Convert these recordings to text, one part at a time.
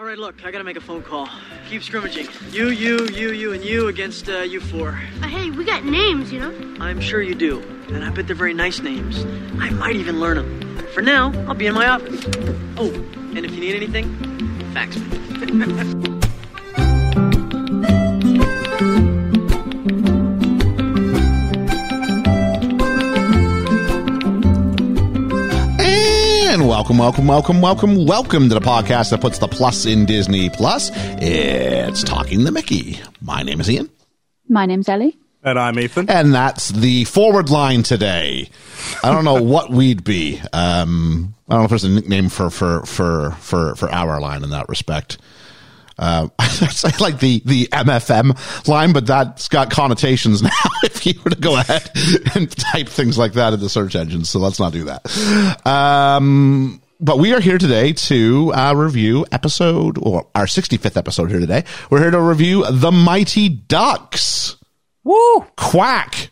All right, look, I gotta make a phone call. Keep scrimmaging. You, you, you, you, and you against uh, you four. Uh, hey, we got names, you know? I'm sure you do, and I bet they're very nice names. I might even learn them. For now, I'll be in my office. Oh, and if you need anything, fax me. welcome, welcome, welcome, welcome, welcome to the podcast that puts the plus in Disney Plus. It's Talking the Mickey. My name is Ian. My name's Ellie. And I'm Ethan. And that's the forward line today. I don't know what we'd be. Um, I don't know if there's a nickname for, for, for, for, for our line in that respect. Uh, I say like the, the MFM line, but that's got connotations now if you were to go ahead and type things like that in the search engine. So let's not do that. Um, but we are here today to uh, review episode or our 65th episode here today. We're here to review The Mighty Ducks. Woo! Quack.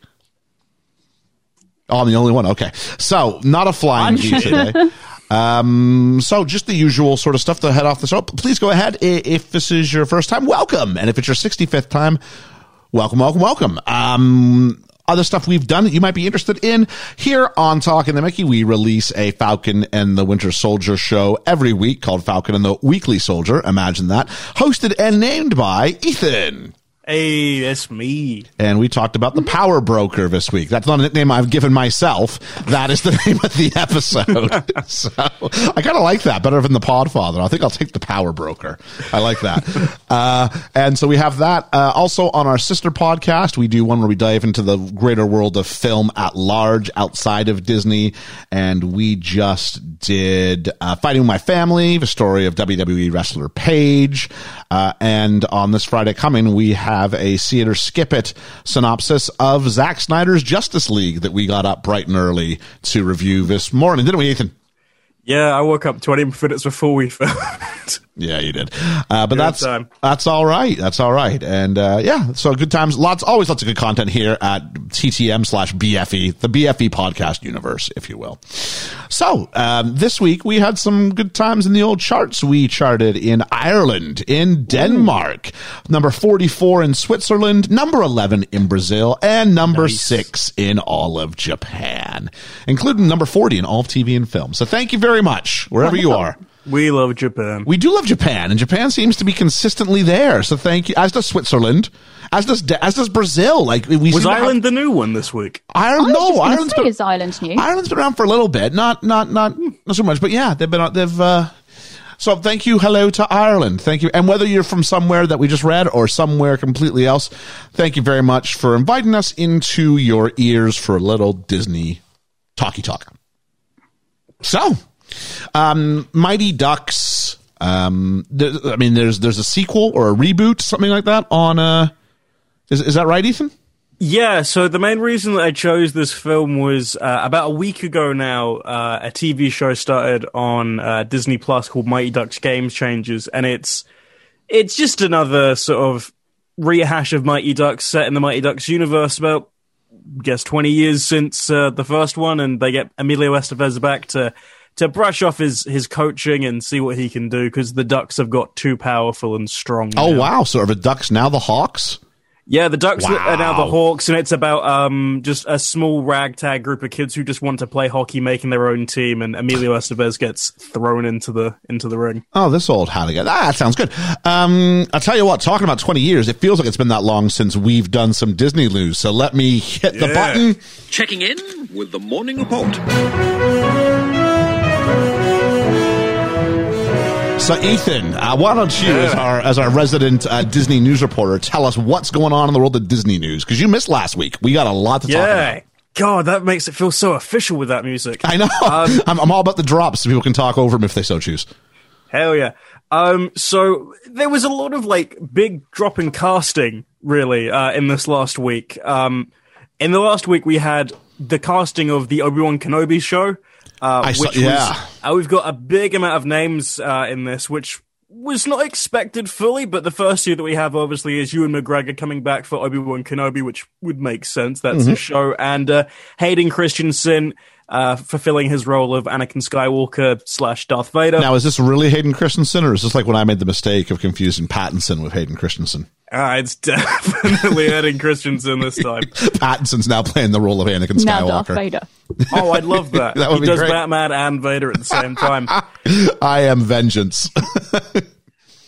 Oh, I'm the only one. Okay. So, not a flying V today. Um, so just the usual sort of stuff to head off the show. Please go ahead. If this is your first time, welcome. And if it's your 65th time, welcome, welcome, welcome. Um, other stuff we've done that you might be interested in here on Talking the Mickey. We release a Falcon and the Winter Soldier show every week called Falcon and the Weekly Soldier. Imagine that. Hosted and named by Ethan. Hey, that's me. And we talked about the Power Broker this week. That's not a nickname I've given myself. That is the name of the episode. so I kind of like that better than the Podfather. I think I'll take the Power Broker. I like that. uh, and so we have that. Uh, also on our sister podcast, we do one where we dive into the greater world of film at large outside of Disney. And we just did uh, Fighting with My Family, the story of WWE wrestler Paige. Uh, and on this Friday coming, we have have a see it or skip it synopsis of Zack Snyder's Justice League that we got up bright and early to review this morning, didn't we, Ethan? Yeah, I woke up 20 minutes before we filmed. Yeah, you did. Uh, but good that's time. that's all right. That's all right. And uh, yeah, so good times. Lots, always lots of good content here at TTM slash BFE, the BFE podcast universe, if you will. So um, this week we had some good times in the old charts. We charted in Ireland, in Denmark, Ooh. number forty four in Switzerland, number eleven in Brazil, and number nice. six in all of Japan, including number forty in all of TV and film. So thank you very much, wherever you are. We love Japan. We do love Japan, and Japan seems to be consistently there. So thank you. As does Switzerland, as does as does Brazil. Like we was Ireland have, the new one this week? Ireland, no, Ireland's been, is Ireland new? Ireland's been around for a little bit, not not not not so much, but yeah, they've been they've. Uh, so thank you, hello to Ireland. Thank you, and whether you're from somewhere that we just read or somewhere completely else, thank you very much for inviting us into your ears for a little Disney talky talk. So um, Mighty Ducks. Um, I mean, there's there's a sequel or a reboot, something like that. On uh, is is that right, Ethan? Yeah, so the main reason that I chose this film was uh, about a week ago now, uh, a TV show started on uh, Disney Plus called Mighty Ducks Game Changers, and it's it's just another sort of rehash of Mighty Ducks set in the Mighty Ducks universe. About I guess twenty years since uh, the first one, and they get Emilio Estevez back to to brush off his his coaching and see what he can do because the Ducks have got too powerful and strong. Oh wow! So are the Ducks now the Hawks? Yeah, the Ducks wow. are now the Hawks, and it's about um just a small ragtag group of kids who just want to play hockey, making their own team, and Emilio Estevez gets thrown into the into the ring. Oh, this old how to get that sounds good. Um, I'll tell you what, talking about twenty years, it feels like it's been that long since we've done some Disney news. So let me hit yeah. the button. Checking in with the morning report. So, Ethan, uh, why don't you, as our as our resident uh, Disney news reporter, tell us what's going on in the world of Disney news? Because you missed last week. We got a lot to talk about. God, that makes it feel so official with that music. I know. Um, I'm, I'm, all about the drops so people can talk over them if they so choose. Hell yeah. Um, so there was a lot of like big drop in casting, really, uh, in this last week. Um, in the last week, we had the casting of the Obi Wan Kenobi show. Uh, I which saw, yeah. Was, uh, we've got a big amount of names uh, in this, which was not expected fully, but the first two that we have obviously is Ewan McGregor coming back for Obi Wan Kenobi, which would make sense. That's Mm-hmm. a show, and uh, Hayden Christensen uh, fulfilling his role of Anakin Skywalker slash Darth Vader. Now, is this really Hayden Christensen, or is this like when I made the mistake of confusing Pattinson with Hayden Christensen? Ah, it's definitely Hayden Christensen this time. Pattinson's now playing the role of Anakin Now Darth Skywalker. Vader. Oh, I'd love that. That would he be does great. Batman and Vader at the same time. I am vengeance.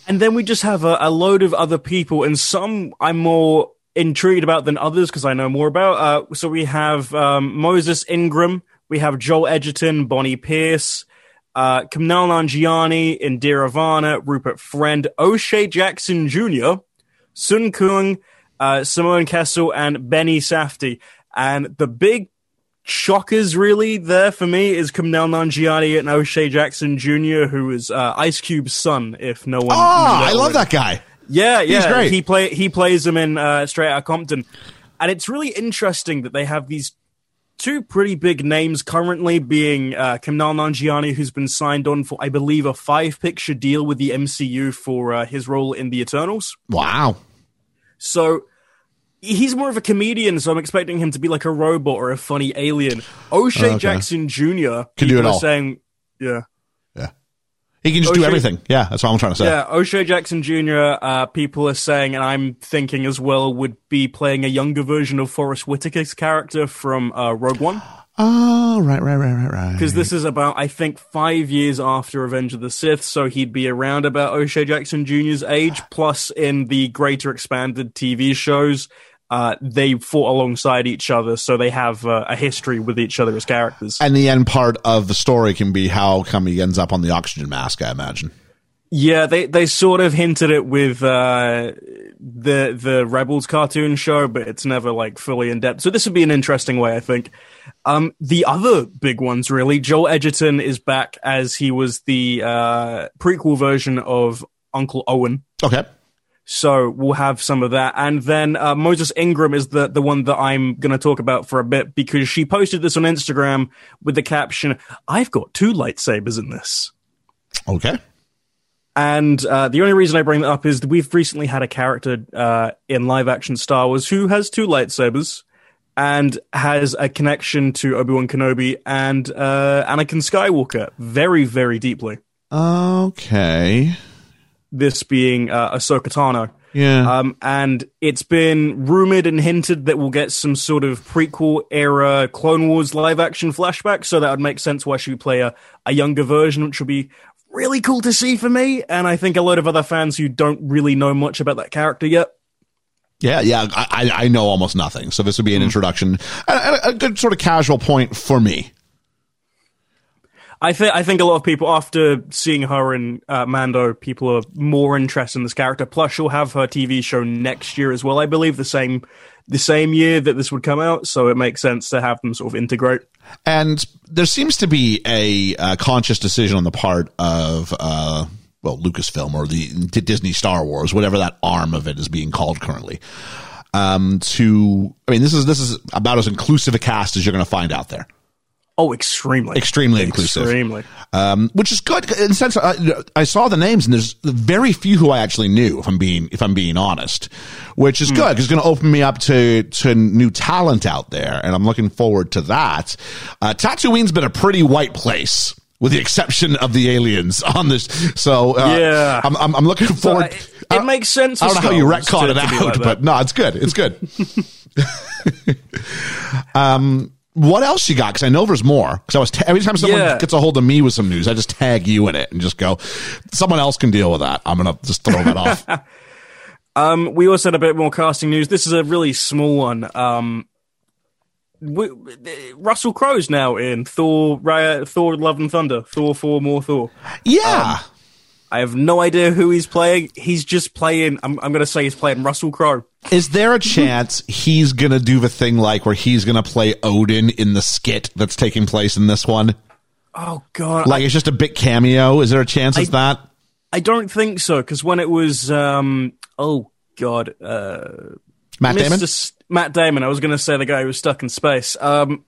And then we just have a, a load of other people, and some I'm more intrigued about than others because I know more about. Uh, so we have um, Moses Ingram, we have Joel Edgerton, Bonnie Piesse, uh, Kumail Nanjiani, Indira Varma, Rupert Friend, O'Shea Jackson Jr., Sung Kang, uh, Simone Kessel, and Benny Safdie. And the big shockers really there for me is Kumail Nanjiani and O'Shea Jackson Jr., who is uh, Ice Cube's son, if no one. Oh, I love that guy. Yeah, yeah, He's great. He play he plays him in uh, Straight Outta Compton, and it's really interesting that they have these two pretty big names currently, being uh, Kumail Nanjiani, who's been signed on for I believe a five picture deal with the MCU for uh, his role in the Eternals. Wow. So he's more of a comedian, so I'm expecting him to be like a robot or a funny alien. O'Shea Okay. Jackson Jr. Can do it all. Saying, yeah. He can just do everything. Yeah, that's what I'm trying to say. Yeah, O'Shea Jackson Jr. Uh, people are saying, and I'm thinking as well, would be playing a younger version of Forest Whitaker's character from uh, Rogue One, Oh, right, right, right, right, right. because this is about I think five years after Revenge of the Sith, so he'd be around about O'Shea Jackson Jr.'s age. Plus, in the greater expanded TV shows, uh, they fought alongside each other, so they have uh, a history with each other as characters. And the end part of the story can be how come he ends up on the oxygen mask, I imagine. Yeah, they they sort of hinted it with uh, the the Rebels cartoon show, but it's never like fully in depth. So this would be an interesting way, I think. Um, the other big ones, really, Joel Edgerton is back as he was the uh, prequel version of Uncle Owen. Okay. So we'll have some of that, and then uh, Moses Ingram is the the one that I'm going to talk about for a bit because she posted this on Instagram with the caption, "I've got two lightsabers in this." Okay. And uh, the only reason I bring that up is that we've recently had a character uh, in live action Star Wars who has two lightsabers and has a connection to Obi Wan Kenobi and uh, Anakin Skywalker very, very deeply. Okay. This being uh, Ahsoka Tano. Yeah. Um, and it's been rumored and hinted that we'll get some sort of prequel era Clone Wars live action flashback. So that would make sense why she would play a, a younger version, which would be really cool to see for me. And I think a lot of other fans who don't really know much about that character yet. yeah, yeah. I, I know almost nothing. So this would be an introduction, and and a good sort of casual point for me. I think I think a lot of people after seeing her in uh, Mando, people are more interested in this character. Plus, she'll have her TV show next year as well. I believe the same the same year that this would come out, so it makes sense to have them sort of integrate. And there seems to be a uh, conscious decision on the part of, uh, well, Lucasfilm or the Disney Star Wars, whatever that arm of it is being called currently. Um, to, I mean, this is this is about as inclusive a cast as you're going to find out there. Oh, extremely, Extremely inclusive. extremely. um, which is good in sense I, I saw the names and there's very few who I actually knew if I'm being if I'm being honest, which is good because it's going to open me up to to new talent out there and I'm looking forward to that. Uh, Tatooine's been a pretty white place. With the exception of the aliens on this, so uh, Yeah. I'm, I'm I'm looking forward. it- it I don't- makes sense I don't know how you retcon it to- to be out, like but no, it's good. It's good. um, what else you got? Because I know there's more. Because I was ta- every time someone Yeah. gets a hold of me with some news, I just tag you in it and just go. Someone else can deal with that. I'm gonna just throw that off. Um, we also had a bit more casting news. This is a really small one. Um, we, Russell Crowe's now in Thor, Ra- Thor: Love and Thunder, Thor four more Thor. Yeah. I have no idea who he's playing. He's just playing. I'm, I'm going to say he's playing Russell Crowe. Is there a chance he's gonna do the thing like where he's gonna play Odin in the skit that's taking place in this one? Oh God, Like it's just a bit cameo. Is there a chance it's that? I don't think so because when it was, um, oh God, uh, Matt Damon. S- Matt Damon. I was going to say the guy who was stuck in space. Um,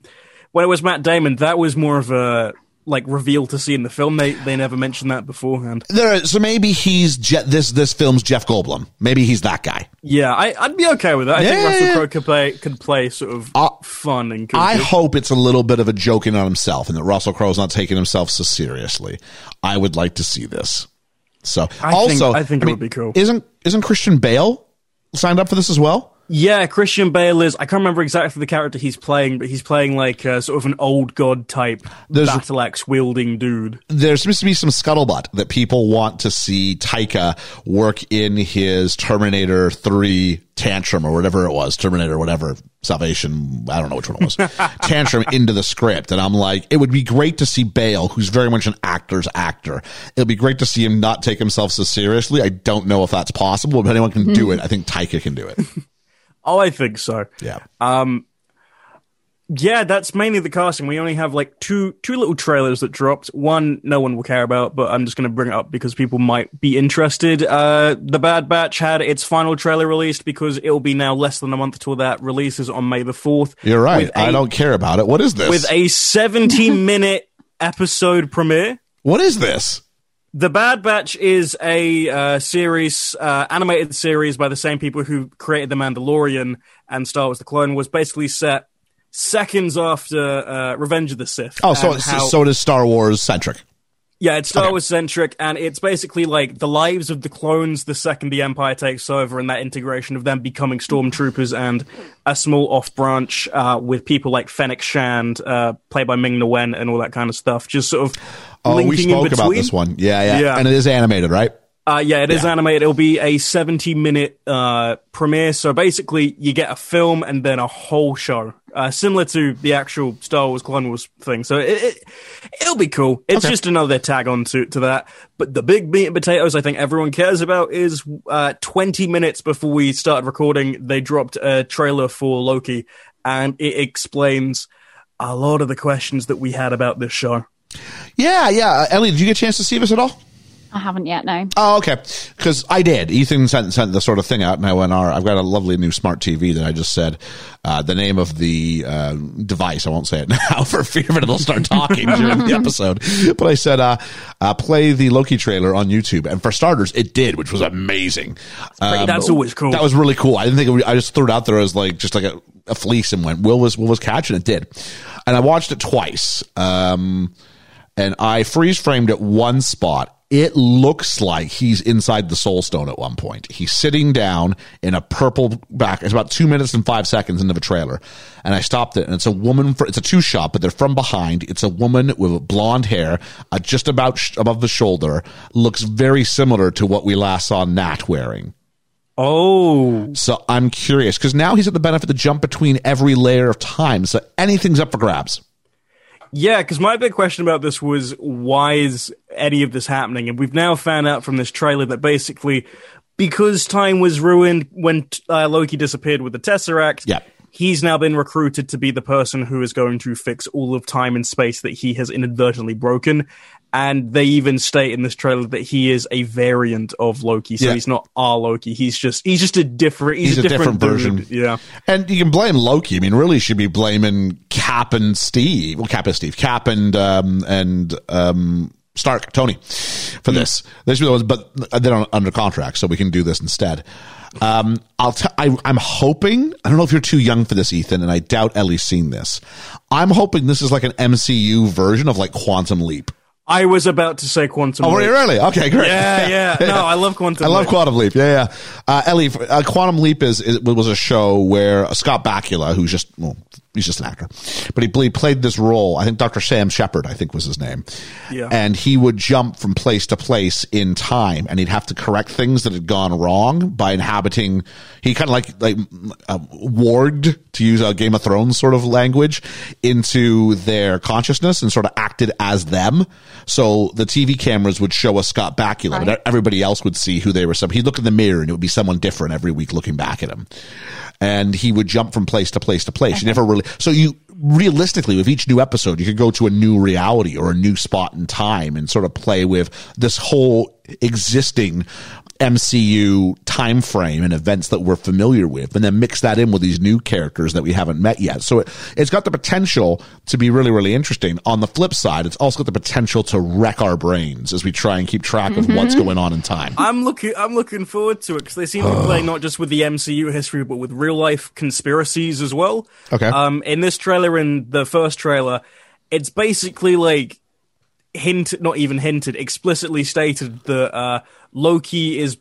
when it was Matt Damon, that was more of a like reveal to see in the film. They they never mentioned that beforehand. There, so maybe he's Je- this this film's Jeff Goldblum. Maybe he's that guy. Yeah, I, I'd be okay with that. I think Russell. Crowe could play could play sort of Uh, fun and kooky. I hope it's a little bit of a joking on himself, and that Russell Crowe's not taking himself so seriously. I would like to see this. So I think- also, I think it mean, would be cool. Isn't isn't Christian Bale signed up for this as well? Yeah, Christian Bale is. I can't remember exactly the character he's playing, but he's playing like uh, sort of an old god type There's- battle axe wielding dude. there seems to be some scuttlebutt that people want to see Taika work in his Terminator 3 tantrum or whatever it was, Terminator, whatever, Salvation, I don't know which one it was, tantrum into the script. And I'm like, it would be great to see Bale, who's very much an actor's actor. It would be great to see him not take himself so seriously. I don't know if that's possible, but if anyone can do it. I think Taika can do it. Oh, I think so. Yeah. Um, Yeah, that's mainly the casting. We only have like two two little trailers that dropped. One no one will care about, but I'm just going to bring it up because people might be interested. Uh, the Bad Batch had its final trailer released because it will be now less than a month till that releases on May the 4th. You're right. I a- don't care about it. What is this? with a 17 minute episode premiere. what is this? The Bad Batch is a uh, series, uh, animated series by the same people who created The Mandalorian and Star Wars: The Clone was basically set seconds after uh, Revenge of the Sith. Oh, so how- so it is Star Wars centric. yeah, it's Star okay. Wars centric, and it's basically like the lives of the clones the second the Empire takes over, and that integration of them becoming stormtroopers and a small off branch uh, with people like Fennec Shand, uh, played by Ming Na Wen, and all that kind of stuff. Just sort of Oh, we spoke about this one. Yeah, yeah, Yeah. And it is animated, right? Uh, yeah, it is Yeah. animated. It'll be a 70 minute uh, premiere. So basically, you get a film and then a whole show, uh, similar to the actual Star Wars Clone Wars thing. So it, it, it'll be cool. It's Okay. just another tag on to, to that. But the big meat and potatoes I think everyone cares about is uh, 20 minutes before we started recording, they dropped a trailer for Loki, and it explains a lot of the questions that we had about this show. Yeah, yeah. Uh, Ellie, did you get a chance to see this at all? I haven't yet, no. Oh, okay. Because I did. Ethan sent sent the sort of thing out, and I went, "All right, I've got a lovely new smart TV that I just said uh, the name of the uh, device. I won't say it now for fear that it'll start talking during the episode. But I said, uh, uh, play the Loki trailer on YouTube, and for starters, it did, which was amazing. Um, That's always cool. That was really cool. I didn't think it would, I just threw it out there as like just like a, a fleece and went. Will was Will was catching it did, and I watched it twice. Um, and I freeze framed at one spot. It looks like he's inside the Soul Stone at one point. He's sitting down in a purple back. It's about two minutes and five seconds into the trailer, and I stopped it. And it's a woman. For, it's a two shot, but they're from behind. It's a woman with blonde hair, uh, just about sh- above the shoulder. Looks very similar to what we last saw Nat wearing. Oh, So I'm curious because now he's at the benefit to jump between every layer of time. So anything's up for grabs. Yeah, because my big question about this was why is any of this happening? And we've now found out from this trailer that basically, because time was ruined when uh, Loki disappeared with the Tesseract, Yeah. he's now been recruited to be the person who is going to fix all of time and space that he has inadvertently broken. And they even state in this trailer that he is a variant of Loki, so Yeah. he's not our Loki. He's just he's just a different he's, He's a different dude. version. Yeah. And you can blame Loki. I mean, really, you should be blaming Cap and Steve. Well, Cap and Steve, Cap and um, and um, Stark, Tony, for this. They should be the ones, but they're on, under contract, so we can do this instead. Um, I'll t- I, I'm hoping. I don't know if you're too young for this, Ethan, and I doubt Ellie's seen this. I'm hoping this is like an MCU version of like Quantum Leap. I was about to say Quantum. Oh, were you really? Okay, great. Yeah, yeah. No, I love Quantum I love Leap. Quantum Leap. Yeah, yeah. Uh, Ellie, uh, Quantum Leap is, is was a show where Scott Bakula, who's just well, he's just an actor, but he, he played this role. I think Dr. Sam Shepard, I think was his name. Yeah. And he would jump from place to place in time, and he'd have to correct things that had gone wrong by inhabiting. He kind of like like uh, warged, to use a Game of Thrones sort of language, into their consciousness and sort of acted as them. So the TV cameras would show us Scott Bakula, but everybody else would see who they were. Some he'd look in the mirror and it would be someone different every week looking back at him, and he would jump from place to place to place. You never really so you realistically with each new episode you could go to a new reality or a new spot in time and sort of play with this whole existing MCU time frame and events that we're familiar with, and then mix that in with these new characters that we haven't met yet. So it, it's got the potential to be really, really interesting. On the flip side, it's also got the potential to wreck our brains as we try and keep track of what's going on in time. I'm looking. I'm looking forward to it because they seem to play not just with the MCU history, but with real life conspiracies as well. Okay. Um, in this trailer, in the first trailer, it's basically like hint, not even hinted, explicitly stated that uh, Loki is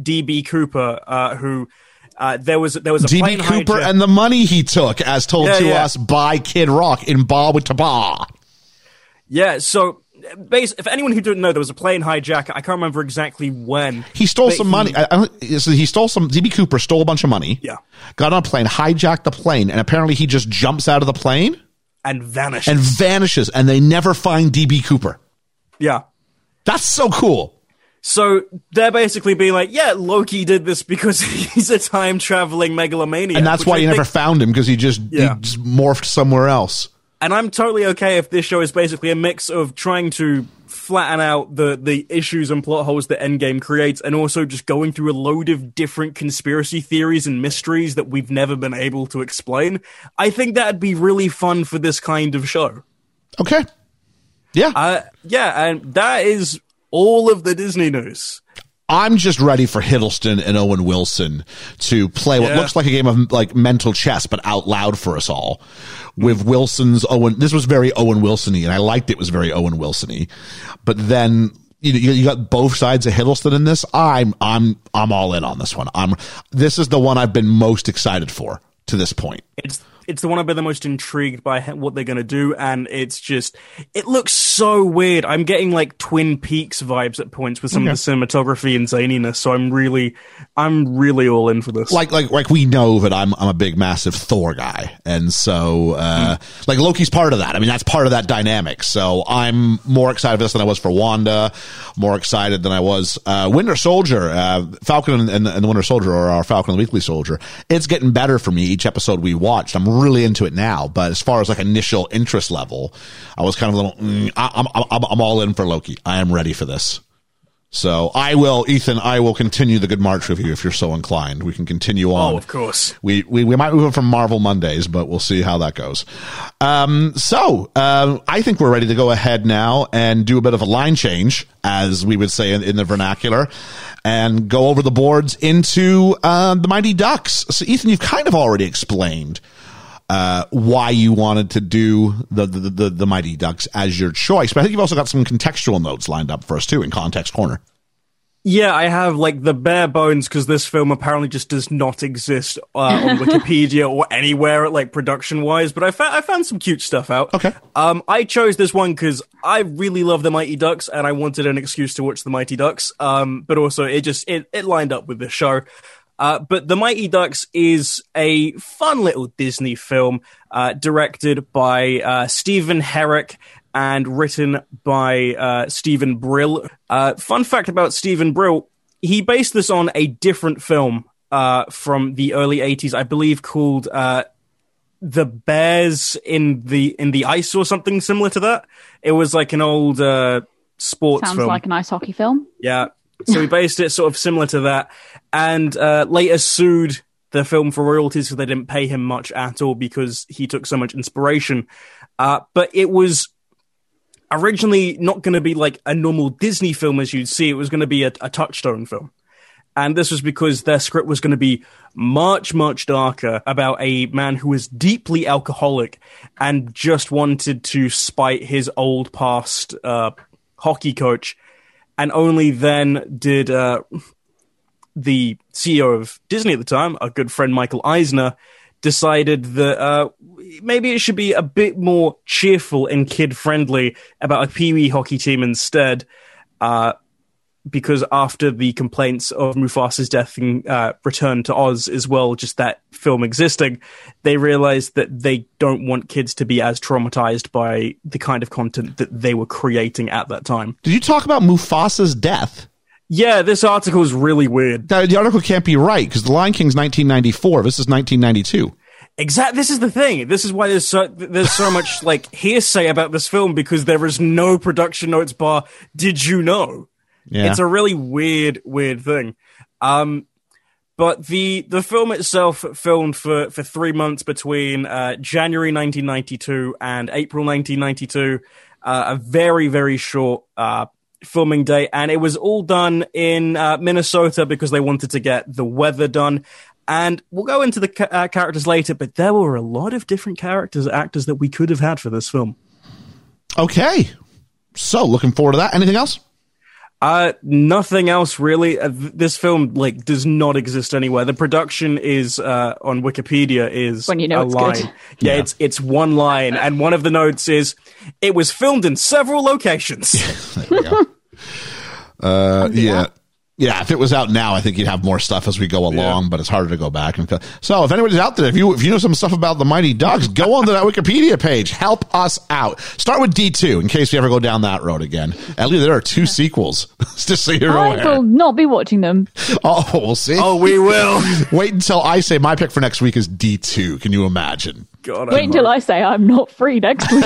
DB Cooper, uh, who. Uh, there was there was a plane DB Cooper hijack- and the money he took, as told Yeah, to yeah. us by Kid Rock in Bar with Taba. yeah. So, base, if anyone who didn't know, there was a plane hijack. I can't remember exactly when. He stole some he- money. I, I, so he stole some. DB Cooper stole a bunch of money. Yeah. Got on a plane, hijacked the plane, and apparently he just jumps out of the plane and vanished. and vanishes, and they never find DB Cooper. yeah. That's so cool. So they're basically being like, yeah, Loki did this because he's a time traveling megalomaniac. And that's why I you never found him because he just, Yeah. he just morphed somewhere else. And I'm totally okay if this show is basically a mix of trying to flatten out the the issues and plot holes that Endgame creates, and also just going through a load of different conspiracy theories and mysteries that we've never been able to explain. I think that'd be really fun for this kind of show. Okay. Yeah. Uh, yeah, and that is all of the Disney news. I'm just ready for Hiddleston and Owen Wilson to play what Yeah. looks like a game of like mental chess, but out loud for us all. With Wilson's Owen, this was very Owen Wilson-y, and I liked it was very Owen Wilson-y. But then you know, you you got both sides of Hiddleston in this. I'm I'm I'm all in on this one. I'm this is the one I've been most excited for to this point. It's it's the one I've been the most intrigued by what they're going to do, and it's just it looks so weird. I'm getting like Twin Peaks vibes at points with some of the cinematography and zaniness. So I'm really, I'm really all in for this. like like like we know that I'm I'm a big massive Thor guy, and so uh, like Loki's part of that. I mean, that's part of that dynamic. So I'm more excited for this than I was for Wanda, more excited than I was uh, Winter Soldier, uh, Falcon and, and, and the Winter Soldier, or our Falcon and the Weekly Soldier. It's getting better for me each episode we watched. I'm really into it now, but as far as like initial interest level, I was kind of a little. Mm, I, I'm I'm I'm all in for Loki. I am ready for this. So I will, Ethan. I will continue the good march with you if you're so inclined. We can continue on. oh, of course. We, we we might move it from Marvel Mondays, but we'll see how that goes. Um, so um, I think we're ready to go ahead now and do a bit of a line change, as we would say in, in the vernacular, and go over the boards into uh, the Mighty Ducks. So Ethan, you've kind of already explained uh, why you wanted to do the, the the the Mighty Ducks as your choice, but I think you've also got some contextual notes lined up for us too in Context Corner. Yeah, I have like the bare bones because this film apparently just does not exist uh, on Wikipedia or anywhere like production wise. But I, fa- I found some cute stuff out. Okay. Um, I chose this one because I really love the Mighty Ducks and I wanted an excuse to watch the Mighty Ducks. Um, but also it just it it lined up with the show. Uh, but The Mighty Ducks is a fun little Disney film uh, directed by uh, Stephen Herek and written by uh, Steven Brill. Uh, fun fact about Steven Brill, he based this on a different film uh, from the early 80s, I believe called uh, The Bears in the in the Ice or something similar to that. It was like an old uh, sports Sounds film. like an ice hockey film. Yeah. So he based it sort of similar to that, and uh, later sued the film for royalties because they didn't pay him much at all because he took so much inspiration. Uh, but it was originally not going to be like a normal Disney film as you'd see. It was going to be a, a touchstone film. And this was because their script was going to be much, much darker about a man who was deeply alcoholic and just wanted to spite his old past uh, hockey coach. And only then did uh, the CEO of Disney at the time, a good friend Michael Eisner, decided that uh, maybe it should be a bit more cheerful and kid friendly about a Pee Wee hockey team instead. Uh, because after the complaints of Mufasa's death and uh, return to Oz as well, just that film existing, they realized that they don't want kids to be as traumatized by the kind of content that they were creating at that time. Did you talk about Mufasa's death? Yeah, this article is really weird. Now, the article can't be right because The Lion King's 1994. This is 1992. Exactly. This is the thing. This is why there's so there's so much like hearsay about this film because there is no production notes bar. Did you know? Yeah. It's a really weird, weird thing. Um, but the the film itself filmed for for three months between uh, January 1992 and April 1992. Uh, a very very short uh, filming day, and it was all done in uh, Minnesota because they wanted to get the weather done. And we'll go into the ca- uh, characters later, but there were a lot of different characters, actors that we could have had for this film. Okay. So looking forward to that. Anything else? Uh, nothing else really. Uh, th- this film like does not exist anywhere. The production is uh, on Wikipedia is When you know a it's line. good. Yeah, Yeah. it's it's one line, and one of the notes is it was filmed in several locations. There we go. uh, yeah. Yeah, if it was out now, I think you'd have more stuff as we go along, but it's harder to go back and so. If anybody's out there, if you if you know some stuff about the Mighty Ducks, go onto that Wikipedia page. Help us out. Start with D two in case we ever go down that road again. At least there are two sequels, just so you're I aware. will not be watching them. Oh, we'll see. oh, we will. Wait until I say my pick for next week is D two. Can you imagine? God, Wait until I say I'm not free next week.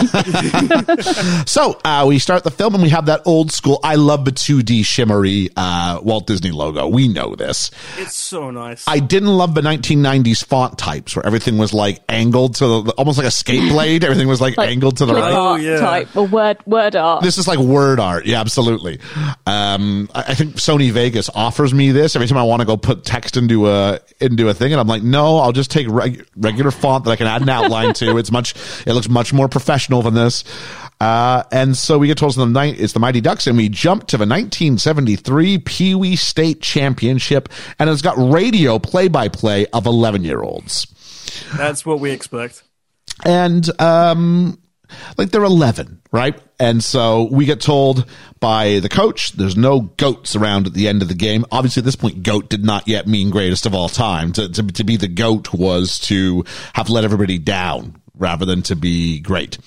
So uh, we start the film and we have that old school I love the 2D shimmery uh, Walt Disney logo. We know this. It's so nice. I didn't love the 1990s font types where everything was like angled to the, almost like a skate blade. everything was like, Like angled to the clip right. Oh, art yeah. type or word word art. This is like word art. Yeah, absolutely. Um, I, I think Sony Vegas offers me this every time I want to go put text into a into a thing, and I'm like, no, I'll just take reg- regular font that I can add an outline to. It's much, it looks much more professional than this. Uh, and so we get told it's the night, it's the Mighty Ducks, and we jump to the 1973 Pee Wee State Championship, and it's got radio play by play of 11 year olds That's what we expect. and um like they're 11 right? And so we get told by the coach there's no goats around at the end of the game. Obviously at this point goat did not yet mean greatest of all time. To, to, to be the goat was to have let everybody down rather than to be great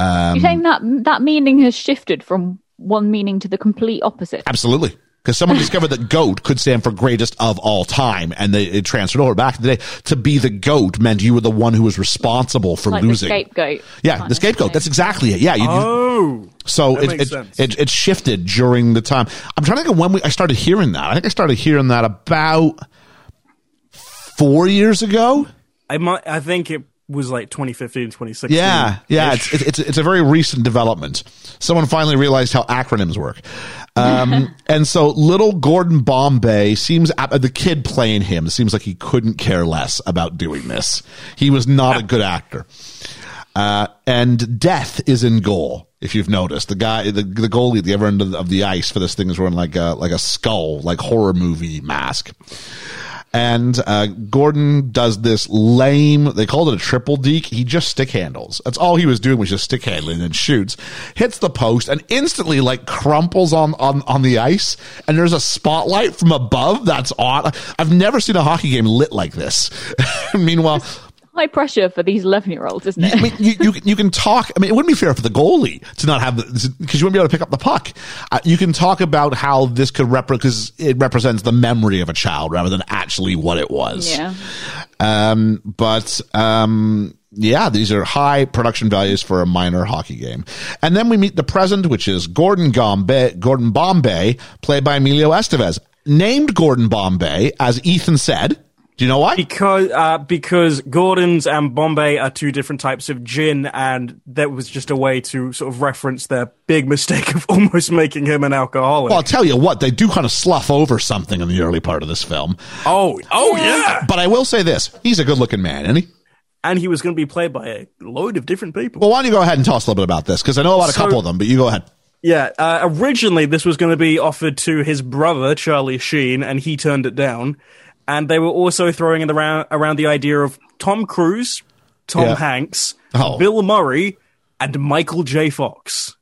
Um, You're saying that that meaning has shifted from one meaning to the complete opposite. absolutely because someone discovered that goat could stand for greatest of all time and they it transferred over back in the day to be the goat meant you were the one who was responsible for Like losing the scapegoat. yeah the scapegoat that's exactly it yeah you, you- Oh, So That it, makes it, sense. it, it shifted during the time. I'm trying to think of when we, I started hearing that. I think I started hearing that about four years ago. I might. I think it was like 2015, 2016. Yeah, yeah. It's, it's, it's, a very recent development. Someone finally realized how acronyms work. Um, and so little Gordon Bombay seems, the kid playing him seems like he couldn't care less about doing this. He was not a good actor. Uh, and death is in goal. If you've noticed, the guy, the, the goalie at the other end of the, of the ice for this thing is wearing like a, like a skull, like horror movie mask. And uh, Gordon does this lame. They called it a triple deke. He just stick handles. That's all he was doing was just stick handling and shoots. Hits the post and instantly like crumples on on on the ice. And there's a spotlight from above that's on. I've never seen a hockey game lit like this. Meanwhile, High pressure for these 11 year olds, isn't it? I mean, you, you, can- you can talk. I mean, it wouldn't be fair for the goalie to not have because you wouldn't be able to pick up the puck. Uh, you can talk about how this could rep because it represents the memory of a child rather than actually what it was. yeah. Um, but um, yeah, these are high production values for a minor hockey game. And then we meet the present, which is Gordon Bombay, Gordon Bombay, played by Emilio Estevez, named Gordon Bombay, as Ethan said. Do you know why? Because uh, because Gordon's and Bombay are two different types of gin, and that was just a way to sort of reference their big mistake of almost making him an alcoholic. Well, I'll tell you what, they do kind of slough over something in the early part of this film. oh, oh yeah. But I will say this: he's a good-looking man, isn't he? And he was going to be played by a load of different people. Well, why don't you go ahead and tell us a little bit about this? Because I know about a So- couple of them, but you go ahead. Yeah, uh, originally this was going to be offered to his brother Charlie Sheen, and he turned it down. And they were also throwing in around around the idea of Tom Cruise, Tom Yeah. Hanks, Oh. Bill Murray, and Michael J. Fox.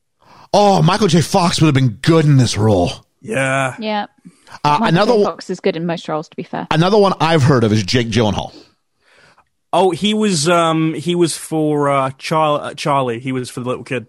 Oh, Michael J. Fox would have been good in this role. Yeah, Yeah. Uh, Michael another J. one- Fox is good in most roles, to be fair. another one I've heard of is Jake Gyllenhaal. Oh, he was um he was for uh, Char- uh, Charlie. He was for the little kid.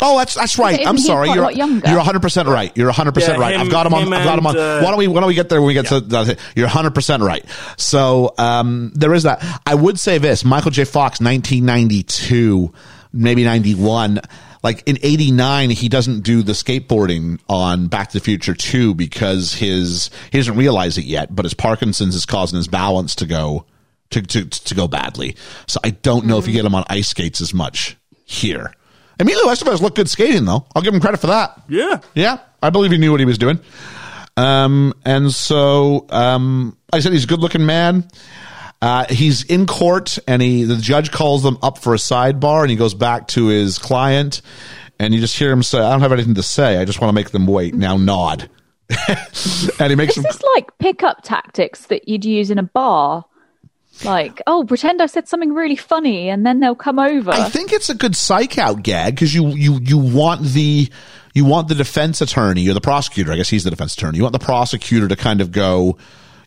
Oh, that's that's right. Isn't I'm sorry. You're younger? you're 100 percent right. You're 100 percent right. him- I've got him on. him I've got him on. and, uh, why don't we Why don't we get there when we get to that? You're 100 percent right. So um, there is that. I would say this: Michael J. Fox, 1992, maybe 91. like in 89 he doesn't do the skateboarding on back to the future 2 because his he doesn't realize it yet but his parkinson's is causing his balance to go to to, to go badly so i don't know if you get him on ice skates as much here emilio estevez looked good skating though. I'll give him credit for that. Yeah. yeah i believe he knew what he was doing. Um and so um i said he's a good looking man. Uh, he's in court and he the judge calls them up for a sidebar and he goes back to his client and you just hear him say i don't have anything to say. I just want to make them wait. Now nod. And he makes Is them this like pickup tactics that you'd use in a bar? Like, oh, pretend I said something really funny, and then they'll come over. I think it's a good psych out gag because you you you want the you want the defense attorney or the prosecutor. I guess he's the defense attorney. You want the prosecutor to kind of go,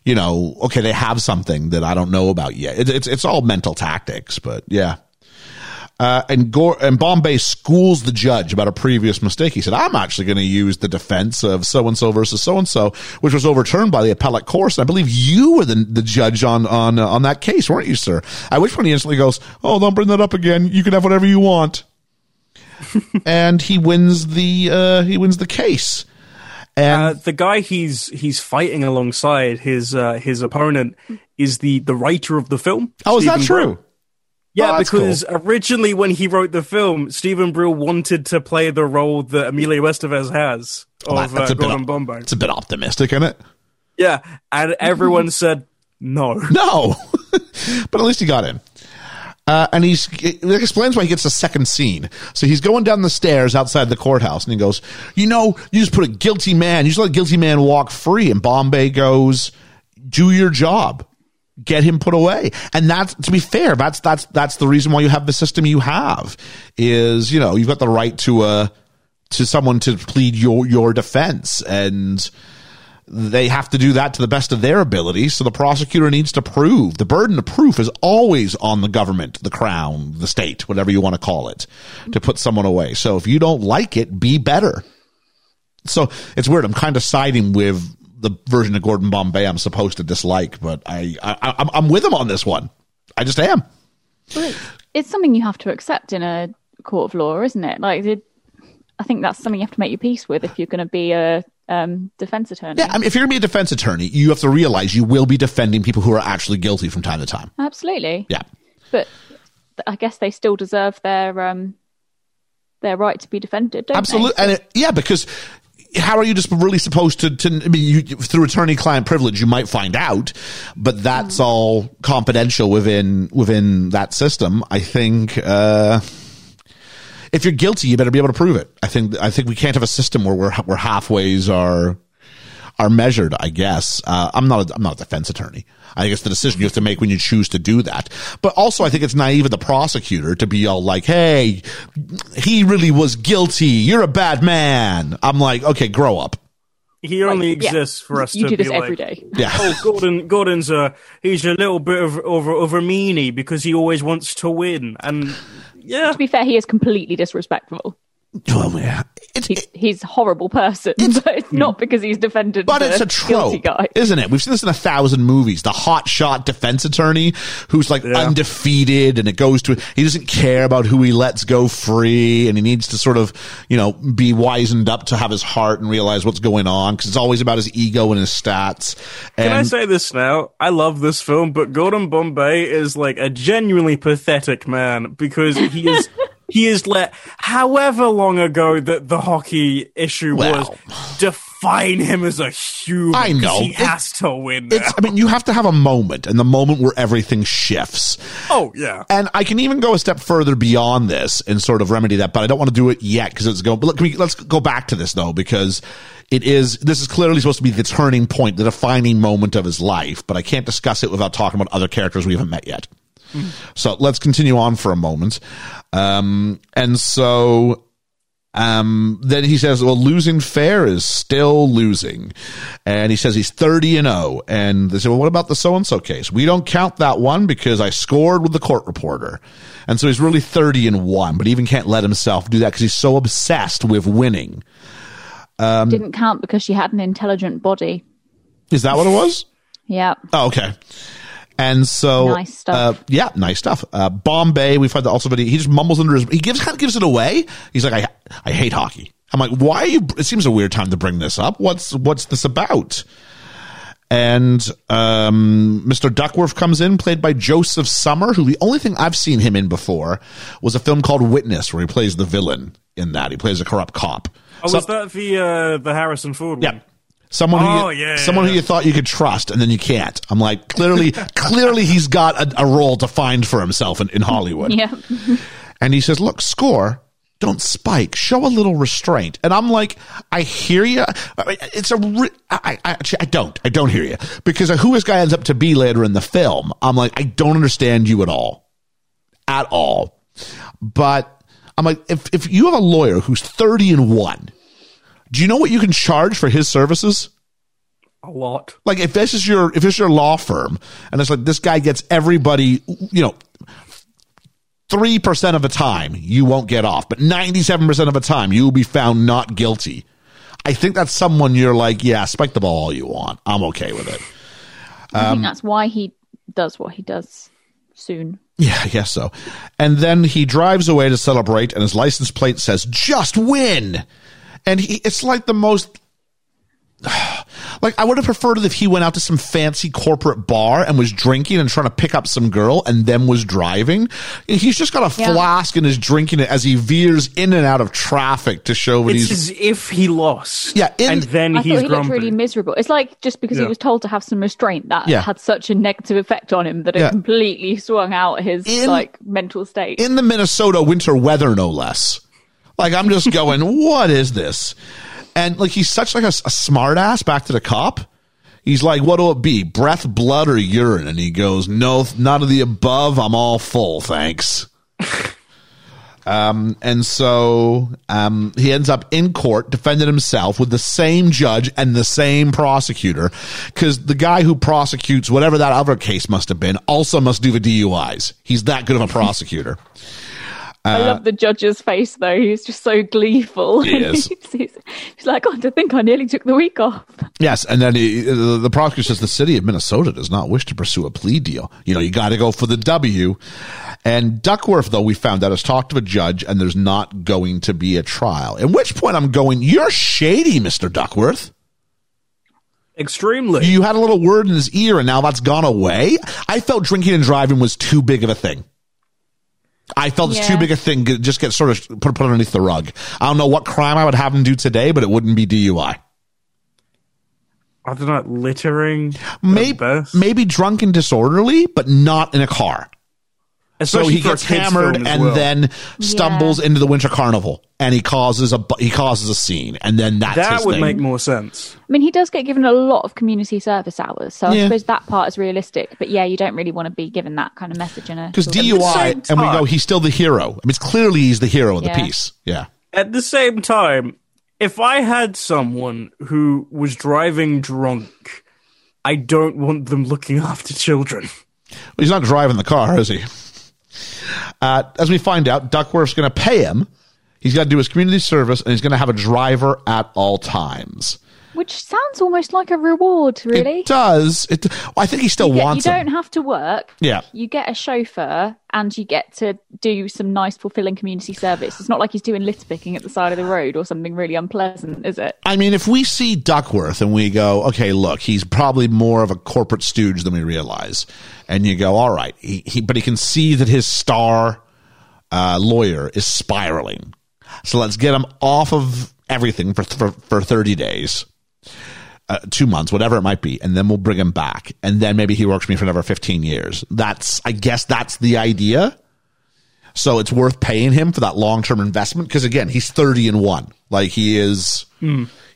you know, okay, they have something that I don't know about yet. It, it's it's all mental tactics, but yeah. Uh, and Gordon Bombay schools the judge about a previous mistake. He said, "I'm actually going to use the defense of so and so versus so and so, which was overturned by the appellate court. And I believe you were the the judge on on uh, on that case, weren't you, sir?" At which point he instantly goes, "Oh, don't bring that up again. You can have whatever you want." and he wins the uh, he wins the case. And Uh, the guy he's he's fighting alongside his uh, his opponent is the the writer of the film. oh, is that true? Brill. Yeah, Oh, because originally when he wrote the film, Steven Brill wanted to play the role that Emilio Estevez has Well, of that's uh, a Gordon op- Bombay. It's a bit optimistic, isn't it? Yeah, and everyone said no. No, but at least he got in. Uh, and he's it explains why he gets a second scene. So he's going down the stairs outside the courthouse, and he goes, "You know, you just put a guilty man. You just let a guilty man walk free." And Bombay goes, "Do your job, get him put away." And that's to be fair. That's that's that's the reason why you have the system you have. Is you know you've got the right to uh to someone to plead your your defense and they have to do that to the best of their ability. So the prosecutor needs to prove the burden of proof is always on the government, the crown, the state, whatever you want to call it, to put someone away. So if you don't like it, be better. So it's weird. I'm kind of siding with the version of Gordon Bombay I'm supposed to dislike, but I, I I'm, I'm with him on this one. I just am. Well, it's, something you have to accept in a court of law, isn't it? Like, it, I think that's something you have to make your peace with if you're going to be a um, defense attorney. Yeah, I mean, if you're gonna be a defense attorney, you have to realize you will be defending people who are actually guilty from time to time. Absolutely. Yeah. But I guess they still deserve their um, their right to be defended, don't Absolutely, they? and it, yeah, because how are you just really supposed to? to I mean, you, through attorney-client privilege, you might find out, but that's all confidential within within that system. I think. Uh, if you're guilty, you better be able to prove it. I think. I think we can't have a system where we're where halfways are are measured. I guess uh, I'm not. A, I'm not a defense attorney. I think it's the decision you have to make when you choose to do that. But also, I think it's naive of the prosecutor to be all like, "Hey, he really was guilty. You're a bad man." I'm like, "Okay, grow up." He only Like, yeah. exists for us You to do be this like, every day. Yeah. oh, Gordon, Gordon's a he's a little bit of of, of a meanie because he always wants to win, and yeah, To be fair, he is completely disrespectful. Well, yeah. It's, He's, he's a horrible person, but it's not mm. because he's defended But the it's a guilty trope, guy. isn't it? We've seen this in a thousand movies. The hot shot defense attorney who's like Yeah. undefeated and it goes to, he doesn't care about who he lets go free and he needs to sort of, you know, be wizened up to have his heart and realize what's going on because it's always about his ego and his stats. And Can I say this now? I love this film, but Gordon Bombay is like a genuinely pathetic man because he is he is let however long ago that the hockey issue was define him as a human. I know. he has to win. I mean, you have to have a moment and the moment where everything shifts. oh yeah. And I can even go a step further beyond this and sort of remedy that, but I don't want to do it yet because it's going. But look, we, let's go back to this though, because it is. This is clearly supposed to be the turning point, the defining moment of his life. But I can't discuss it without talking about other characters we haven't met yet. So let's continue on for a moment. Um, and so um, then he says, well, losing fair is still losing. And he says he's 30 and 0. And they say, well, what about the so and so case? We don't count that one because I scored with the court reporter. And so he's really 30 and 1, but he even can't let himself do that because he's so obsessed with winning. Um, Didn't count because she had an intelligent body. Is that what it was? Yeah. Oh, okay. And so, Nice stuff. Uh, yeah, nice stuff. Uh, Bombay, we've had the also video. He just mumbles under his. He gives kind of gives it away. He's like, I I hate hockey. I'm like, why are you? It seems a weird time to bring this up. What's what's this about? And um, Mr. Duckworth comes in, played by Josef Sommer, who the only thing I've seen him in before was a film called Witness, where he plays the villain in that. He plays a corrupt cop. Oh, So- was that the uh, the Harrison Ford one? yeah. Someone Oh, who you, yeah, someone who you thought you could trust, and then you can't. I'm like, clearly, clearly, he's got a, a role to find for himself in, in Hollywood. Yeah. And he says, "Look, score, don't spike. Show a little restraint." And I'm like, "I hear you. It's a. Re- I, I actually, I don't. I don't hear you because who this guy ends up to be later in the film. I'm like, I don't understand you at all, at all. But I'm like, if if you have a lawyer who's 30 and one, do you know what you can charge for his services? A lot. Like if this is your if it's your law firm and it's like this guy gets everybody, you know, three percent of the time you won't get off, but ninety seven percent of the time you will be found not guilty. I think that's someone you're like, yeah, spike the ball all you want. I'm okay with it. I Um, think that's why he does what he does soon. Yeah, I guess so. And then he drives away to celebrate, and his license plate says "Just win," and he, it's like the most. Like I would have preferred it if he went out to some fancy corporate bar and was drinking and trying to pick up some girl and then was driving. He's just got a Yeah. flask and is drinking it as he veers in and out of traffic to show that It's he's as if he lost. Yeah, in- and then I he's thought he grumpy. looked really miserable. It's like just because Yeah. he was told to have some restraint that Yeah. had such a negative effect on him that it Yeah. completely swung out his In- like mental state. in the Minnesota winter weather, no less. Like I'm just going, what is this? And like he's such like a, a smart ass back to the cop. He's like, what'll it be? Breath, blood, or urine? And he goes, no, none of the above. I'm all full, thanks. um, and so um, he ends up in court defending himself with the same judge and the same prosecutor because the guy who prosecutes whatever that other case must have been also must do the DUIs. He's that good of a prosecutor. I uh, love the judge's face though. He's just so gleeful. He is. he's, he's- he's like, God, to think I nearly took the week off. Yes, and then he, uh, the, the prosecutor says the city of Minnesota does not wish to pursue a plea deal. You know, you got to go for the W. And Duckworth, though, we found out has talked to a judge, and there's not going to be a trial. At which point, I'm going, "You're shady, Mister Duckworth. Extremely. You had a little word in his ear, and now that's gone away." I felt drinking and driving was too big of a thing. I felt it's too big a thing. to Just get sort of put put underneath the rug. I don't know what crime I would have him do today, but it wouldn't be DUI. I don't know, littering. maybe maybe drunk and disorderly, but not in a car. So Especially he gets hammered and well. then stumbles into the winter carnival, and he causes a he causes a scene, and then that's that his would thing. make more sense. I mean, he does get given a lot of community service hours, so Yeah. I suppose that part is realistic. But yeah, you don't really want to be given that kind of message in a because DUI, same and we go, he's still the hero. I mean, it's clearly he's the hero of the piece. Yeah, At the same time, if I had someone who was driving drunk, I don't want them looking after children. he's not driving the car, is he? Uh, as we find out, Duckworth's going to pay him. He's got to do his community service, and he's going to have a driver at all times. Which sounds almost like a reward, really. It does. It. I think he still You, get- you wants him. don't have to work. Yeah. You get a chauffeur and you get to do some nice, fulfilling community service. It's not like he's doing litter picking at the side of the road or something really unpleasant, is it? I mean, if we see Duckworth and we go, okay, look, he's probably more of a corporate stooge than we realize, and you go, all right, he, he but he can see that his star uh, lawyer is spiraling, so let's get him off of everything for for, for thirty days. Uh, two months, whatever it might be, and then we'll bring him back, and then maybe he works for me for another fifteen years. That's, I guess, that's the idea. So it's worth paying him for that long term investment because again, he's thirty and one. Like he is,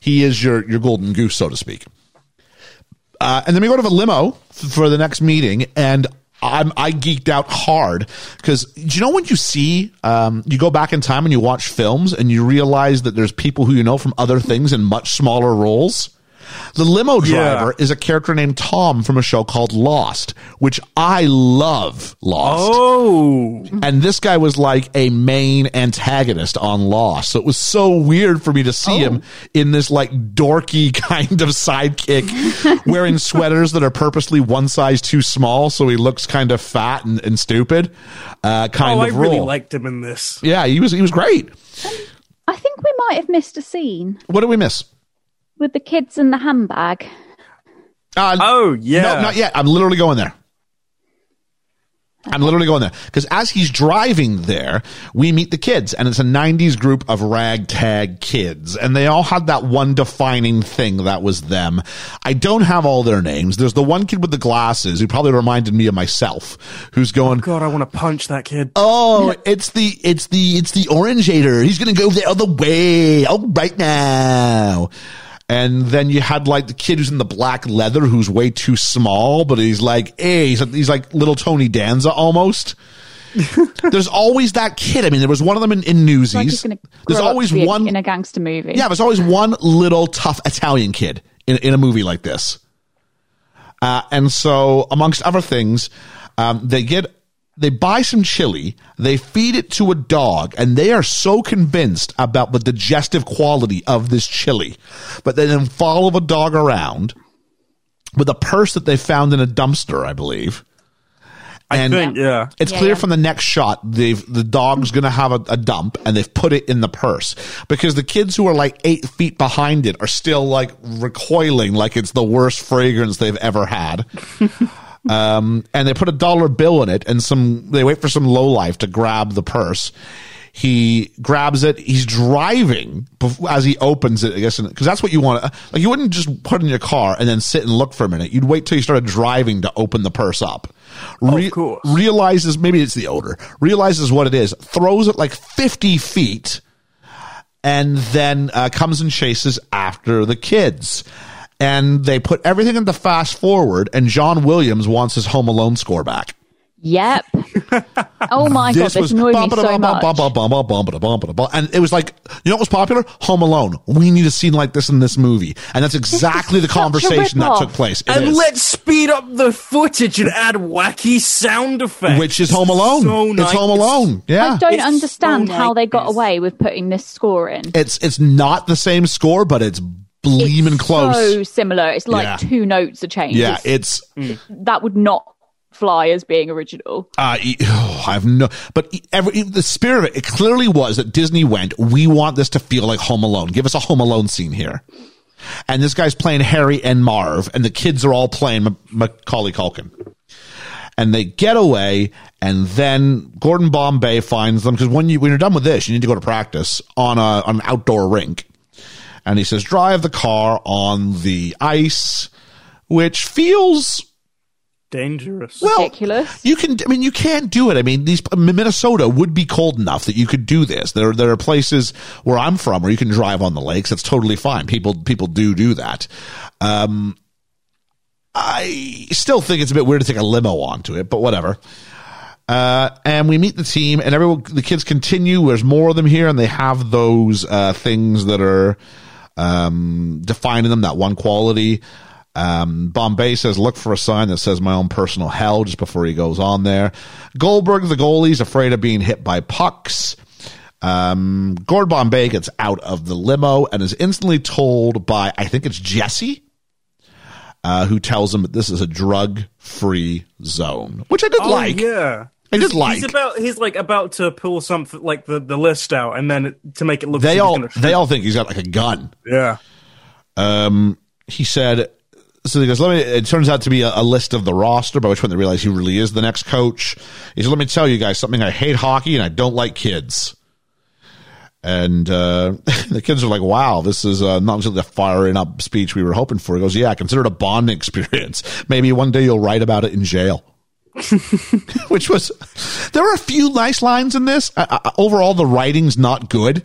he is your your golden goose, so to speak. Uh, and then we go to the limo for the next meeting, and I'm I geeked out hard because do you know when you see um, you go back in time and you watch films and you realize that there's people who you know from other things in much smaller roles. The limo Yeah. driver is a character named Tom from a show called Lost, which I love Lost. Oh, And this guy was like a main antagonist on Lost. So it was so weird for me to see him in this like dorky kind of sidekick wearing sweaters that are purposely one size too small. So he looks kind of fat and, and stupid, uh, kind of oh, I of really liked him in this. yeah, he was, he was great. I think we might have missed a scene What did we miss? With the kids and the handbag. Uh, Oh yeah, No, not yet. I'm literally going there. I'm literally going there because as he's driving there, we meet the kids, and it's a '90s group of ragtag kids, and they all had that one defining thing that was them. I don't have all their names. There's the one kid with the glasses who probably reminded me of myself, who's going, God, I want to punch that kid. "Oh, it's the it's the it's the Orangeator. He's gonna go the other way. Oh, right now." And then you had like the kid who's in the black leather who's way too small, but he's like, hey, he's, he's like little Tony Danza almost. There's always that kid. I mean, there was one of them in, in Newsies. Like he's going to there's always be a- one. in a gangster movie. Yeah, there's always one little tough Italian kid in, in a movie like this. Uh, and so, amongst other things, um, they get they buy some chili, they feed it to a dog, and they are so convinced about the digestive quality of this chili, but they then follow the dog around with a purse that they found in a dumpster, I believe. I think yeah. It's Yeah, clear yeah. from the next shot they've the dog's gonna have a, a dump and they've put it in the purse because the kids who are like eight feet behind it are still like recoiling like it's the worst fragrance they've ever had. um, and they put a dollar bill in it and some they wait for some lowlife to grab the purse. He grabs it. He's driving as he opens it. I guess because that's what you want. Like you wouldn't just put it in your car and then sit and look for a minute. You'd wait till you started driving to open the purse up. Re- course. realizes maybe it's the odor. Realizes what it is. Throws it like fifty feet, and then uh, comes and chases after the kids. And they put everything into fast forward, and John Williams wants his Home Alone score back. Yep. oh my god, this annoyed me so much. And it was like, you know what was popular? Home Alone. We need a scene like this in this movie. And that's exactly the conversation that took place. It And is. let's speed up the footage and add wacky sound effects. Which is Home Alone. So it's. Home Alone. Yeah. I don't It's understand so how they got away with putting this score in. It's it's not the same score, but it's bleeming It's close. So similar. It's like Yeah. two notes a change. yeah, It's- it's that would not fly as being original. uh, oh, I've no, but every, the spirit of it, it clearly was that Disney went, we want this to feel like Home Alone. Give us a Home Alone scene here. And this guy's playing Harry and Marv, and the kids are all playing M- Macaulay Culkin. And they get away, and then Gordon Bombay finds them because when you when you're done with this, you need to go to practice on a on an outdoor rink. And he says, "Drive the car on the ice," which feels dangerous. well, Ridiculous. You can, I mean, you can't do it. I mean, these Minnesota would be cold enough that you could do this. There, there are places where I'm from where you can drive on the lakes. That's totally fine. People, people do do that. Um, I still think it's a bit weird to take a limo onto it, but whatever. Uh, and we meet the team, and everyone, the kids continue. There's more of them here, and they have those uh, things that are um, defining them. That one quality. Um, Bombay says, "Look for a sign that says my own personal hell." Just before he goes on there, Goldberg, the goalie, is afraid of being hit by pucks. Um, Gord Bombay gets out of the limo and is instantly told by, I think it's Jesse, uh, who tells him that this is a drug-free zone, which I did oh, like. yeah. I He's- like. He's about. He's like about to pull something like the, the list out, and then it, to make it look. They like all they all think he's got like a gun. Yeah. He said. So he goes, let me, it turns out to be a, a list of the roster, by which point they realize he really is the next coach. He said, let me tell you guys something. I hate hockey and I don't like kids. And, uh, the kids are like, wow, this is, uh, not just the firing up speech we were hoping for. He goes, yeah, consider it a bonding experience. Maybe one day you'll write about it in jail. Which was, there were a few nice lines in this. Uh, uh, overall, the writing's not good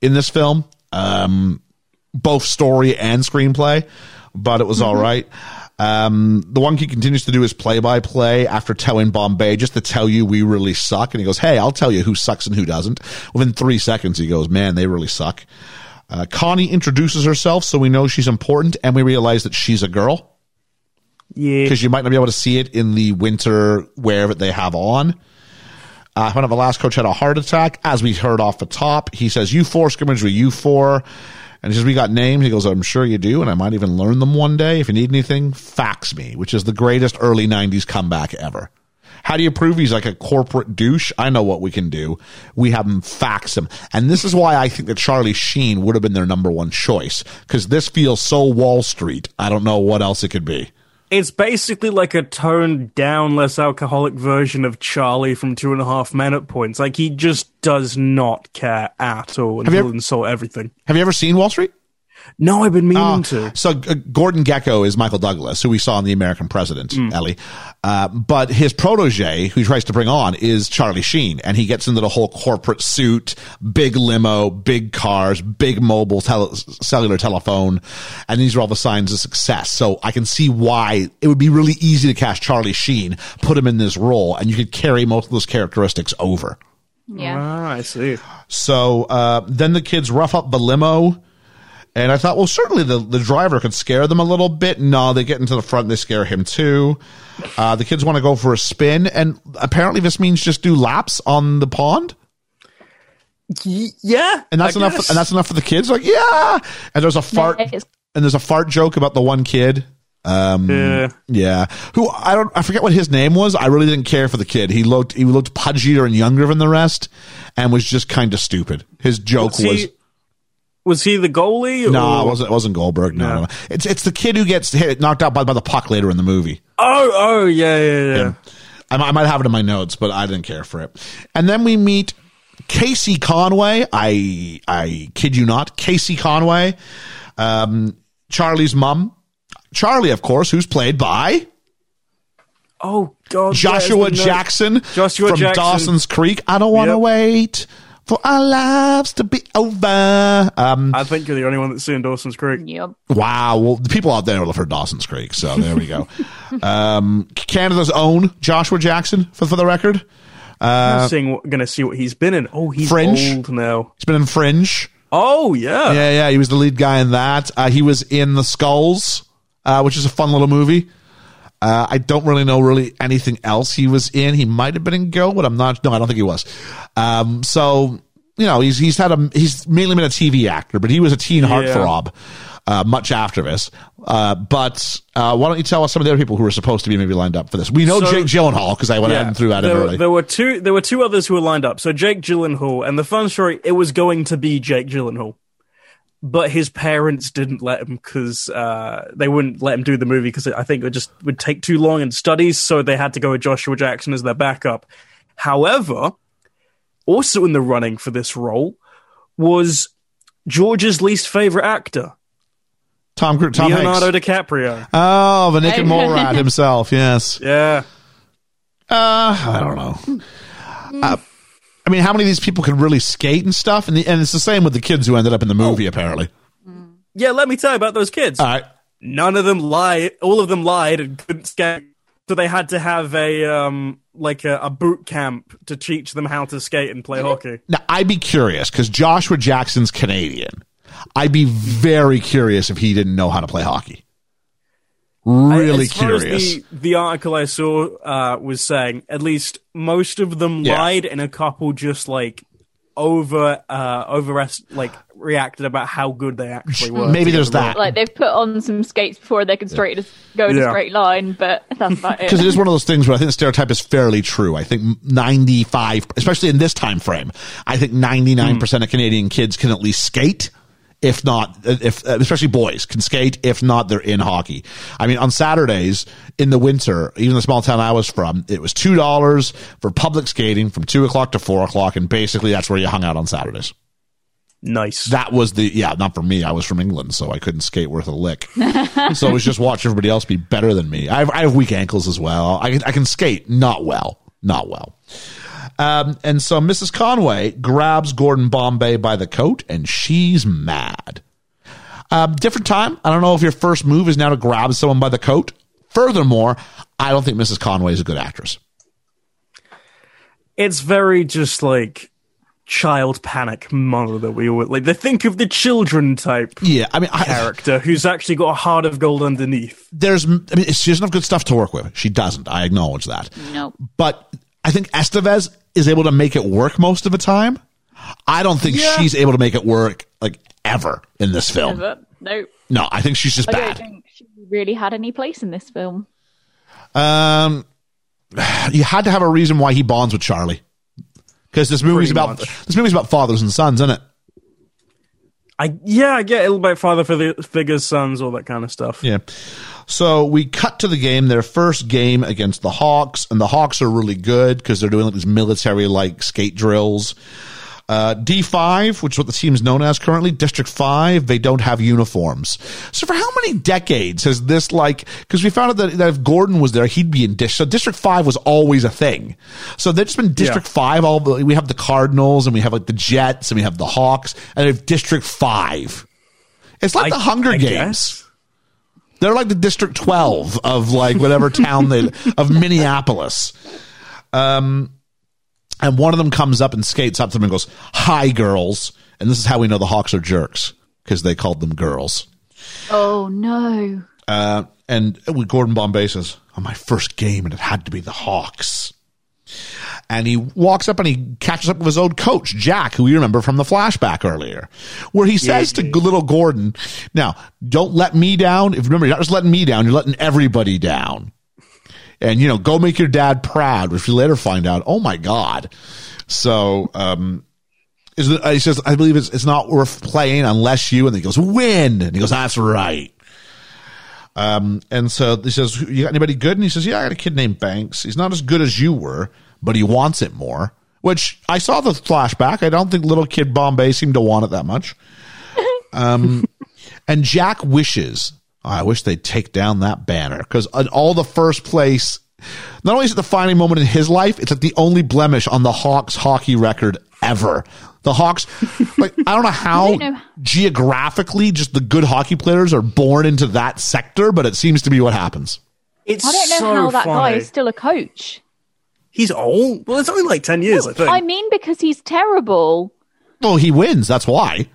in this film. Um, both story and screenplay, but it was all right. Um, the one he continues to do is play by play after telling Bombay just to tell you we really suck. And he goes, Hey, I'll tell you who sucks and who doesn't. Within three seconds, he goes, Man, they really suck. Uh, Connie introduces herself, so we know she's important, and we realize that she's a girl Yeah. because you might not be able to see it in the winter wear that they have on. Uh, one of the last coach had a heart attack, as we heard off the top. He says, "You four scrimmage with you four," and he says, "We got names." He goes, "I'm sure you do, and I might even learn them one day. If you need anything, fax me," which is the greatest early '90s comeback ever. How do you prove he's like a corporate douche? I know what we can do. We have him fax him. And this is why I think that Charlie Sheen would have been their number one choice. Because this feels so Wall Street. I don't know what else it could be. It's basically like a toned down, less alcoholic version of Charlie from Two and a Half Men at points. Like he just does not care at all and Have he'll ever- insult everything. Have you ever seen Wall Street? No, I've been meaning Oh, to. So uh, Gordon Gekko is Michael Douglas, who we saw in The American President, Ellie. Uh, but his protege, who he tries to bring on, is Charlie Sheen, and he gets into the whole corporate suit, big limo, big cars, big mobile tele- cellular telephone, and these are all the signs of success. So I can see why it would be really easy to cast Charlie Sheen, put him in this role, and you could carry most of those characteristics over. Yeah. Ah, I see. So uh, then the kids rough up the limo. And I thought, well, certainly the, the driver could scare them a little bit. No, they get into the front, they scare him too. Uh, the kids want to go for a spin, and apparently this means just do laps on the pond, yeah, and that's I enough. guess. And that's enough for the kids. Like, yeah. And there's a fart, it's- and there's a fart joke about the one kid. Um, Yeah. yeah, who I don't, I forget what his name was. I really didn't care for the kid. He looked, he looked pudgier and younger than the rest, and was just kind of stupid. His joke Was he- was. Was he the goalie? No, or- it wasn't. It wasn't Goldberg. No, No. no. It's it's the kid who gets hit, knocked out by, by the puck later in the movie. Oh, oh, yeah, yeah, yeah. I, might- I might have it in my notes, but I didn't care for it. And then we meet Casey Conway. I I kid you not, Casey Conway, um, Charlie's mom. Charlie, of course, who's played by Oh God, Joshua the? Jackson Joshua from Jackson. Dawson's Creek. I don't want to Yep. wait for our lives to be over. Um, I think you're the only one that's seen Dawson's Creek. Yep. Wow. Well, the people out there will have heard Dawson's Creek. So there we go. um, Canada's own Joshua Jackson, for, for the record. I'm seeing what, gonna see what he's been in. Oh, he's Fringe? old now. He's been in Fringe. Oh yeah. Yeah, yeah. He was the lead guy in that. Uh, he was in The Skulls, uh, which is a fun little movie. Uh, I don't really know really anything else he was in. He might have been in Go, but I'm not. No, I don't think he was. Um, so you know, he's he's had a he's mainly been a TV actor, but he was a teen heartthrob uh, much after this. Uh, but uh, why don't you tell us some of the other people who were supposed to be maybe lined up for this? We know So- Jake Gyllenhaal because I went ahead and threw at him there, early. there were two. There were two others who were lined up. So Jake Gyllenhaal, and the fun story, it was going to be Jake Gyllenhaal, but his parents didn't let him because uh, they wouldn't let him do the movie because I think it just would take too long in studies. So they had to go with Joshua Jackson as their backup. However, also in the running for this role was George's least favorite actor, Tom Cruise, Tom Leonardo Hanks. DiCaprio. Oh, the Nick and Mole rat himself. Yes. Yeah. Uh, I don't know. Uh, I mean, how many of these people can really skate and stuff? And, the, and it's the same with the kids who ended up in the movie, apparently. Yeah, let me tell you about those kids. All right. none of them lied. All of them lied and couldn't skate. So they had to have a um like a, a boot camp to teach them how to skate and play hockey. Now, I'd be curious because Joshua Jackson's Canadian. I'd be very curious if he didn't know how to play hockey. Really as far as curious. the, the article I saw uh, was saying, at least most of them Yeah. lied, and a couple just like over uh over like reacted about how good they actually were. Maybe to there's get that. Like they've put on some skates before they can straight go in Yeah. a straight line, but that's about it. because it is one of those things where I think the stereotype is fairly true. I think 95, especially in this time frame, I think 99% of Canadian kids can at least skate. If not, if especially boys can skate. If not, they're in hockey. I mean, on Saturdays in the winter, even the small town I was from, it was two dollars for public skating from two o'clock to four o'clock, and basically that's where you hung out on Saturdays. nice. That was the yeah, not for me. I was from England, so I couldn't skate worth a lick. so it was just watch everybody else be better than me. I have, I have weak ankles as well. I can, I can skate, not well, not well. Um, and so Mrs. Conway grabs Gordon Bombay by the coat, and she's mad. Um, different time. I don't know if your first move is now to grab someone by the coat. Furthermore, I don't think Mrs. Conway is a good actress. it's very just like child panic mother that we all like the think of the children type Yeah, I mean, I, character who's actually got a heart of gold underneath. there's, I mean, she doesn't have good stuff to work with. She doesn't. I acknowledge that. No. But I think Estevez is able to make it work most of the time. I don't think Yeah. she's able to make it work like ever in this film. Never. No. No, I think she's just I don't bad. think she really had any place in this film. Um, you had to have a reason why he bonds with Charlie, because this movie's Pretty about much. this movie's about fathers and sons, isn't it? I yeah, I get a little bit father for the figures, sons, all that kind of stuff. Yeah. So we cut to the game, their first game against the Hawks, and the Hawks are really good because they're doing like these military like skate drills. Uh, D5, which is what the team is known as currently, District 5, they don't have uniforms. So for how many decades has this like, cause we found out that, that if Gordon was there, he'd be in District, so District 5 was always a thing. So they've just been District 5, all the, we have the Cardinals and we have like the Jets and we have the Hawks and we have District 5. It's like I- the Hunger I Games. guess. They're like the District 12 of like whatever town they of Minneapolis. Um, and one of them comes up and skates up to them and goes, "Hi, girls." And this is how we know the Hawks are jerks because they called them girls. Oh no. Uh, and with Gordon Bombay says, "On my first game, and it had to be the Hawks." And he walks up and he catches up with his old coach, Jack, who you remember from the flashback earlier, where he says to little Gordon, now, don't let me down. If remember, you're not just letting me down, you're letting everybody down. And, you know, go make your dad proud, which you later find out, oh my God. So, um, he says, I believe it's, it's not worth playing unless you, and he goes, win. And he goes, that's right. Um, and so he says, you got anybody good? And he says, yeah, I got a kid named Banks. He's not as good as you were, but he wants it more, which I saw the flashback. I don't think little kid Bombay seemed to want it that much. Um, and Jack wishes, "Oh, I wish they'd take down that banner because all the first place, not only is it the defining moment in his life, it's like the only blemish on the Hawks hockey record ever. The Hawks, like, I don't know how don't know. geographically just the good hockey players are born into that sector, but it seems to be what happens. It's I don't know so how that guy is still a coach. He's old. Well, it's only like ten years, I think. I mean, because he's terrible. Well, he wins. That's why.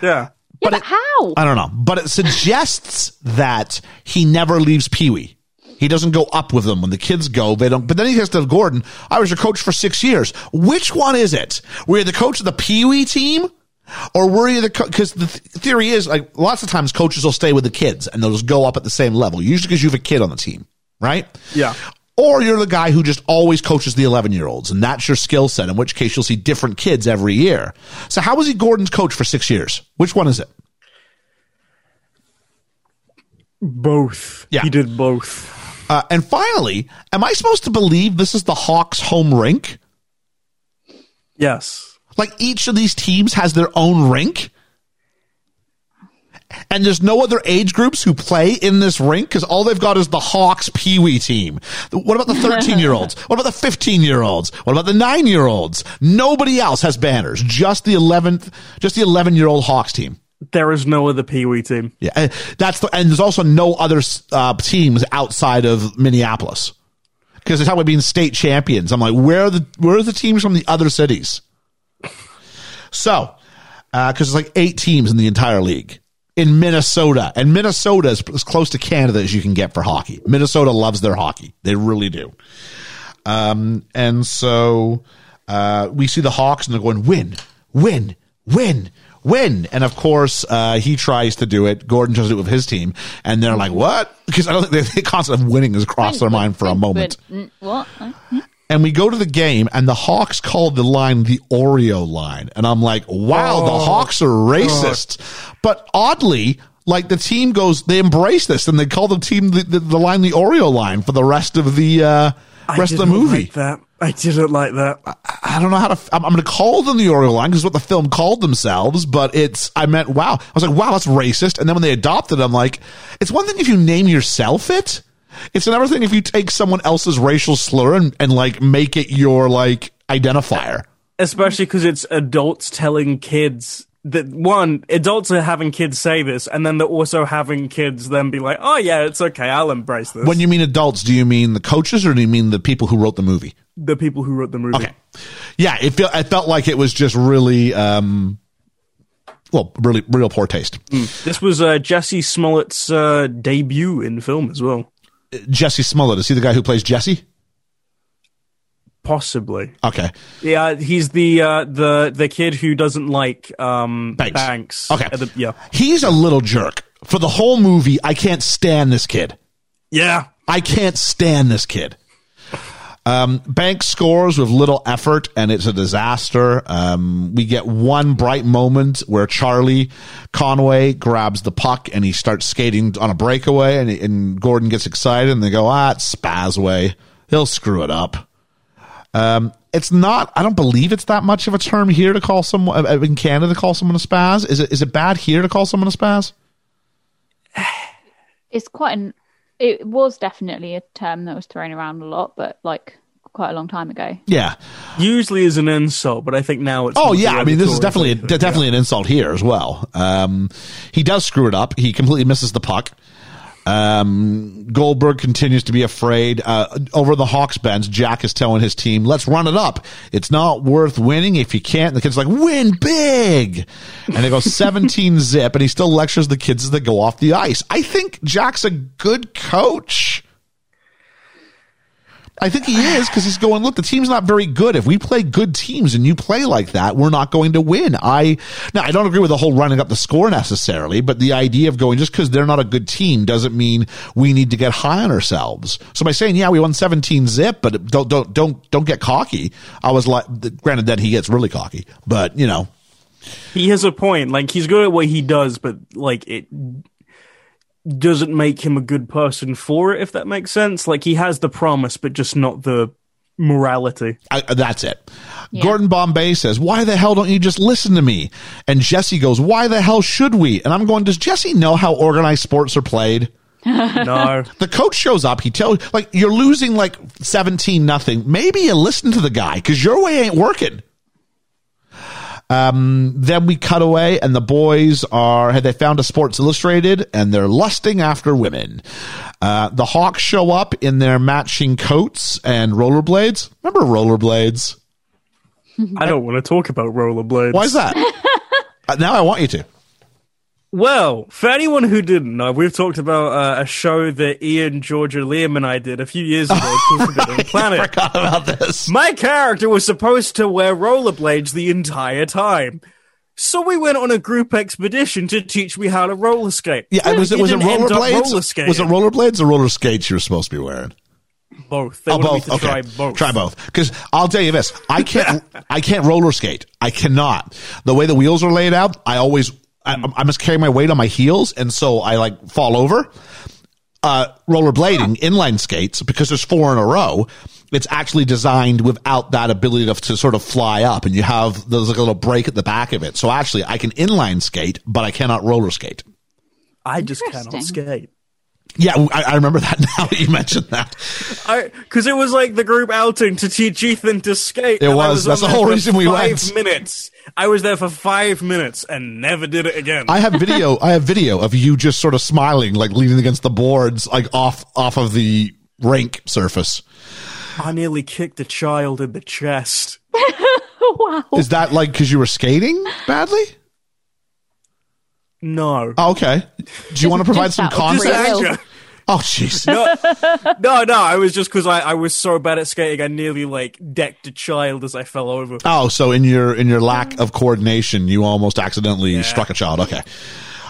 yeah. Yeah, but, how? I don't know, but it suggests that he never leaves Pee Wee. He doesn't go up with them when the kids go. They don't. But then he says to Gordon, "I was your coach for six years. Which one is it? Were you the coach of the Pee Wee team?" Or were you the because the th- theory is like lots of times coaches will stay with the kids and they'll just go up at the same level usually because you have a kid on the team right Yeah. or you're the guy who just always coaches the 11 year olds and that's your skill set in which case you'll see different kids every year so how was he Gordon's coach for six years which one is it Both. Yeah. He did both. Uh, and finally, am I supposed to believe this is the Hawks' home rink? Yes. Like each of these teams has their own rink? And there's no other age groups who play in this rink because all they've got is the Hawks Pee Wee team. What about the 13 year olds? What about the 15 year olds? What about the nine year olds? Nobody else has banners. Just the 11th, just the 11 year old Hawks team. There is no other Pee Wee team. Yeah, and that's the, and there's also no other uh, teams outside of Minneapolis because they're talking about being state champions. I'm like, where are the where are the teams from the other cities? So, because there's like eight teams in the entire league in Minnesota, and Minnesota is as close to Canada as you can get for hockey. Minnesota loves their hockey; they really do. Um, and so uh, we see the Hawks, and they're going win, win, win, win. And of course, uh, he tries to do it. Gordon tries to do it with his team, and they're like, "What?" Because I don't think the concept of winning has crossed their mind for a moment. What? And we go to the game, and the Hawks called the line the Oreo line, and I'm like, "Wow, the Oh, Hawks are racist." But oddly. Like the team goes, they embrace this and they call the team the, the, the line the Oreo line for the rest of the uh, I rest of the movie. Like that. I didn't like that. I don't know how to. I'm, I'm going to call them the Oreo line because what the film called themselves, but it's. I meant wow. I was like, wow, that's racist. And then when they adopted, I'm like, it's one thing if you name yourself it. It's another thing if you take someone else's racial slur and, and like make it your like identifier. Especially because it's adults telling kids that one adults are having kids say this, and then they're also having kids then be like, "Oh yeah, it's okay, I'll embrace this." When you mean adults, do you mean the coaches or do you mean the people who wrote the movie? the people who wrote the movie. Okay. Yeah, it felt it felt like it was just really um well, really real poor taste. This was uh, Jussie Smollett's uh, debut in film as well. Jesse Smollett, is he the guy who plays Jesse? Possibly, Okay. yeah. He's the uh, the the kid who doesn't like um, Banks. Okay. the- yeah, He's a little jerk. For the whole movie, I can't stand this kid. yeah. I can't stand this kid. Um, Banks scores with little effort, and it's a disaster. Um, we get one bright moment where Charlie Conway grabs the puck and he starts skating on a breakaway, and, and Gordon gets excited, and they go, "Ah, it's Spazway. He'll screw it up." Um, it's not. I don't believe it's that much of a term here to call someone uh, in Canada to call someone a spaz. Is it? Is it bad here to call someone a spaz? It's quite an. It was definitely a term that was thrown around a lot, but like quite a long time ago. Yeah. Usually is an insult, but I think now it's. Oh yeah, I mean this is derogatory definitely thing. definitely an insult here as well. Um, he does screw it up. He completely misses the puck. Um, Goldberg continues to be afraid. Uh, over the Hawks bench, Jack is telling his team, "Let's run it up. It's not worth winning if you can't." And the kid's like, "Win big," and they go 17 zip, and he still lectures the kids as they go off the ice. I think Jack's a good coach. I think he is because he's going, look, the team's not very good. If we play good teams and you play like that, we're not going to win. I, now I don't agree with the whole running up the score necessarily, but the idea of going just because they're not a good team doesn't mean we need to get high on ourselves. So by saying, yeah, we won 17 zip, but don't, don't, don't, don't get cocky. I was like, granted that he gets really cocky, but you know, He has a point. Like he's good at what he does, but like it doesn't make him a good person for it. If that makes sense. Like he has the promise, but just not the morality. I, that's it. Gordon Bombay says, why the hell don't you just listen to me? And Jesse goes, why the hell should we? And I'm going, does Jesse know how organized sports are played? No. The coach shows up. He tells like you're losing like seventeen nothing. Maybe you listen to the guy because your way ain't working. Um, then we cut away, and the boys are had they found a Sports Illustrated, and they're lusting after women. Uh, the Hawks show up in their matching coats and rollerblades. Remember rollerblades? I don't want to talk about rollerblades. Why is that? uh, now I want you to. Well, for anyone who didn't know, we've talked about uh, a show that Ian, Georgia, Liam, and I did a few years ago called Forbidden Planet. Forgot about this. My character was supposed to wear rollerblades the entire time. So we went on a group expedition to teach me how to roller skate. Yeah, was it was it Didn't end up rollerblades? roller was it rollerblades or roller skates you were supposed to be wearing? both? They Oh, both. to Okay. try both. Try both. Because I'll tell you this: I can't. I can't roller skate. I cannot. The way the wheels are laid out, I always. I, I must carry my weight on my heels, and so I like fall over. Uh, rollerblading, inline skates, because there's four in a row. It's actually designed without that ability to, to sort of fly up, and you have there's like a little break at the back of it. So actually, I can inline skate, but I cannot roller skate. I just cannot skate. Yeah, I, I remember that now that you mentioned that. Because it was like the group outing to teach Ethan to skate. It and I was. That's the whole reason we five went. minutes. I was there for five minutes and never did it again. I have video. I have video of you just sort of smiling, like leaning against the boards, like off off of the rink surface. I nearly kicked a child in the chest. wow. Is that like because you were skating badly? No. Oh, okay. Do you want to provide some out of Just free context? Oh, jeez. no, no, no. I was just because I, I was so bad at skating, I nearly like decked a child as I fell over. Oh, so in your in your lack of coordination, you almost accidentally struck a child. Okay.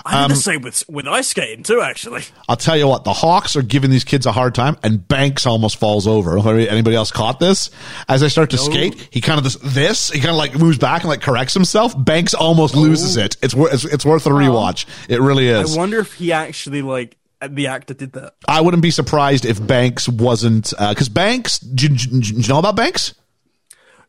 I Um, the same with with ice skating too, actually. I'll tell you what, the Hawks are giving these kids a hard time, and Banks almost falls over. Anybody else caught this? As I start to skate, he kind of this, this he kind of like moves back and like corrects himself. Banks almost loses it. It's worth it's, it's worth a rewatch. It really is. I wonder if he actually like the actor did that. I wouldn't be surprised if Banks wasn't because Banks. Do, you- do you know about Banks?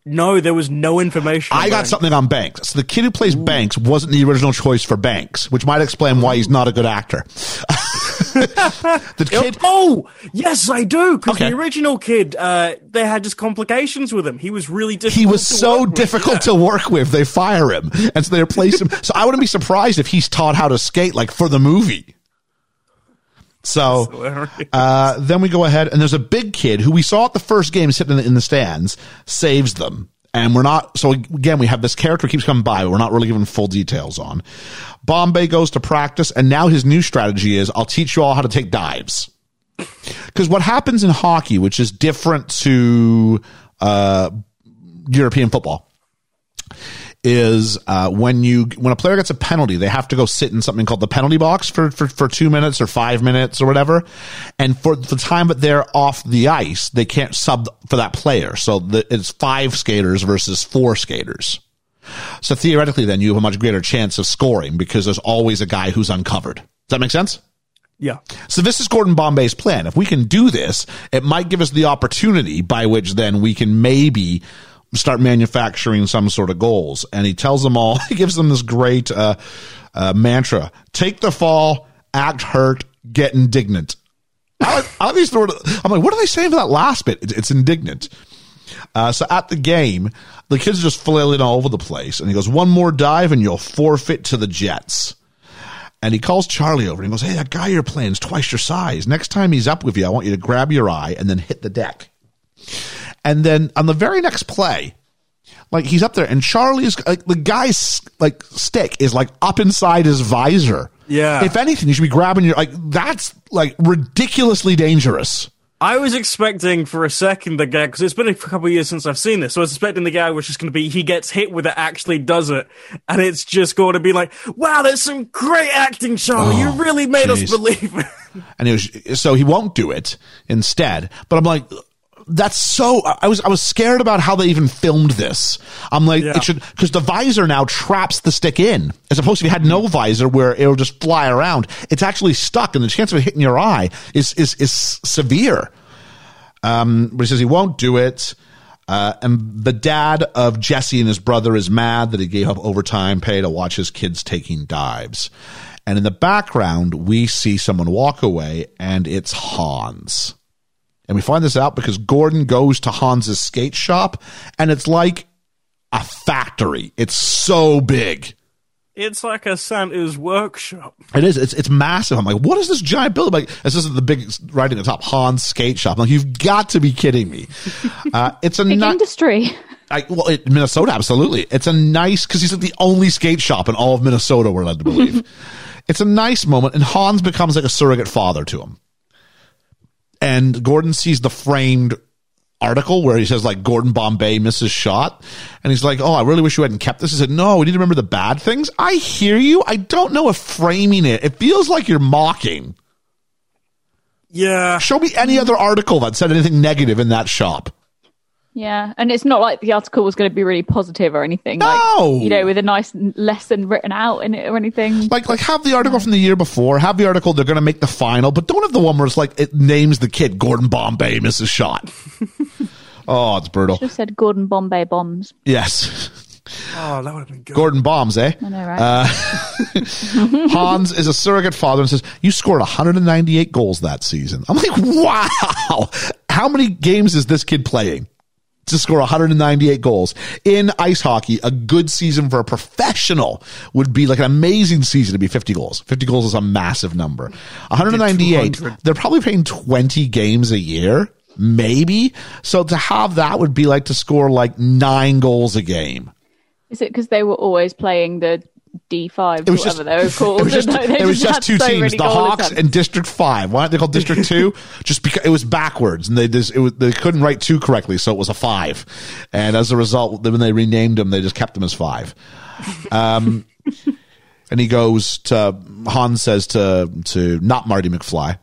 No, there was no information. I got Banks. something on Banks. So the kid who plays Banks wasn't the original choice for Banks, which might explain why he's not a good actor. the kid, Oh, yes, I do. Because Okay. the original kid, uh, they had just complications with him. He was really difficult. he was so work with. difficult Yeah. to work with. They fire him, and so they replace him. so I wouldn't be surprised if he's taught how to skate like for the movie. So uh, then we go ahead, and there's a big kid who we saw at the first game sitting in the, in the stands, saves them. And we're not, so again, we have this character keeps coming by, but we're not really given full details on. Bombay goes to practice, and now his new strategy is I'll teach you all how to take dives. Because what happens in hockey, which is different to uh, European football, is uh, when you when a player gets a penalty, they have to go sit in something called the penalty box for, for, for two minutes or five minutes or whatever. And for the time that they're off the ice, they can't sub for that player. So the, it's five skaters versus four skaters. So theoretically, then you have a much greater chance of scoring because there's always a guy who's uncovered. Does that make sense? yeah. So this is Gordon Bombay's plan. If we can do this, it might give us the opportunity by which then we can maybe start manufacturing some sort of goals. And he tells them all, he gives them this great uh, uh, mantra: take the fall, act hurt, get indignant. I, I like these I'm like, what are they saying for that last bit? It's, it's indignant. Uh, so at the game, the kids are just flailing all over the place, and he goes, "One more dive, and you'll forfeit to the Jets." And he calls Charlie over and he goes, Hey, that guy you're playing is twice your size. Next time he's up with you, I want you to grab your eye and then hit the deck. And then on the very next play, like he's up there and Charlie's like the guy's like stick is like up inside his visor. Yeah. If anything, you should be grabbing your like that's like ridiculously dangerous. I was expecting for a second the guy, because it's been a couple of years since I've seen this, so I was expecting the guy was just going to be, he gets hit with it, actually does it, and it's just going to be like, wow, that's some great acting, Charlie. you oh, really made jeez. us believe it. and he was so he won't do it instead. But I'm like, that's so. I was I was scared about how they even filmed this. I'm like, Yeah. it should because the visor now traps the stick in, as opposed to if you had no visor where it'll just fly around. It's actually stuck, and the chance of it hitting your eye is is is severe. Um, but he says he won't do it. Uh, and the dad of Jesse and his brother is mad that he gave up overtime pay to watch his kids taking dives. And in the background, we see someone walk away, and it's Hans. And we find this out because Gordon goes to Hans's skate shop, and it's like a factory. It's so big. It's like a Santa's workshop. It is. It's it's massive. I'm like, what is this giant building? Like, this is the big writing at the top, Hans Skate Shop. I'm like, you've got to be kidding me. Uh, it's a Big ni- industry. I, well, it, Minnesota, absolutely. It's a nice because he's like the only skate shop in all of Minnesota. We're led to believe. it's a nice moment, and Hans becomes like a surrogate father to him. And Gordon sees the framed article where he says like Gordon Bombay misses shot, and he's like, "Oh, I really wish you hadn't kept this." He said, "No, we need to remember the bad things." I hear you. I don't know if framing it. It feels like you're mocking. Yeah. Show me any other article that said anything negative in that shop. Yeah, and it's not like the article was going to be really positive or anything. No! Like, you know, with a nice lesson written out in it or anything. Like, like have the article from the year before. Have the article they're going to make the final, but don't have the one where it's like it names the kid Gordon Bombay misses shot. oh, it's brutal. Just said Gordon Bombay bombs. Yes, Oh, that would have been good. Gordon bombs, eh? I know, right? Hans is a surrogate father and says, You scored 198 goals that season. I'm like, Wow. How many games is this kid playing? To score 198 goals in ice hockey, a good season for a professional would be like an amazing season to be 50 goals. 50 goals is a massive number. 198. They're probably playing 20 games a year, maybe. So to have that would be like to score like nine goals a game. Is it because they were always playing the D5, It was whatever just, they were called? It was just, Like, they it was just had two so teams, many the Hawks attempts. and District Five. Why aren't they called District Two? Just because it was backwards, and they just it was, they couldn't write two correctly, so it was a five. And as a result, when they renamed them, they just kept them as five. Um, and he goes to Hans says to to not Marty McFly.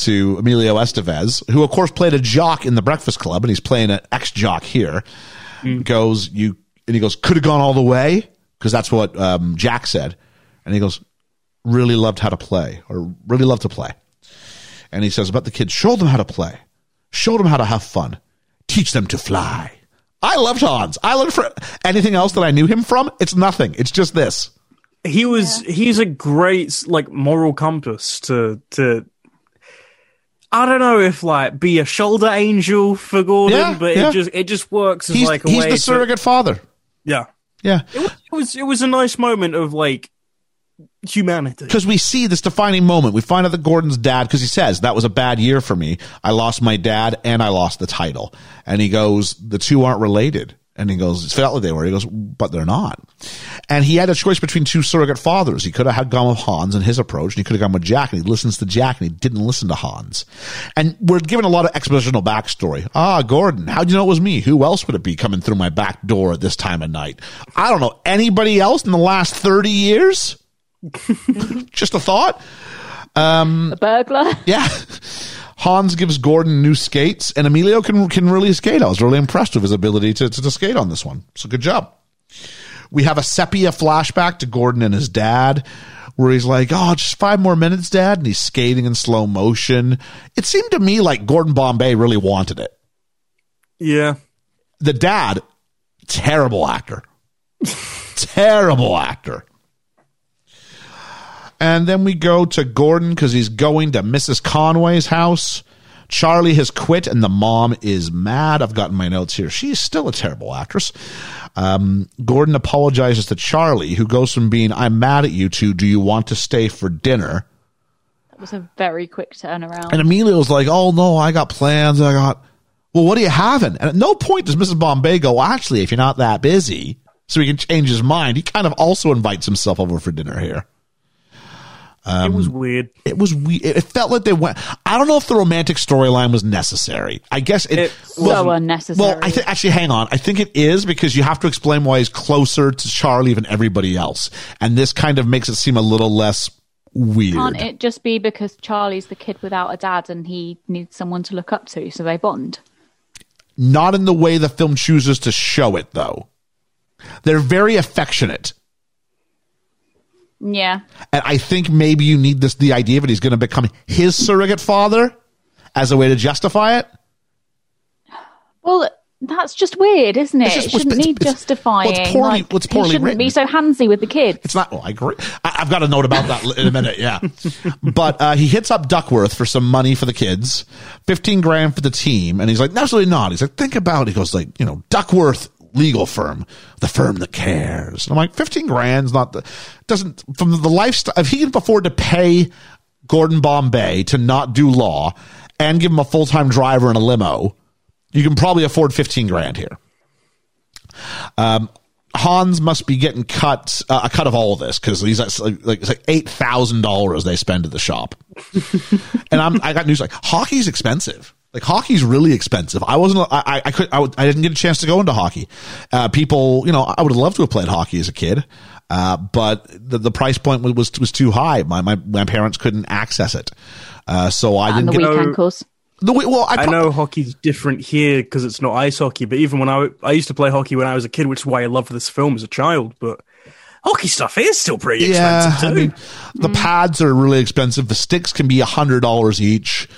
To Emilio Estevez, who of course played a jock in the Breakfast Club, and he's playing an ex jock here. Goes you, and he goes, could have gone all the way because that's what um, Jack said. And he goes, really loved how to play or really loved to play. And he says about the kids, show them how to play, show them how to have fun, teach them to fly. I loved Hans. I loved for anything else that I knew him from. It's nothing. It's just this. he was he's a great like moral compass to to I don't know if like be a shoulder angel for Gordon, Yeah, but yeah. it just it just works as He's, like a he's way the to- surrogate father. yeah. Yeah. It was, it was it was a nice moment of like humanity. because we see this defining moment. We find out that Gordon's dad, because he says that was a bad year for me. I lost my dad and I lost the title. And he goes, the two aren't related. And he goes, it felt like they were. He goes, but they're not. And he had a choice between two surrogate fathers. He could have had gone with Hans and his approach, and he could have gone with Jack, and he listens to Jack, and he didn't listen to Hans. And we're given a lot of expositional backstory. Ah, Gordon, how'd you know it was me? Who else would it be coming through my back door at this time of night? I don't know. Anybody else in the last 30 years? Just a thought. A burglar. Yeah. Hans gives Gordon new skates, and Emilio can can really skate. I was really impressed with his ability to, to, to skate on this one. So good job. We have a sepia flashback to Gordon and his dad, where he's like, "Oh, just five more minutes, Dad," and he's skating in slow motion. It seemed to me like Gordon Bombay really wanted it. Yeah. The dad, terrible actor, terrible actor. And then we go to Gordon because he's going to Mrs. Conway's house. Charlie has quit and the mom is mad. I've gotten my notes here. She's still a terrible actress. Um, Gordon apologizes to Charlie, who goes from being, I'm mad at you to, do you want to stay for dinner? That was a very quick turnaround. And Emilio's like, oh no, I got plans. I got, well, what are you having? And at no point does Mrs. Bombay go, actually, if you're not that busy, so he can change his mind. He kind of also invites himself over for dinner here. It was um, weird. It was weird. It felt like they went. I don't know if the romantic storyline was necessary. I guess it, It so wasn't- unnecessary. Well, I think actually, hang on. I think it is because you have to explain why he's closer to Charlie than everybody else, and this kind of makes it seem a little less weird. Can't it just be because Charlie's the kid without a dad and he needs someone to look up to, so they bond? Not in the way the film chooses to show it, though. They're very affectionate. Yeah. And I think maybe you need this the idea that he's going to become his surrogate father as a way to justify it. Well, that's just weird, isn't it? It's just- it shouldn't it's- need it's- justifying. well, it's poorly- like, it's he shouldn't written. be so handsy with the kid. It's not. Well, I agree. I, I've got a note about that in a minute. Yeah, but uh, he hits up Duckworth for some money for the kids, fifteen grand for the team, and he's like, "Absolutely not." He's like, "Think about." it. He goes like, "You know, Duckworth legal firm, the firm that cares." And I'm like, 15 grand's not the doesn't from the lifestyle. If he can afford to pay Gordon Bombay to not do law and give him a full time driver and a limo, you can probably afford 15 grand here. Um, Hans must be getting cut uh, a cut of all of this because he's like, like it's like eight thousand dollars they spend at the shop, and I'm I got news like hockey's expensive. Like hockey's really expensive. I wasn't. I I, I could. I, would- I didn't get a chance to go into hockey. Uh, people, you know, I would have loved to have played hockey as a kid, uh, but the, the price point was, was was too high. My my my parents couldn't access it, uh, so I and didn't the get. weak know- ankles. The, way- well, I, I know hockey's different here because it's not ice hockey, but even when I I used to play hockey when I was a kid, which is why I loved this film as a child. But hockey stuff is still pretty Yeah, expensive I mean, the pads are really expensive. The sticks can be a hundred dollars each.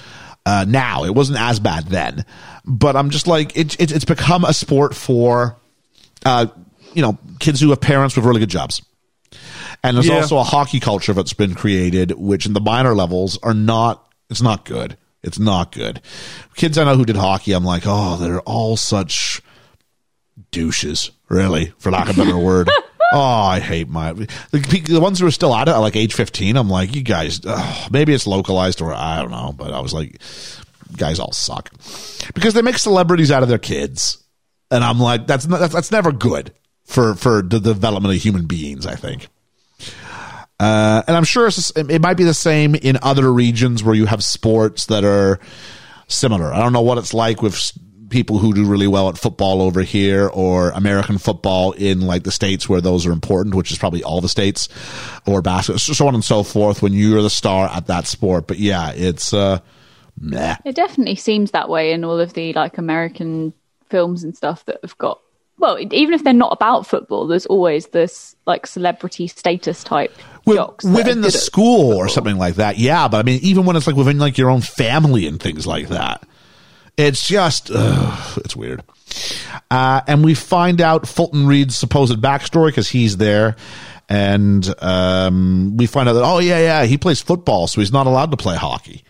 Uh, now it wasn't as bad then, but I'm just like it, it, it's become a sport for, uh, you know, kids who have parents with really good jobs. And there's Yeah. also a hockey culture that's been created, which in the minor levels are not. It's not good. It's not good. Kids I know who did hockey, I'm like, oh, they're all such douches, really, for lack of a better word. Oh, I hate my the, the ones who are still at it at like age fifteen. I'm like, you guys, ugh, maybe it's localized or I don't know, but I was like, guys all suck because they make celebrities out of their kids, and I'm like, that's not, that's, that's never good for for the development of human beings. I think. Uh, and I'm sure it might be the same in other regions where you have sports that are similar. I don't know what it's like with people who do really well at football over here or American football in like the states where those are important, which is probably all the states or basketball, so on and so forth when you're the star at that sport. But yeah, it's, uh, meh. It definitely seems that way in all of the like American films and stuff that have got. Well, even if they're not about football, there's always this like celebrity status type jocks within the school or something like that. Yeah. But I mean, even when it's like within like your own family and things like that, It's just, ugh, it's weird. Uh, and we find out Fulton Reed's supposed backstory because he's there. And um, we find out that, oh, yeah, yeah, he plays football, so he's not allowed to play hockey.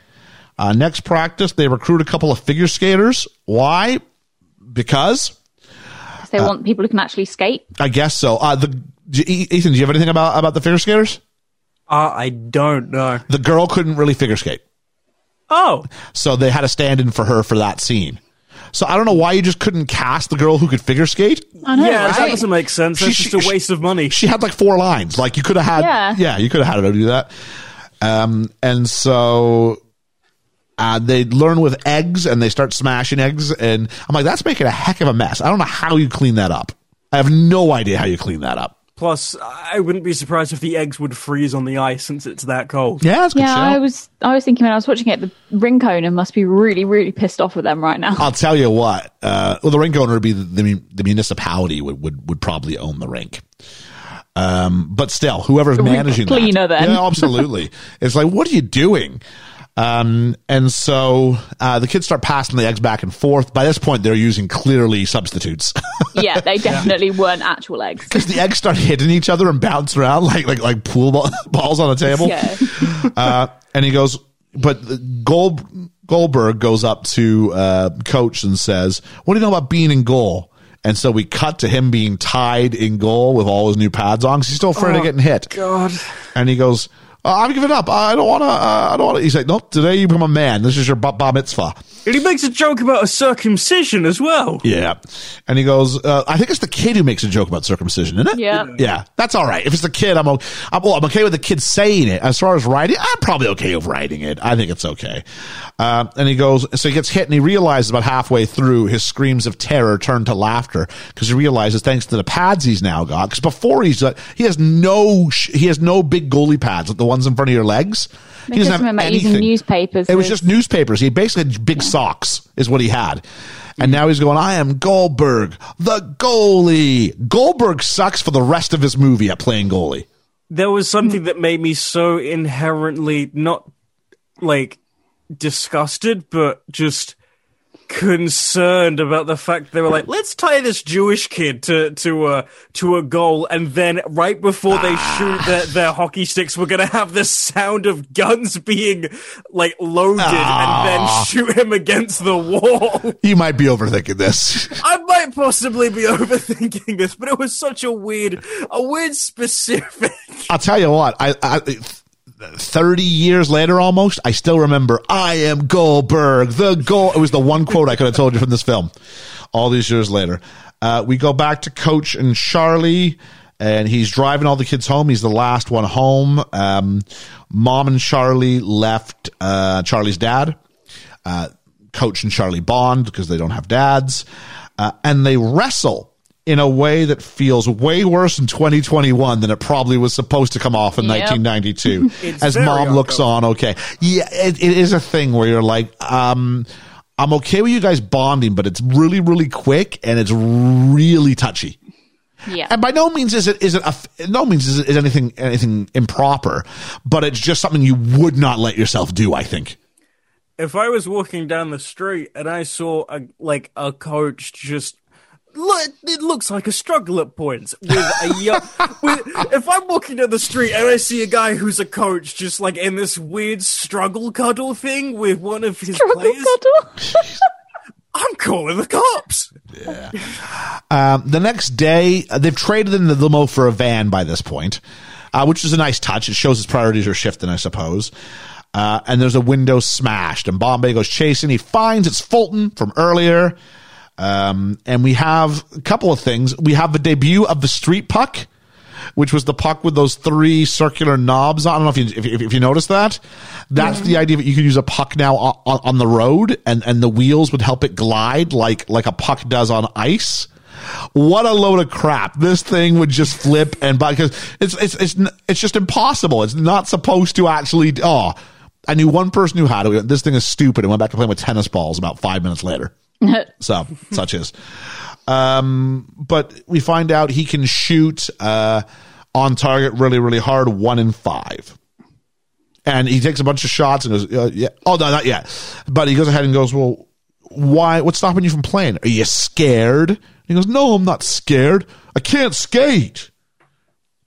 Uh, next practice, they recruit a couple of figure skaters. Why? Because they want people who can actually skate. I guess so. Uh, the Ethan, do you have anything about about the figure skaters? Uh, I don't know. The girl couldn't really figure skate, Oh, so they had a stand in for her for that scene. So I don't know why you just couldn't cast the girl who could figure skate. I know, yeah, that doesn't make sense. That's She- just a she- waste of money. She had like four lines. Like you could have had, Yeah. you could have had her do that. Um, and so uh, they learn with eggs and they start smashing eggs. And I'm like, that's making a heck of a mess. I don't know how you clean that up. I have no idea how you clean that up. Plus, I wouldn't be surprised if the eggs would freeze on the ice since it's that cold. Yeah, that's a good. Yeah, shout. I was I was thinking when I was watching it, the ring owner must be really really pissed off with them right now. I'll tell you what. Uh, well, the rink owner would be the, the, the municipality would, would would probably own the rink. Um, but still, whoever's rink managing cleaner that, then. yeah, absolutely. it's like, what are you doing? Um, and so uh, the kids start passing the eggs back and forth. By this point, they're using clearly substitutes yeah, they definitely weren't actual eggs. because the eggs start hitting each other and bounce around like like like pool ball, balls on a table. Yeah. uh, and he goes, but Gold, Goldberg goes up to uh, coach and says, "What do you know about being in goal?" And so we cut to him being tied in goal with all his new pads on 'cause he's still afraid of getting hit. God. And he goes, uh, "I've given up. I don't want to. Uh, I don't want to." He's like, "Nope. Today you become a man. This is your bar bar mitzvah." And he makes a joke about a circumcision as well. Yeah. And he goes, uh, I think it's the kid who makes a joke about circumcision, isn't it? Yeah. Yeah. That's all right. If it's the kid, I'm, o- I'm, well, I'm okay with the kid saying it. As far as writing, I'm probably okay with writing it. I think it's okay. Um, and he goes, so he gets hit and he realizes about halfway through his screams of terror turn to laughter because he realizes thanks to the pads he's now got. Because before he's, uh, he has no, sh- he has no big goalie pads, like the ones in front of your legs. They just remember using newspapers. It was just newspapers. He basically had big socks, is what he had. And now he's going, I am Goldberg, the goalie. Goldberg sucks for the rest of his movie at playing goalie. There was something that made me so inherently not like disgusted, but just concerned about the fact they were like, let's tie this Jewish kid to to a to a goal, and then right before they shoot their, ah. their hockey sticks, we're gonna have the sound of guns being like loaded, and then ah. shoot him against the wall. You might be overthinking this. I might possibly be overthinking this, but it was such a weird, a weird specific. I'll tell you what, I, I 30 years later almost, I still remember, I am Goldberg, the goal. It was the one quote I could have told you from this film all these years later. Uh, we go back to Coach and Charlie. And he's driving all the kids home. He's the last one home. Um, Mom and Charlie left uh, Charlie's dad. Uh, Coach and Charlie bond because they don't have dads. Uh, and they wrestle in a way that feels way worse in 2021 than it probably was supposed to come off in Yep. 1992. As mom looks on, okay. Yeah, it, it is a thing where you're like, um, I'm okay with you guys bonding, but it's really, really quick and it's really touchy. yeah. And by no means is it is it a, no means is it is anything anything improper, but it's just something you would not let yourself do. I think. If I was walking down the street and I saw a like a coach just. Look, it looks like a struggle at points with a young. with, if I'm walking down the street and I see a guy who's a coach just like in this weird struggle cuddle thing with one of his Struggle players, cuddle. I'm calling the cops. Um, the next day, uh, they've traded in the limo for a van by this point, uh, which is a nice touch. It shows his priorities are shifting, I suppose. Uh, and there's a window smashed, and Bombay goes chasing. He finds it's Fulton from earlier. Um, and we have a couple of things. We have the debut of the street puck, which was the puck with those three circular knobs. I don't know if you if, if, you noticed that. That's the idea that you can use a puck now on, on, the road, and and the wheels would help it glide like like a puck does on ice. What a load of crap! This thing would just flip and because it's it's it's it's just impossible. It's not supposed to actually. Oh, I knew one person who had it. This thing is stupid, and went back to playing with tennis balls about five minutes later. So, such is. Um, but we find out he can shoot uh, on target really, really hard, one in five. And he takes a bunch of shots and goes, uh, yeah. Oh, no, not yet. But he goes ahead and goes, well, why? What's stopping you from playing? Are you scared? He goes, no, I'm not scared. I can't skate.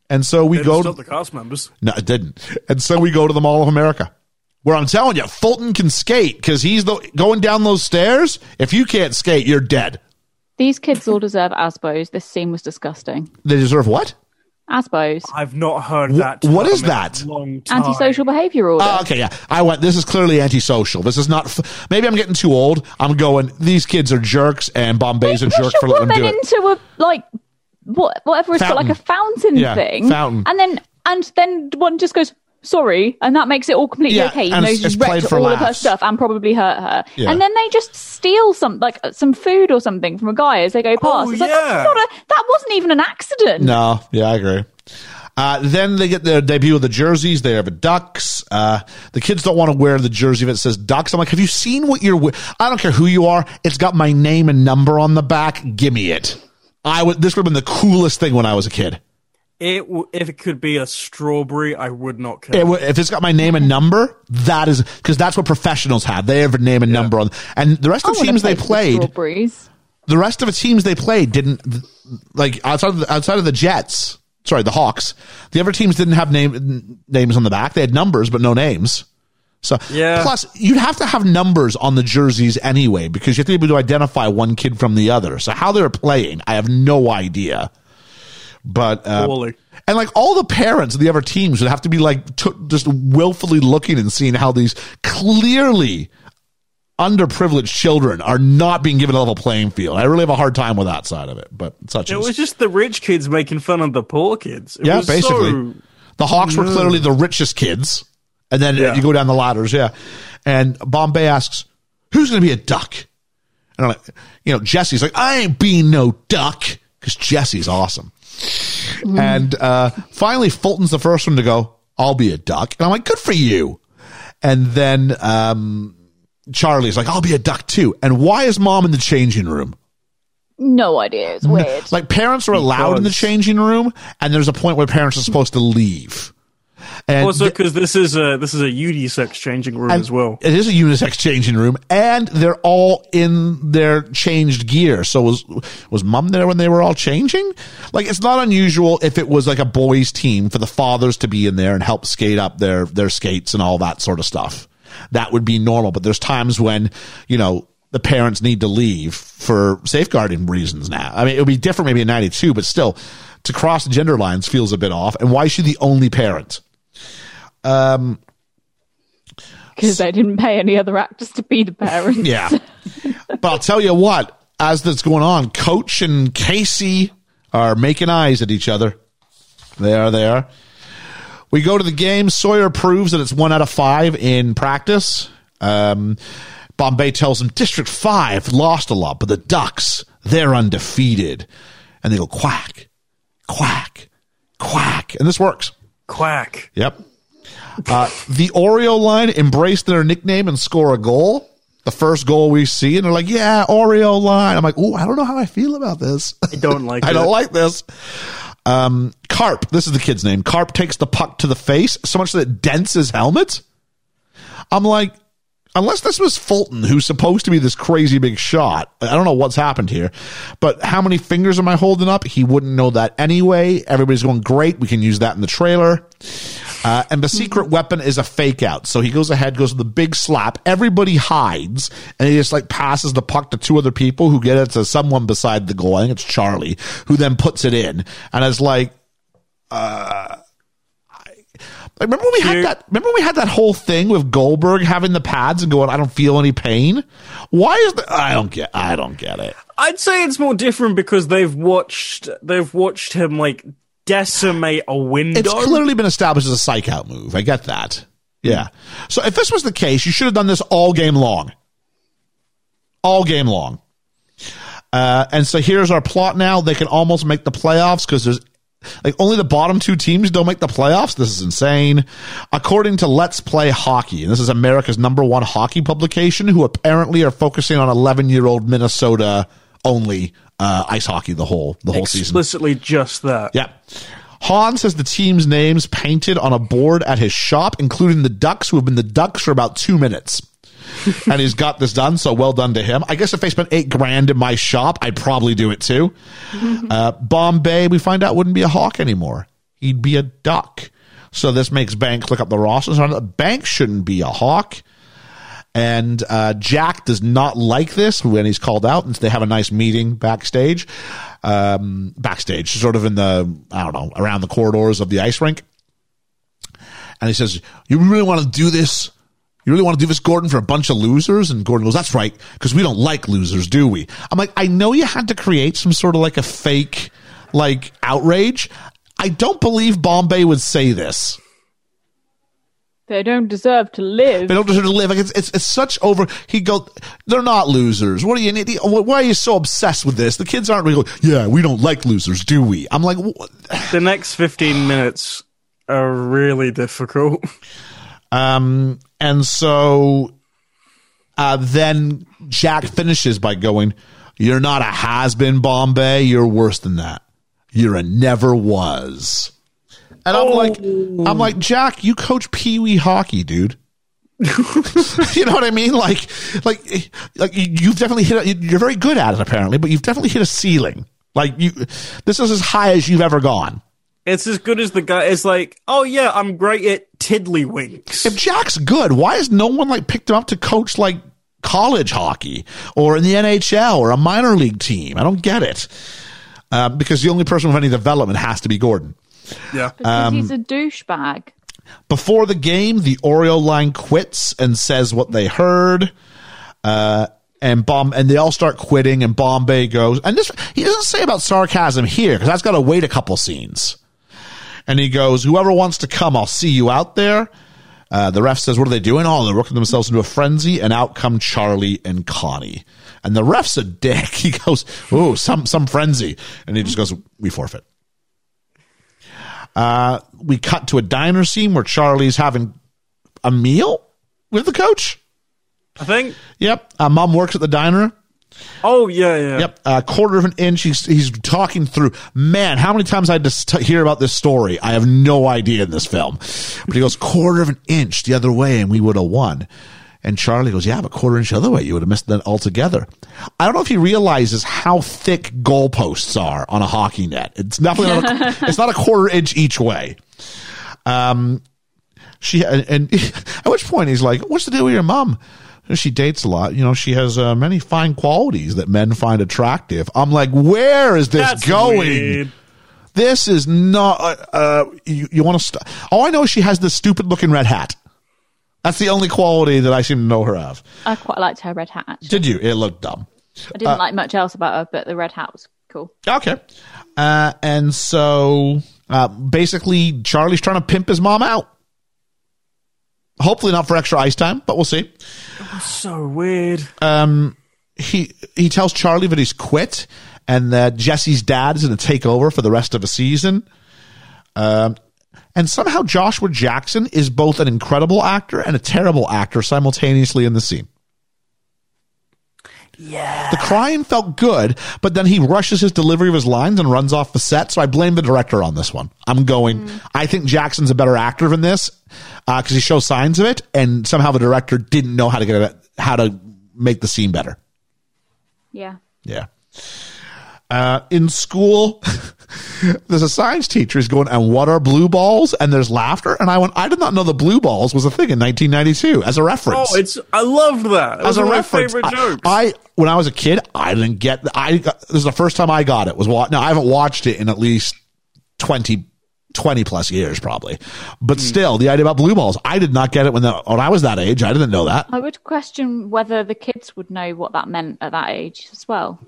And so we They go to the cast members. no, it didn't. And so we go to the Mall of America, where I'm telling you, Fulton can skate because he's the going down those stairs. If you can't skate, you're dead. These kids all deserve ASBOs. This scene was disgusting. They deserve what? ASBOs. I've not heard that. what is term in a that? Long time. Antisocial behaviour order. Oh, okay, yeah. I went. This is clearly antisocial. This is not. F- maybe I'm getting too old. I'm going. These kids are jerks, and Bombay's a Push jerk a for letting them woman do it. into a like what whatever it's got like a fountain Yeah, thing, fountain. and then and then one just goes sorry, and that makes it all completely Yeah, okay. Even though it's- she's it's wrecked all of her stuff and probably hurt her, Yeah. and then they just steal some like some food or something from a guy as they go past. Oh, it's like yeah. a, that wasn't even an accident. No, yeah, I agree. Uh, then they get their debut of the jerseys. They have a Ducks. Uh, the kids don't want to wear the jersey that says Ducks. I'm like, have you seen what you're? we- I don't care who you are. It's got my name and number on the back. Give me it. I would. This would have been the coolest thing when I was a kid. It w- if it could be a strawberry, I would not care. It would- if it's got my name and number, that is because that's what professionals have. They have a name and number on. And the rest of the teams they play for played, strawberries. the rest of the teams they played didn't like outside of the, outside of the Jets. Sorry, the Hawks. The other teams didn't have name names on the back. They had numbers, but no names. So Yeah. plus you'd have to have numbers on the jerseys anyway because you have to be able to identify one kid from the other. So how they're playing, I have no idea. But uh, and like all the parents of the other teams would have to be like t- just willfully looking and seeing how these clearly underprivileged children are not being given a level playing field. I really have a hard time with that side of it, but such It is. was just the rich kids making fun of the poor kids. It yeah, basically. so- the Hawks were clearly the richest kids. And then Yeah. you go down the ladders, yeah. And Bombay asks, who's going to be a duck? And I'm like, you know, Jesse's like, I ain't being no duck because Jesse's awesome. And uh, finally, Fulton's the first one to go, I'll be a duck. And I'm like, good for you. And then um, Charlie's like, I'll be a duck too. And why is mom in the changing room? No idea. It's weird. Like parents are allowed in the changing room, and there's a point where parents are supposed to leave. And Also, because this is a this is a unisex changing room as well. It is a unisex changing room, and they're all in their changed gear. So was was mom there when they were all changing? Like it's not unusual if it was like a boys' team for the fathers to be in there and help skate up their their skates and all that sort of stuff. That would be normal. But there's times when you know the parents need to leave for safeguarding reasons. Now, I mean, it would be different maybe in '92, but still, to cross gender lines feels a bit off. And why is she the only parent? Because they didn't pay any other actors to be the parents. Yeah. but I'll tell you what, as that's going on, Coach and Casey are making eyes at each other. They are there. We go to the game. Sawyer proves that it's one out of five in practice. Um, Bombay tells him District 5 lost a lot, but the Ducks, they're undefeated. And they go quack, quack, quack. And this works. Quack. Yep. Uh, the Oreo line embraced their nickname and score a goal. The first goal we see, and they're like, "Yeah, Oreo line." I'm like, "Ooh, I don't know how I feel about this. I don't like this. I it. don't like this." Um, Karp, this is the kid's name. Karp takes the puck to the face so much that it dents his helmet. I'm like, unless this was Fulton, who's supposed to be this crazy big shot, I don't know what's happened here. But how many fingers am I holding up? He wouldn't know that anyway. Everybody's going great. We can use that in the trailer. Uh, and the secret weapon is a fake out. So he goes ahead, goes with the big slap. Everybody hides, and he just like passes the puck to two other people who get it to someone beside the goal. I think it's Charlie, who then puts it in. And it's like, like, remember when we had that? Remember when we had that whole thing with Goldberg having the pads and going, "I don't feel any pain." Why is that? I don't get. I don't get it. I'd say it's more different because they've watched they've watched him like decimate a window. It's clearly been established as a psych out move. I get that. Yeah. So if this was the case, you should have done this all game long. All game long. Uh, and so here's our plot now. They can almost make the playoffs because there's like only the bottom two teams don't make the playoffs. This is insane. According to Let's Play Hockey, and this is America's number one hockey publication, who apparently are focusing on 11 year old Minnesota only uh, ice hockey the whole the whole season. explicitly just that. Yeah. Hans has the team's names painted on a board at his shop, including the Ducks, who have been the Ducks for about two minutes. and he's got this done. So well done to him. I guess if they spent eight grand in my shop, I'd probably do it too. uh, Bombay, we find out wouldn't be a hawk anymore. He'd be a duck. So this makes Banks look up the rosters. Banks shouldn't be a hawk. And uh, Jack does not like this when he's called out, and they have a nice meeting backstage, um, backstage, sort of in the I don't know around the corridors of the ice rink. And he says, "You really want to do this? You really want to do this, Gordon, for a bunch of losers?" And Gordon goes, "That's right, because we don't like losers, do we?" I'm like, I know you had to create some sort of like a fake like outrage. I don't believe Bombay would say this. They don't deserve to live. They don't deserve to live. Like it's, it's, it's such over. He go, they're not losers. What are you, idiot? Why are you so obsessed with this? The kids aren't really. Yeah, we don't like losers, do we? I'm like, what? The next 15 minutes are really difficult. um, and so, uh, then Jack finishes by going, "You're not a has been, Bombay. You're worse than that. You're a never was." And I'm like, I'm like, Jack, you coach Pee Wee hockey, dude. you know what I mean? Like, like, like you've definitely hit. A, you're very good at it, apparently, but you've definitely hit a ceiling. Like you, this is as high as you've ever gone. It's as good as the guy. It's like, oh yeah, I'm great at tiddlywinks. If Jack's good, why has no one like picked him up to coach like college hockey or in the NHL or a minor league team? I don't get it. Uh, because the only person with any development has to be Gordon. Yeah. because um, he's a douchebag. Before the game, the Oreo line quits and says what they heard. Uh, and bomb and they all start quitting and Bombay goes and this he doesn't say about sarcasm here because that's got to wait a couple scenes. And he goes, "Whoever wants to come, I'll see you out there." Uh, the ref says, "What are they doing?" Oh, they're working themselves into a frenzy, and out come Charlie and Connie. And the ref's a dick. He goes, "Oh, some some frenzy," and he just goes, "We forfeit." Uh, we cut to a diner scene where Charlie's having a meal with the coach. I think. Yep. Uh, Mom works at the diner. Oh yeah, yeah. Yep. A quarter of an inch. He's, he's talking through. Man, how many times I just t- hear about this story? I have no idea in this film. But he goes, quarter of an inch the other way and we would have won. And Charlie goes, yeah, but quarter inch the other way, you would have missed that altogether. I don't know if he realizes how thick goalposts are on a hockey net. It's definitely not a, it's not a quarter inch each way. Um, she and, and at which point he's like, "What's the deal with your mom?" She dates a lot. You know, she has uh, many fine qualities that men find attractive. I'm like, where is this That's going? weird. This is not. Uh, uh, you you want to? St- All I know is she has this stupid looking red hat. That's the only quality that I seem to know her of. I quite liked her red hat. Actually. Did you? It looked dumb. I didn't like much else about her, but the red hat was cool. Okay. Uh, and so uh, basically, Charlie's trying to pimp his mom out. Hopefully not for extra ice time, but we'll see. So weird. He he tells Charlie that he's quit and that Jesse's dad is going to take over for the rest of the season. Um, and somehow Joshua Jackson is both an incredible actor and a terrible actor simultaneously in the scene. Yeah. The crying felt good, but then he rushes his delivery of his lines and runs off the set. So I blame the director on this one. I'm going, I think Jackson's a better actor than this because he shows signs of it, and somehow the director didn't know how to get it, how to make the scene better. Yeah. Yeah. Uh, in school, there's a science teacher who's going, and what are blue balls? And there's laughter. And I went, I did not know the blue balls was a thing in 1992 as a reference Oh, it's. I loved that. That as was a my reference. favorite I. I when I was a kid, I didn't get. I got, this is the first time I got it. Was wa- now I haven't watched it in at least 20, 20 plus years probably, but Hmm. still the idea about blue balls, I did not get it when the, when I was that age. I didn't know that. I would question whether the kids would know what that meant at that age as well.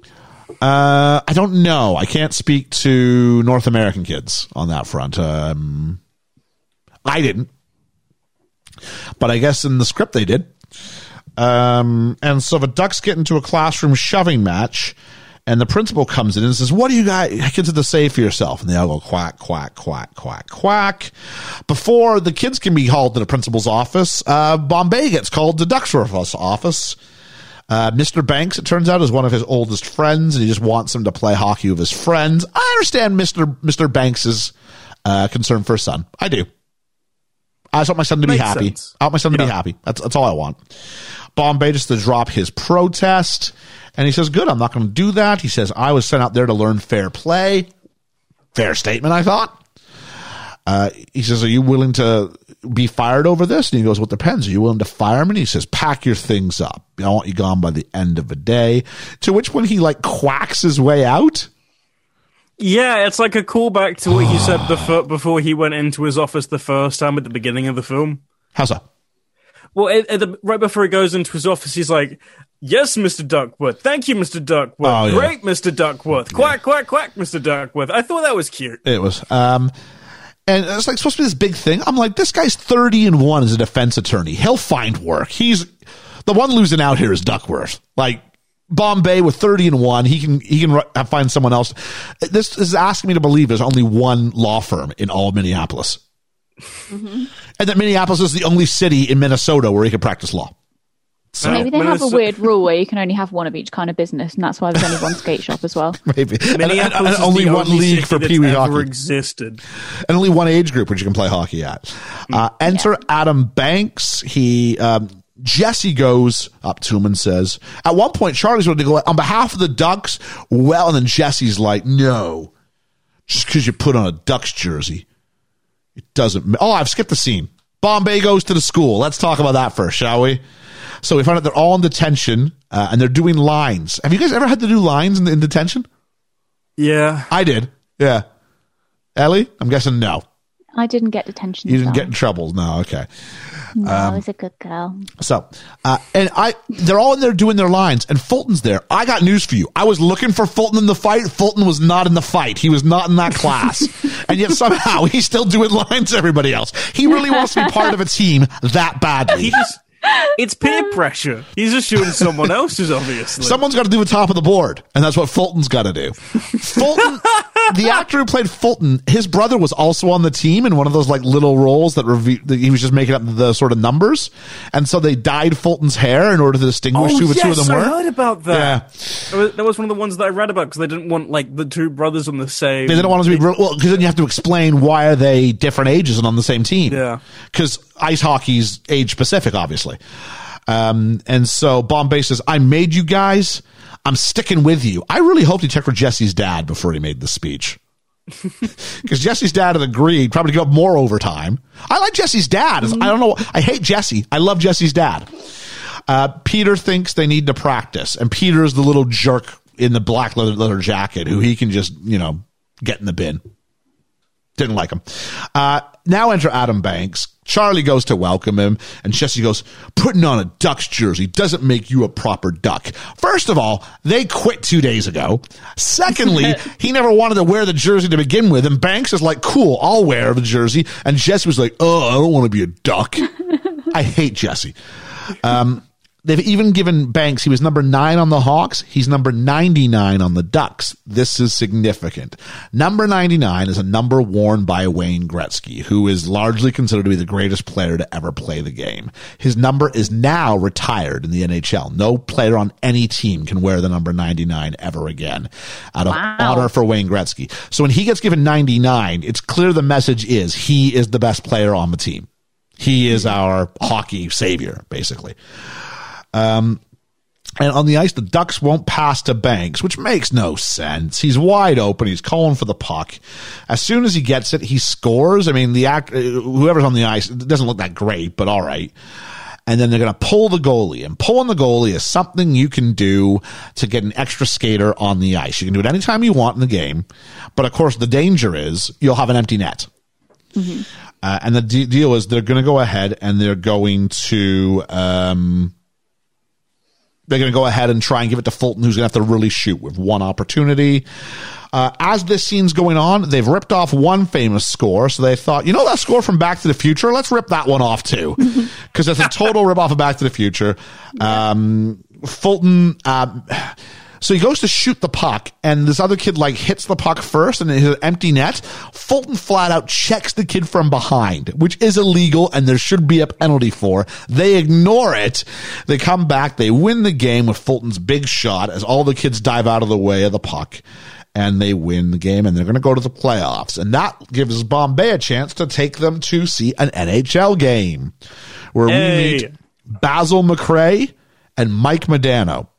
Uh, I don't know. I can't speak to North American kids on that front. Um, I didn't, but I guess in the script they did. Um, and so the Ducks get into a classroom shoving match, and the principal comes in and says, "What do you guys kids have to say for yourself?" And they all go quack, quack, quack, quack, quack. Before the kids can be called to the principal's office, uh, Bombay gets called to Ducksworth's office. Uh, Mr. Banks, it turns out, is one of his oldest friends, and he just wants him to play hockey with his friends. I understand Mr. Mr. Banks's uh, concern for his son. I do. I just want my son to be happy. sense. I want my son to be happy. That's that's all I want. Bombay just to drop his protest. And he says, good, I'm not going to do that. He says, I was sent out there to learn fair play. Fair statement, I thought. Uh, he says, are you willing to be fired over this? And he goes, well, it depends. Are you willing to fire me? And he says, pack your things up. I want you gone by the end of the day. To which when he like quacks his way out. Yeah, it's like a callback to what you said before he went into his office the first time at the beginning of the film. How's that? Well, at, at the, right before he goes into his office, he's like, "Yes, Mister Duckworth. Thank you, Mister Duckworth. Oh, yeah. Great, Mister Duckworth. Quack, quack, quack, Mister Duckworth." I thought that was cute. It was. Um, and it's like supposed to be this big thing. I'm like, this guy's 30 and one as a defense attorney. He'll find work. He's the one losing out here is Duckworth. Like Bombay with 30 and one, he can he can ru- find someone else. This is asking me to believe there's only one law firm in all of Minneapolis, and that Minneapolis is the only city in Minnesota where he can practice law. So, Maybe they have a weird rule where you can only have one of each kind of business, and that's why there's only one skate shop as well. Maybe and, and- and Minneapolis only one only league for that's Pee Wee ever hockey. existed. and only one age group which you can play hockey at. Uh, enter Adam Banks. He um, Jesse goes up to him and says, at one point Charlie's going to go on behalf of the Ducks. Well, and then Jesse's like, no, just because you put on a Ducks jersey, it doesn't. ma- Oh, I've skipped the scene. Bombay goes to the school. Let's talk about that first, shall we? So we find out they're all in detention uh, and they're doing lines. Have you guys ever had to do lines in, in detention? Yeah, I did. Yeah. Ellie, I'm guessing no. I didn't get detention. You didn't so- get in trouble. No, okay. No, um, I was a good girl. So, uh, and I, they're all in there doing their lines, and Fulton's there. I got news for you. I was looking for Fulton in the fight. Fulton was not in the fight. He was not in that class, and yet somehow he's still doing lines to everybody else. He really wants to be part of a team that badly. he just. It's peer pressure. He's just shooting someone else's, obviously. Someone's got to do the top of the board, and that's what Fulton's got to do. Fulton, the actor who played Fulton, his brother was also on the team in one of those like little roles that, reve- that he was just making up the sort of numbers, and so they dyed Fulton's hair in order to distinguish Oh, who the two of yes, them were. I heard about that. Yeah. That was- That was one of the ones that I read about because they didn't want like the two brothers on the same. They didn't want them to be real, well because then you have to explain why are they different ages and on the same team. Yeah. because ice hockey's age specific, obviously. Um, and so Bombay says, "I made you guys. I'm sticking with you." I really hoped he checked with Jesse's dad before he made the speech. Because Jesse's dad had agreed probably to give up more overtime. I like Jesse's dad. I don't know. I hate Jesse. I love Jesse's dad. Uh, Peter thinks they need to practice, and Peter is the little jerk in the black leather, leather jacket who he can just you know get in the bin. Didn't like him. Uh, now enter Adam Banks. Charlie goes to welcome him, and Jesse goes, putting on a Ducks jersey doesn't make you a proper Duck. First of all, they quit two days ago. Secondly, he never wanted to wear the jersey to begin with, and Banks is like, cool, I'll wear the jersey. And Jesse was like, oh, I don't want to be a Duck. I hate Jesse. Um, they've even given Banks, he was number nine on the Hawks. He's number 99 on the Ducks. This is significant. Number 99 is a number worn by Wayne Gretzky, who is largely considered to be the greatest player to ever play the game. His number is now retired in the NHL. No player on any team can wear the number 99 ever again out of Wow. honor for Wayne Gretzky. So when he gets given 99, it's clear the message is he is the best player on the team. He is hmm. our hockey savior, basically. Um, and on the ice, the Ducks won't pass to Banks, which makes no sense. He's wide open. He's calling for the puck. As soon as he gets it, he scores. I mean, the act, uh, whoever's on the ice, it doesn't look that great, but all right. And then they're going to pull the goalie. And pulling the goalie is something you can do to get an extra skater on the ice. You can do it anytime you want in the game. But of course, the danger is you'll have an empty net. Uh, and the de- deal is they're going to go ahead and they're going to um, they're going to go ahead and try and give it to Fulton, who's going to have to really shoot with one opportunity. Uh, as this scene's going on, they've ripped off one famous score, so they thought, you know that score from Back to the Future? Let's rip that one off too, because it's a total rip off of Back to the Future. Um, Fulton. Um, so he goes to shoot the puck, and this other kid like hits the puck first, and it hits an empty net. Fulton flat out checks the kid from behind, which is illegal, and there should be a penalty for. They ignore it. They come back. They win the game with Fulton's big shot as all the kids dive out of the way of the puck, and they win the game, and they're going to go to the playoffs, and that gives Bombay a chance to take them to see an NHL game where we meet Basil McRae and Mike Modano.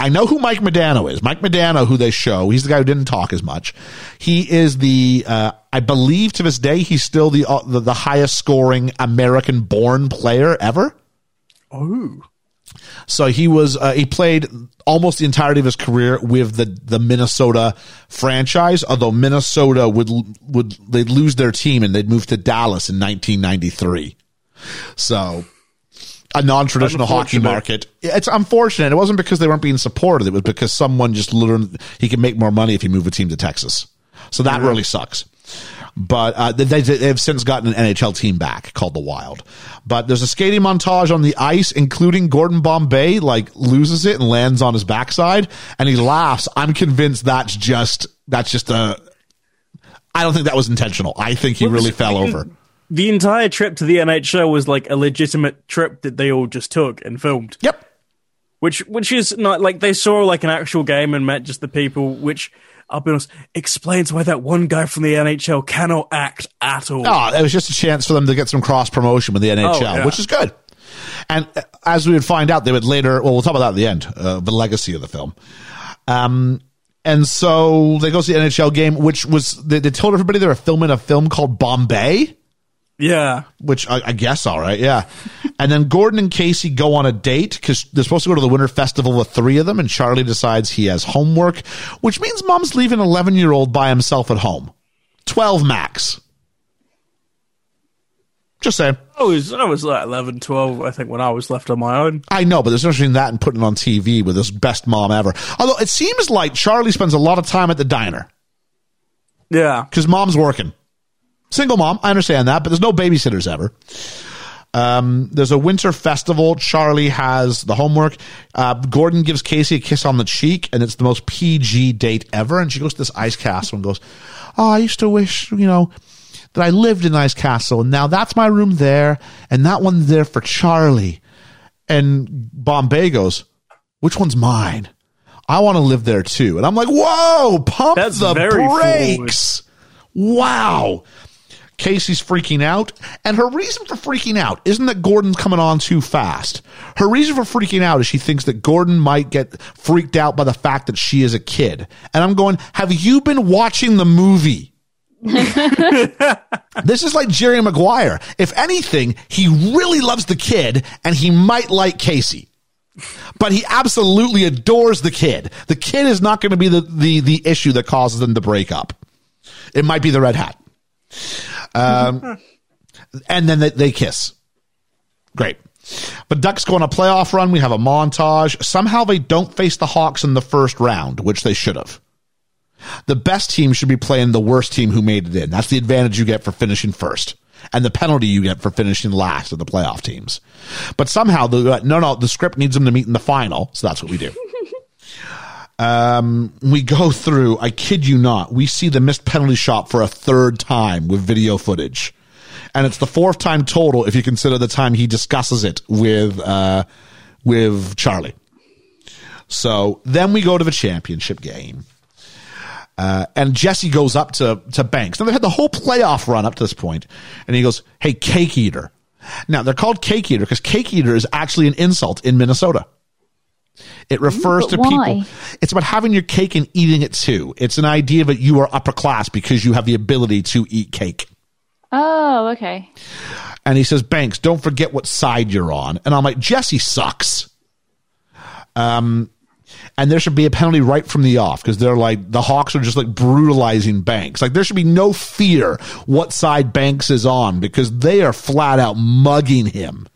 I know who Mike Modano is. Mike Modano, who they show, he's the guy who didn't talk as much. He is the, uh, I believe to this day, he's still the, uh, the the highest scoring American born player ever. Oh. So he was uh, he played almost the entirety of his career with the the Minnesota franchise. Although Minnesota would would they'd lose their team and they'd move to Dallas in 1993. So a non-traditional hockey market. It's unfortunate. It wasn't because they weren't being supported. It was because someone just learned he can make more money if he moved a team to Texas. So that really sucks. But uh, they, they- they've since gotten an NHL team back called the Wild. But there's a skating montage on the ice, including Gordon Bombay like loses it and lands on his backside, and he laughs. I'm convinced that's just that's just a. I don't think that was intentional. I think he Well, really fell over. The entire trip to the NHL was like a legitimate trip that they all just took and filmed. Yep. Which which is not like they saw like an actual game and met just the people, which I'll be honest, explains why that one guy from the NHL cannot act at all. Oh, it was just a chance for them to get some cross promotion with the NHL, Oh, yeah. which is good. And uh, as we would find out, they would later. Well, we'll talk about that at the end. Uh, the legacy of the film. Um, and so they go to the NHL game, which was they, they told everybody they were filming a film called Bombay, Yeah. which I, I guess all right, yeah. and then Gordon and Casey go on a date because they're supposed to go to the Winter Festival with three of them, and Charlie decides he has homework, which means Mom's leaving an eleven year old by himself at home, twelve max. Just saying. I was I was like 11, 12, I think, when I was left on my own. I know, but there's no between that and putting it on TV with this best mom ever. Although it seems like Charlie spends a lot of time at the diner Yeah. because mom's working. Single mom, I understand that, but there's no babysitters ever. Um, there's a winter festival. Charlie has the homework. Uh, Gordon gives Casey a kiss on the cheek, and it's the most PG date ever. And she goes to this ice castle and goes, "Oh, I used to wish, you know, that I lived in Ice Castle, and now that's my room there, and that one's there for Charlie." And Bombay goes, "Which one's mine? I want to live there too." And I'm like, "Whoa, pump That's the very brakes!" Wow. Casey's freaking out. And her reason for freaking out isn't that Gordon's coming on too fast. Her reason for freaking out is she thinks that Gordon might get freaked out by the fact that she is a kid. And I'm going, have you been watching the movie? this is like Jerry Maguire. If anything, he really loves the kid and he might like Casey. But he absolutely adores the kid. The kid is not going to be the, the, the issue that causes them to break up. It might be the red hat. Um, and then they, they kiss. Great. The Ducks go on a playoff run. We have a montage. Somehow they don't face the Hawks in the first round, which they should have. The best team should be playing the worst team who made it in. That's the advantage you get for finishing first. And the penalty you get for finishing last of the playoff teams. But somehow the uh, no no the script needs them to meet in the final, so that's what we do. um, we go through. I kid you not. We see the missed penalty shot for a third time with video footage, and it's the fourth time total if you consider the time he discusses it with uh, with Charlie. So then we go to the championship game. Uh, and Jesse goes up to, to Banks. Now they've had the whole playoff run up to this point, and he goes, "Hey, cake eater." Now they're called cake eater because cake eater is actually an insult in Minnesota. It refers to why? people. It's about having your cake and eating it too. It's an idea that you are upper class because you have the ability to eat cake. Oh, okay. And he says, Banks, don't forget what side you're on. And I'm like, Jesse sucks. Um, and there should be a penalty right from the off because they're like, the Hawks are just like brutalizing Banks. Like, there should be no fear what side Banks is on because they are flat out mugging him.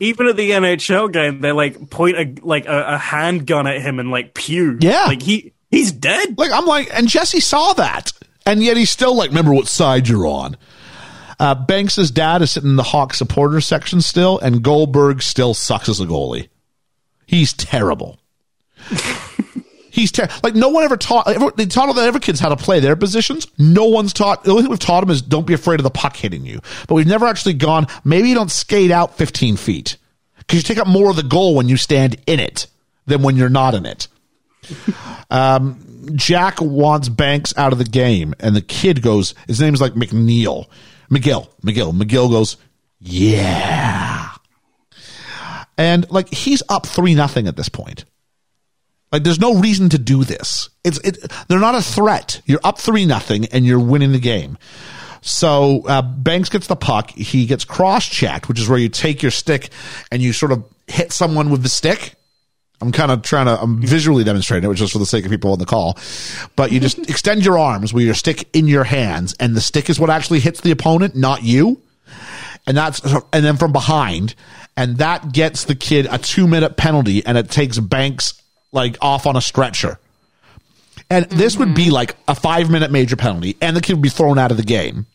Even at the NHL game, they like point a like a, a handgun at him and like pew. Yeah. Like he he's dead. Like, I'm like, and Jesse saw that. And yet he's still like, remember what side you're on. Uh, Banks's dad is sitting in the Hawk supporter section still, and Goldberg still sucks as a goalie. He's terrible. He's ter- like no one ever taught. Ever, they taught all the ever kids how to play their positions. No one's taught. The only thing we've taught them is don't be afraid of the puck hitting you. But we've never actually gone. Maybe you don't skate out 15 feet because you take up more of the goal when you stand in it than when you're not in it. Um, Jack wants Banks out of the game, and the kid goes. His name is like McNeil, McGill, McGill, McGill goes. Yeah. And like he's up three nothing at this point. Like there's no reason to do this. It's it. They're not a threat. You're up three nothing and you're winning the game. So uh, Banks gets the puck. He gets cross checked, which is where you take your stick and you sort of hit someone with the stick. I'm kind of trying to, I'm visually demonstrating it, which is for the sake of people on the call. But you just extend your arms with your stick in your hands, and the stick is what actually hits the opponent, not you. And that's, and then from behind, and that gets the kid a two minute penalty, and it takes Banks like off on a stretcher. And this would be like a five minute major penalty, and the kid would be thrown out of the game.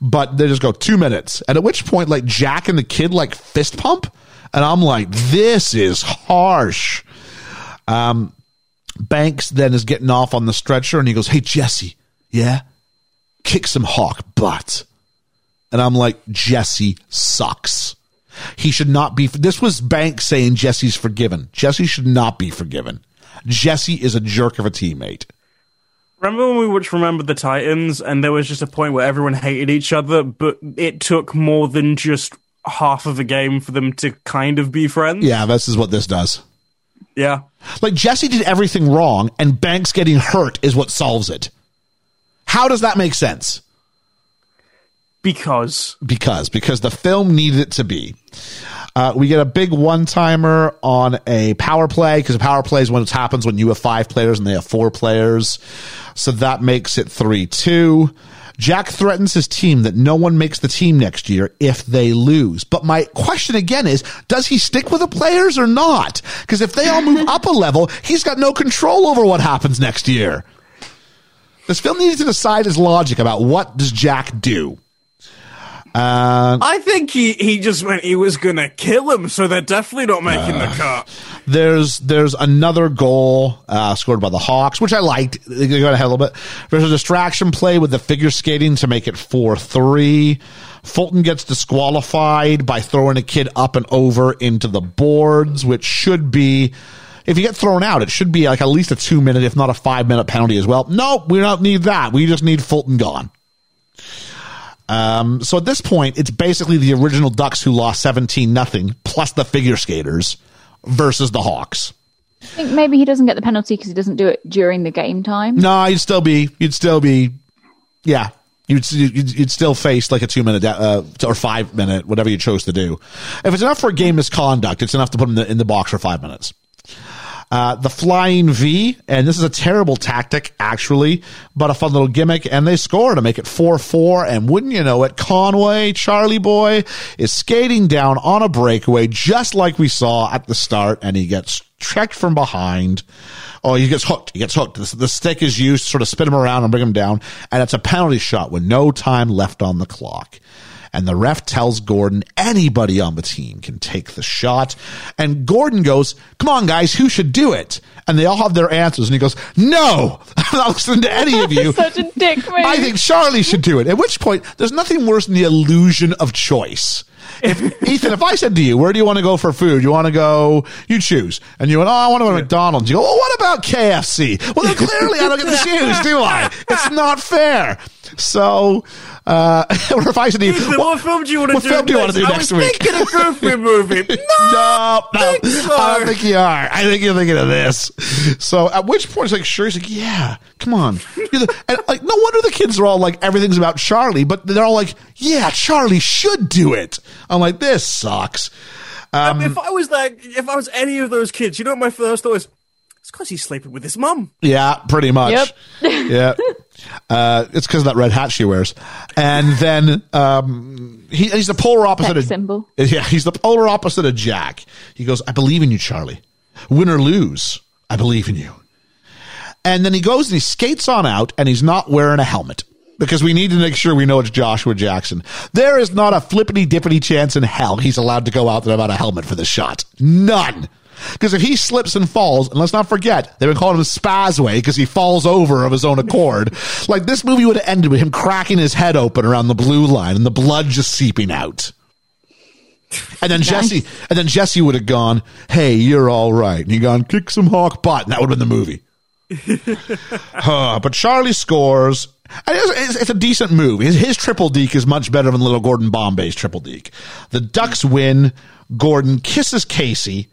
But they just go two minutes. And at which point, like Jack and the kid like fist pump. And I'm like, this is harsh. Um, Banks then is getting off on the stretcher and he goes, Hey, Jesse, yeah? Kick some hawk butt. And I'm like, Jesse sucks. He should not be. This was Banks saying Jesse's forgiven. Jesse should not be forgiven. Jesse is a jerk of a teammate. Remember when we watched Remember the Titans and there was just a point where everyone hated each other, but it took more than just half of a game for them to kind of be friends? Yeah, this is what this does. Yeah. Like Jesse did everything wrong, and Banks getting hurt is what solves it. How does that make sense? Because. Because because the film needed it to be. Uh, we get a big one timer on a power play because a power play is when it happens when you have five players and they have four players. So that makes it 3 2. Jack threatens his team that no one makes the team next year if they lose. But my question again is, does he stick with the players or not? Because if they all move up a level, he's got no control over what happens next year. This film needs to decide his logic about what does Jack do. Uh, I think he, he just meant he was gonna kill him, so they're definitely not making the cut. There's there's another goal uh, scored by the Hawks, which I liked. They got ahead a little bit. There's a distraction play with the figure skating to make it four three. Fulton gets disqualified by throwing a kid up and over into the boards, which should be. If you get thrown out, it should be like at least a two minute, if not a five minute penalty as well. Nope, we don't need that. We just need Fulton gone. Um, so at this point, it's basically the original Ducks who lost 17 nothing plus the figure skaters versus the Hawks. I think maybe he doesn't get the penalty because he doesn't do it during the game time. No, you'd still be, you'd still be, yeah, you'd you'd, you'd still face like a two minute uh, or five minute, whatever you chose to do. If it's enough for a game misconduct, it's enough to put him in the, in the box for five minutes. Uh, the flying V, and this is a terrible tactic, actually, but a fun little gimmick, and they score to make it 4-4, and wouldn't you know it, Conway, Charlie Boy, is skating down on a breakaway, just like we saw at the start, and he gets checked from behind. Oh, he gets hooked. He gets hooked. The, the stick is used to sort of spin him around and bring him down, and it's a penalty shot with no time left on the clock and the ref tells Gordon anybody on the team can take the shot. And Gordon goes, Come on, guys, who should do it? And they all have their answers. And he goes, No, I'm not listening to any of you. Such a dick move. I think Charlie should do it. At which point, there's nothing worse than the illusion of choice. If Ethan, if I said to you, where do you want to go for food? You want to go, you choose. And you went, oh, I want to go to McDonald's. You go, well, what about KFC? Well, then clearly I don't get to choose, do I? It's not fair. So, uh, or if I you, Ethan, what film do you want to what film do you want to do I next was week? thinking a goofy movie. no, no, so. I don't think you are. I think you're thinking of this. So at which point it's like, sure, he's like, yeah, come on. And like, no wonder the kids are all like, everything's about Charlie, but they're all like, yeah, Charlie should do it. I'm like, this sucks. Um, if I was like, if I was any of those kids, you know what my first thought was? It's because he's sleeping with his mum. Yeah, pretty much. Yep. yeah. Uh, it's because of that red hat she wears. And then um, he, he's the polar opposite Sex of symbol. Yeah, he's the polar opposite of Jack. He goes, "I believe in you, Charlie. Win or lose, I believe in you." And then he goes and he skates on out, and he's not wearing a helmet because we need to make sure we know it's Joshua Jackson. There is not a flippity dippity chance in hell he's allowed to go out there without a helmet for the shot. None. Because if he slips and falls, and let's not forget, they've been calling him Spazway because he falls over of his own accord. like this movie would have ended with him cracking his head open around the blue line and the blood just seeping out. And then Jesse, and then Jesse would have gone, "Hey, you're all right," and he gone, "Kick some hawk butt," and that would have been the movie. Huh, but Charlie scores. And It's, it's, it's a decent move. His, his triple deke is much better than little Gordon Bombay's triple deke. The Ducks win. Gordon kisses Casey,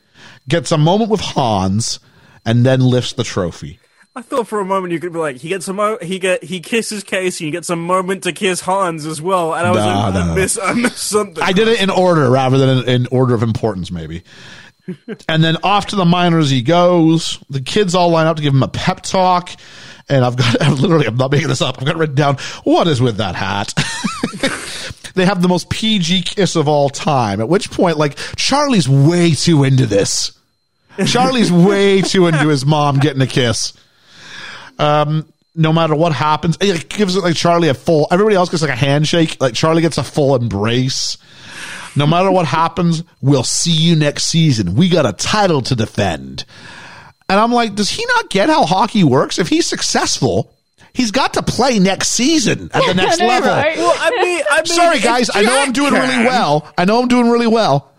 gets a moment with Hans, and then lifts the trophy. I thought for a moment you could be like, he gets a mo- he get he kisses Casey, he gets a moment to kiss Hans as well, and I was No, like, no, I no. miss, I missed something. I did it in order rather than in, in order of importance, maybe. and then off to the minors he goes. The kids all line up to give him a pep talk. And I've got, I'm literally, I'm not making this up. I've got it written down. What is with that hat? they have the most PG kiss of all time. At which point, like, Charlie's way too into this. Charlie's way too into his mom getting a kiss. Um, no matter what happens, it gives like Charlie a full, everybody else gets like a handshake. Like Charlie gets a full embrace. No matter what happens, we'll see you next season. We got a title to defend. And I'm like, does he not get how hockey works? If he's successful, he's got to play next season at the next level. right? well, I mean, I mean, Sorry, guys. I know I'm Jack doing really well. I know I'm doing really well.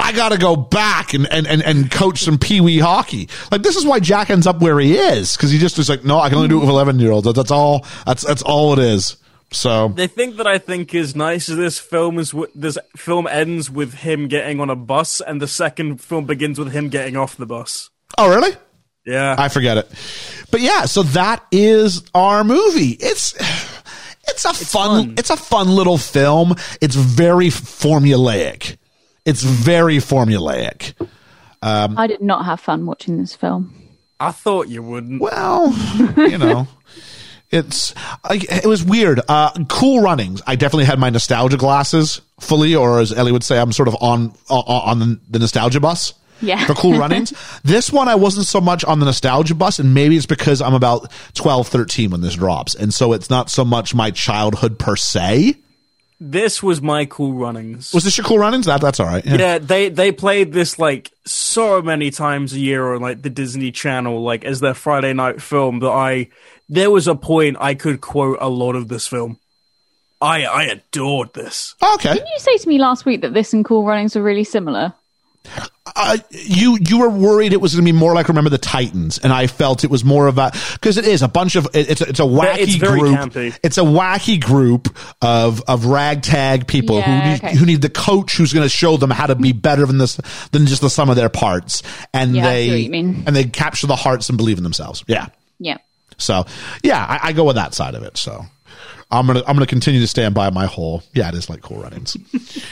I got to go back and, and, and, and coach some pee wee hockey. Like this is why Jack ends up where he is because he just is like, no, I can only do it with 11 year olds. That's all. That's that's all it is. So The thing that I think is nice of this film is w- this film ends with him getting on a bus, and the second film begins with him getting off the bus. oh really? Yeah, I forget it. But yeah, so that is our movie. It's it's a fun, fun. it's a fun little film. It's very formulaic. It's very formulaic. Um, I did not have fun watching this film. I thought you wouldn't. Well, you know, it's I, it was weird. Uh, cool runnings. I definitely had my nostalgia glasses fully, or as Ellie would say, I'm sort of on on, on the, the nostalgia bus. Yeah. For cool runnings. this one, I wasn't so much on the nostalgia bus, and maybe it's because I'm about 12, 13 when this drops. And so it's not so much my childhood per se. This was my cool runnings. Was this your cool runnings? That, that's all right. Yeah. yeah, they they played this like so many times a year on like the Disney Channel, like as their Friday night film. That I there was a point I could quote a lot of this film. I I adored this. Oh, okay. Did you say to me last week that this and Cool Runnings were really similar? Uh, you you were worried it was going to be more like Remember the Titans, and I felt it was more of a because it is a bunch of it, it's a, it's a wacky it's group. campy. It's a wacky group of of ragtag people Yeah, who need okay. who need the coach who's going to show them how to be better than this than just the sum of their parts, and Yeah, they see what you mean. and they capture the hearts and believe in themselves. Yeah. Yeah. So yeah, I, I go with that side of it. So I'm gonna I'm gonna continue to stand by my whole yeah it is like cool runnings.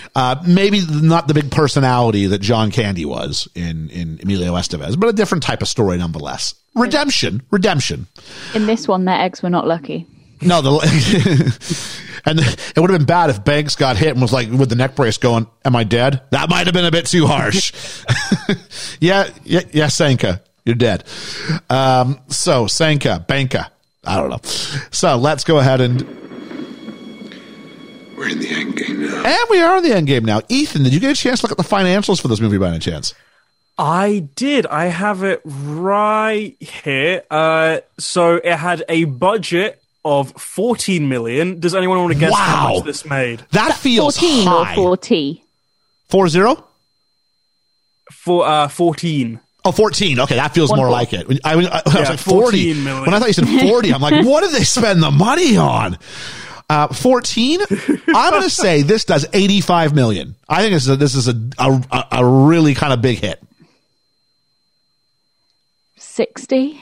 uh, maybe not the big personality that John Candy was in in Emilio Estevez, but a different type of story nonetheless. Redemption, redemption. In this one, their eggs were not lucky. No, the and it would have been bad if Banks got hit and was like with the neck brace going, "Am I dead?" That might have been a bit too harsh. yeah, yeah, yeah, Sanka, you're dead. Um, so Sanka, Banka, I don't know. So let's go ahead and We're in the end game now. and we are in the end game now. Ethan, did you get a chance to look at the financials for this movie by any chance? I did. I have it right here. Uh, so it had a budget of 14 million. Does anyone want to guess how much this made? That feels 14 or high. 40? Four zero. For uh, 14. Oh, 14. Okay, that feels One more four. like it. When- I, I, I was like 40. 14 million. When I thought you said 40, I'm like, what did they spend the money on? Uh, 14? I'm going to say this does 85 million. I think this is a, this is a, a, a really kind of big hit. 60?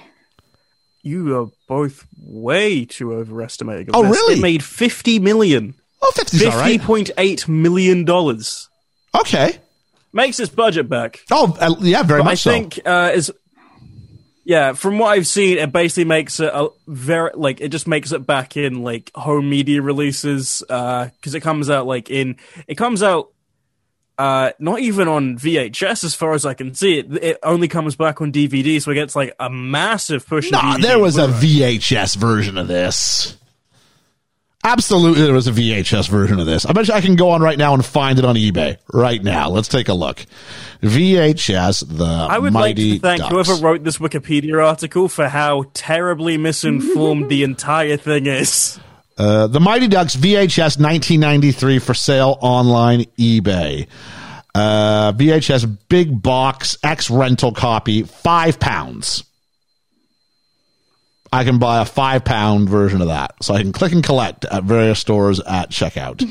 You are both way too overestimating. of Oh, this. really? It made 50 million. Oh, 50's all right. $50.8 million. Okay. Makes its budget back. Oh, uh, yeah, very But I much so. think uh, is yeah. From what I've seen, it basically makes it a very like it just makes it back in like home media releases because it comes out like in it comes out uh not even on VHS as far as I can see it. It only comes back on DVD, so it gets like a massive push. Nah, DVD there was a VHS version of this. Absolutely, there was a VHS version of this. I bet you I can go on right now and find it on eBay right now. Let's take a look. VHS, the I would like to thank Ducks. whoever wrote this Wikipedia article for how terribly misinformed the entire thing is. Uh, the Mighty Ducks VHS 1993 for sale online eBay. Uh, VHS big box X rental copy, five pounds. I can buy a five pound version of that. So I can click and collect at various stores at checkout.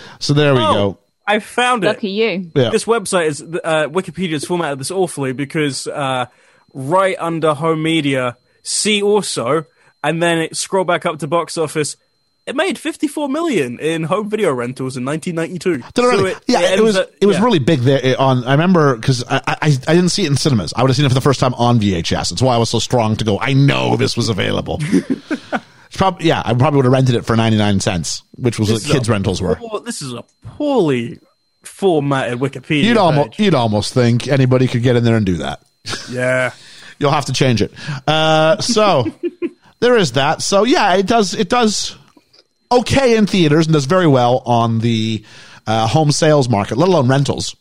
so there we Oh. go. I found it. Lucky you. Yeah. This website is uh, Wikipedia is formatted this awfully because uh, right under home media, see also, and then it scroll back up to box office. It made 54 million in home video rentals in 1992. Did it So really? yeah, it, ends was at- it was yeah. really big there eh, on. I remember because I, I I didn't see it in cinemas. I would have seen it for the first time on VHS. That's why I was so strong to go. I know this was available. Probably yeah. I probably would have rented it for ninety nine cents, which was what This is kids a rentals were. poor- this is a poorly formatted Wikipedia. You'd almost page. you'd almost think anybody could get in there and do that. yeah. You'll have to change it. Uh, so there is that. So yeah, it does it does okay in theaters and does very well on the uh, home sales market, let alone rentals.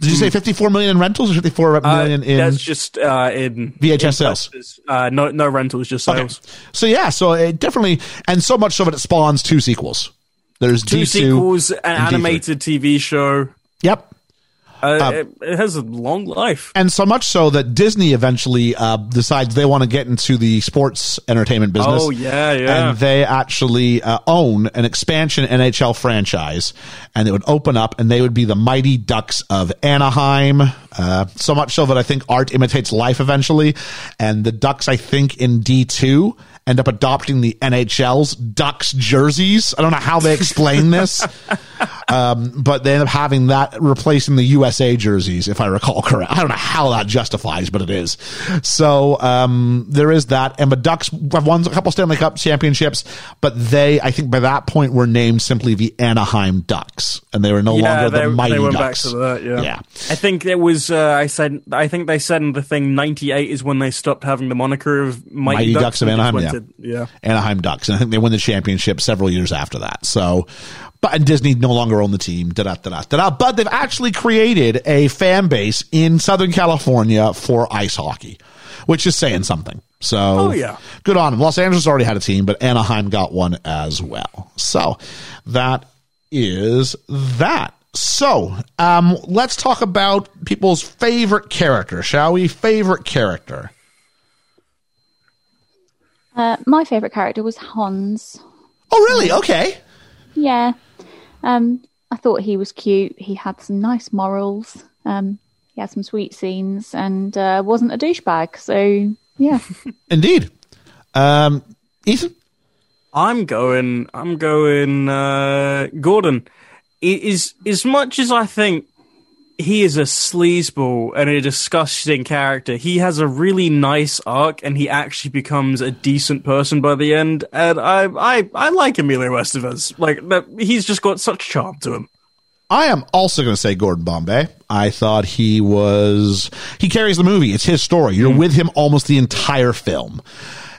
Did you say fifty four million in rentals or fifty four Hmm. Uh, million in that's just uh, in VHS in sales. Uh, no, no rentals, just Okay. sales. So yeah, so it definitely, and so much so that it spawns two sequels. There's Two D2 sequels, an and D3. animated TV show. Yep. Uh, it, it has a long life. And so much so that Disney eventually uh, decides they want to get into the sports entertainment business. Oh, yeah, yeah. And they actually uh, own an expansion NHL franchise, and it would open up, and they would be the Mighty Ducks of Anaheim. Uh, so much so that I think art imitates life eventually, and the Ducks, I think, in D two end up adopting the NHL's Ducks jerseys. I don't know how they explain this. Um, but they end up having that replacing the USA jerseys, if I recall correct. I don't know how that justifies, but it is. So um, there is that, and the Ducks have won a couple Stanley Cup championships, but they, I think, by that point, were named simply the Anaheim Ducks, and they were no yeah, longer they, the Mighty they went Ducks. back to that. Yeah. Yeah. I think it was. Uh, I said. I think they said in the thing. Ninety eight is when they stopped having the moniker of Mighty, Mighty Ducks of Anaheim, yeah. To- yeah. Anaheim Ducks, and I think they win the championship several years after that. So, but and Disney no longer own the team. Da da da da da. But they've actually created a fan base in Southern California for ice hockey, which is saying something. So, Oh, yeah. good on them. Los Angeles already had a team, but Anaheim got one as well. So that is that. So, um, let's talk about people's favorite character, shall we? Favorite character. Uh, my favourite character was Hans. Oh, really? Okay. Yeah. Um, I thought he was cute. He had some nice morals. Um, he had some sweet scenes and uh, wasn't a douchebag. So, yeah. Indeed. Um, Ethan? I'm going. I'm going. Uh, Gordon is as much as I think he is a sleazeball and a disgusting character. He has a really nice arc, and he actually becomes a decent person by the end. And I, I, I like Emilio Estevez. Like he's just got such charm to him. I am also going to say Gordon Bombay. I thought he was, he carries the movie. It's his story. You're hmm. with him almost the entire film.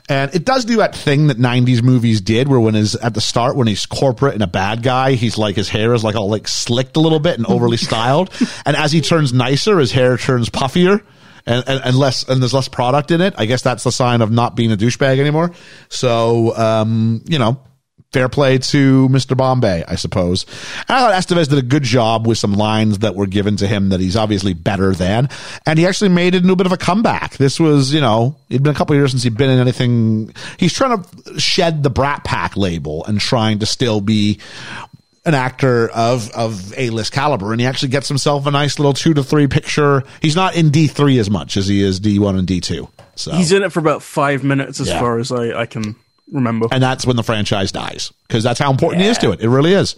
And it does do that thing that 90s movies did where when he's at the start, when he's corporate and a bad guy, he's like, his hair is like all like slicked a little bit and overly styled. And as he turns nicer, his hair turns puffier. And, and, and less, and there's less product in it. I guess that's the sign of not being a douchebag anymore. So, um, you know, fair play to Mr. Bombay, I suppose. And I thought Estevez did a good job with some lines that were given to him that he's obviously better than. And he actually made it into a bit of a comeback. This was, you know, it'd been a couple of years since he'd been in anything. He's trying to shed the Brat Pack label and trying to still be an actor of of A list caliber, and he actually gets himself a nice little two to three picture. He's not in D three as much as he is D one and D two. So He's in it for about five minutes, as Yeah. far as I, I can remember. and that's when the franchise dies because that's how important he is to it. It really is.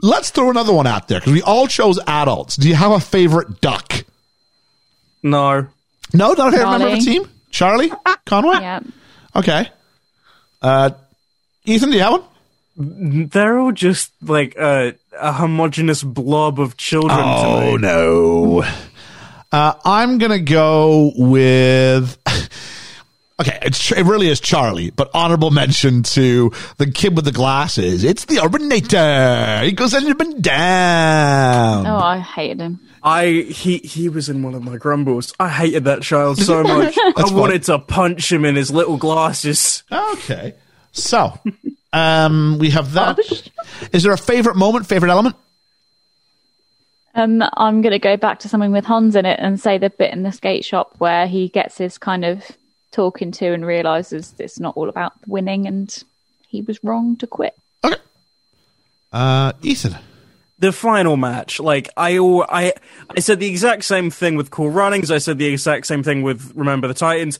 Let's throw another one out there because we all chose adults. Do you have a favorite duck? no, No, not a favorite member of the team. Charlie Conway. Yeah. Okay. Uh, Ethan, do you have one? they're all just like a, a homogenous blob of children to me. Oh, no. Uh, I'm gonna go with. Okay, it's, it really is Charlie, but honorable mention to the kid with the glasses. It's the Urbanator. He goes up and down. Oh, I hated him. I he he was in one of my grumbles. I hated that child so much. I fine. wanted to punch him in his little glasses. Okay. So, um, we have that. Is there a favorite moment, favorite element? Um, I'm going to go back to something with Hans in it and say the bit in the skate shop where he gets his kind of talking to and realizes it's not all about winning and he was wrong to quit. Okay. Uh, Ethan. the final match. Like I, I, I said the exact same thing with Cool Runnings. I said the exact same thing with Remember the Titans.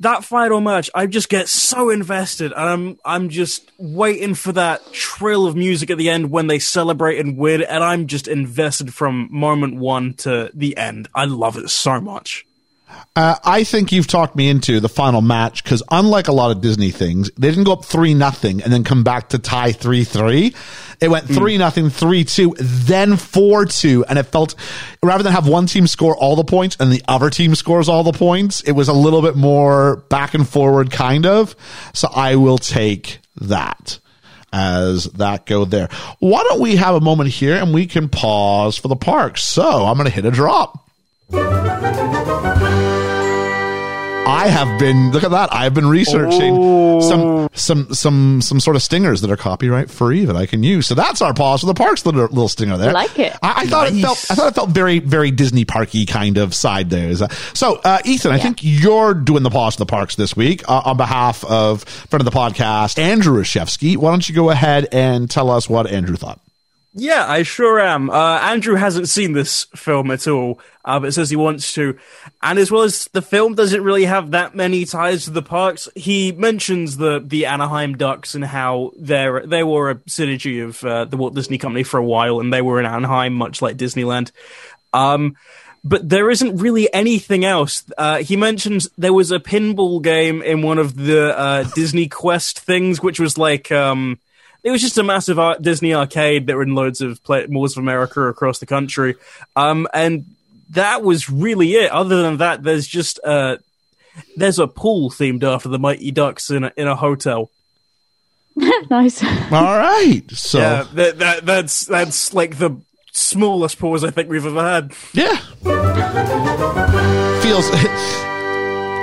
That final match, I just get so invested, and I'm, I'm just waiting for that trill of music at the end when they celebrate and win, and I'm just invested from moment one to the end. I love it so much. Uh, I think you've talked me into the final match because unlike a lot of Disney things, they didn't go up three nothing and then come back to tie three three. It went three nothing, three two, then four two, and it felt rather than have one team score all the points and the other team scores all the points, it was a little bit more back and forward kind of. So I will take that as that go there. Why don't we have a moment here and we can pause for the park? So I'm going to hit a drop. I have been look at that. I have been researching some some some some sort of stingers that are copyright free that I can use. So that's our pause for the parks little, little stinger there. Like it. I, I thought it felt I thought it felt very very Disney parky kind of side there. Is that- So uh, Ethan, I think you're doing the pause for the parks this week uh, on behalf of friend of the podcast Andrew Rashevsky. Why don't you go ahead and tell us what Andrew thought? Yeah, I sure am. Uh, Andrew hasn't seen this film at all, uh, but says he wants to. And as well as the film doesn't really have that many ties to the parks, he mentions the, the Anaheim Ducks and how they're, they were a synergy of uh, the Walt Disney Company for a while, and they were in Anaheim, much like Disneyland. Um, but there isn't really anything else. Uh, he mentions there was a pinball game in one of the uh, Disney Quest things, which was like um, it was just a massive art- Disney arcade that were in loads of play- malls of America across the country, um, and that was really it. Other than that, there's just uh, there's a pool themed after the Mighty Ducks in a, in a hotel. nice. All right. So Yeah, that, that that's that's like the smallest pause I think we've ever had. Yeah. Feels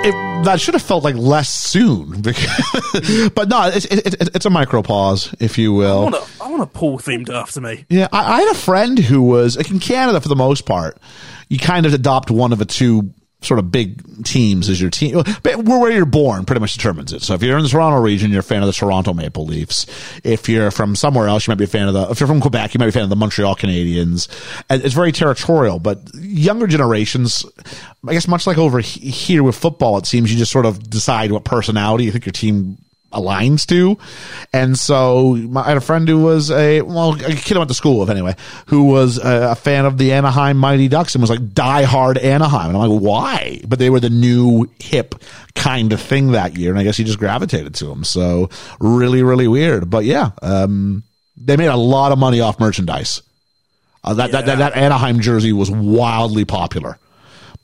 it, that should have felt like less soon, because, but no, it's it, it, it's a micro pause, if you will. I want a pool themed after me. Yeah, I, I had a friend who was like in Canada for the most part. You kind of adopt one of the two sort of big teams as your team. Where you're born pretty much determines it. So if you're in the Toronto region, you're a fan of the Toronto Maple Leafs. If you're from somewhere else, you might be a fan of the. If you're from Quebec, you might be a fan of the Montreal Canadiens. It's very territorial. But younger generations, I guess, much like over here with football, it seems you just sort of decide what personality you think your team aligns to. And so my, I had a friend who was a, well, a kid I went to school with anyway, who was a, a fan of the Anaheim Mighty Ducks and was like diehard Anaheim. And I'm like, why? But they were the new hip kind of thing that year. And I guess he just gravitated to them. So really, really weird. But yeah, um, they made a lot of money off merchandise. Uh, that, that, that, that Anaheim jersey was wildly popular.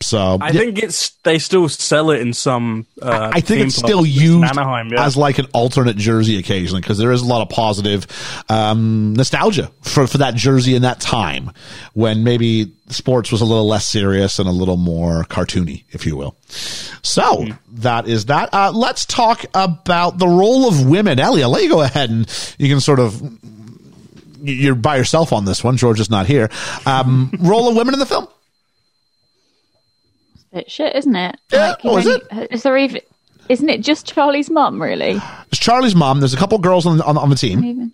So I yeah. think it's they still sell it in some. Uh, I think it's still used Anaheim, yeah. as like an alternate jersey occasionally because there is a lot of positive um, nostalgia for, for that jersey in that time when maybe sports was a little less serious and a little more cartoony, if you will. So that is that. Uh, let's talk about the role of women. Ellie, I'll let you go ahead and you can sort of. You're by yourself on this one. George is not here. Um, role of women in the film. Bit shit, isn't it? Yeah, oh, is only- Is there even? Isn't it just Charlie's mum, really? It's Charlie's mom. There's a couple girls on, on, on the team. Even.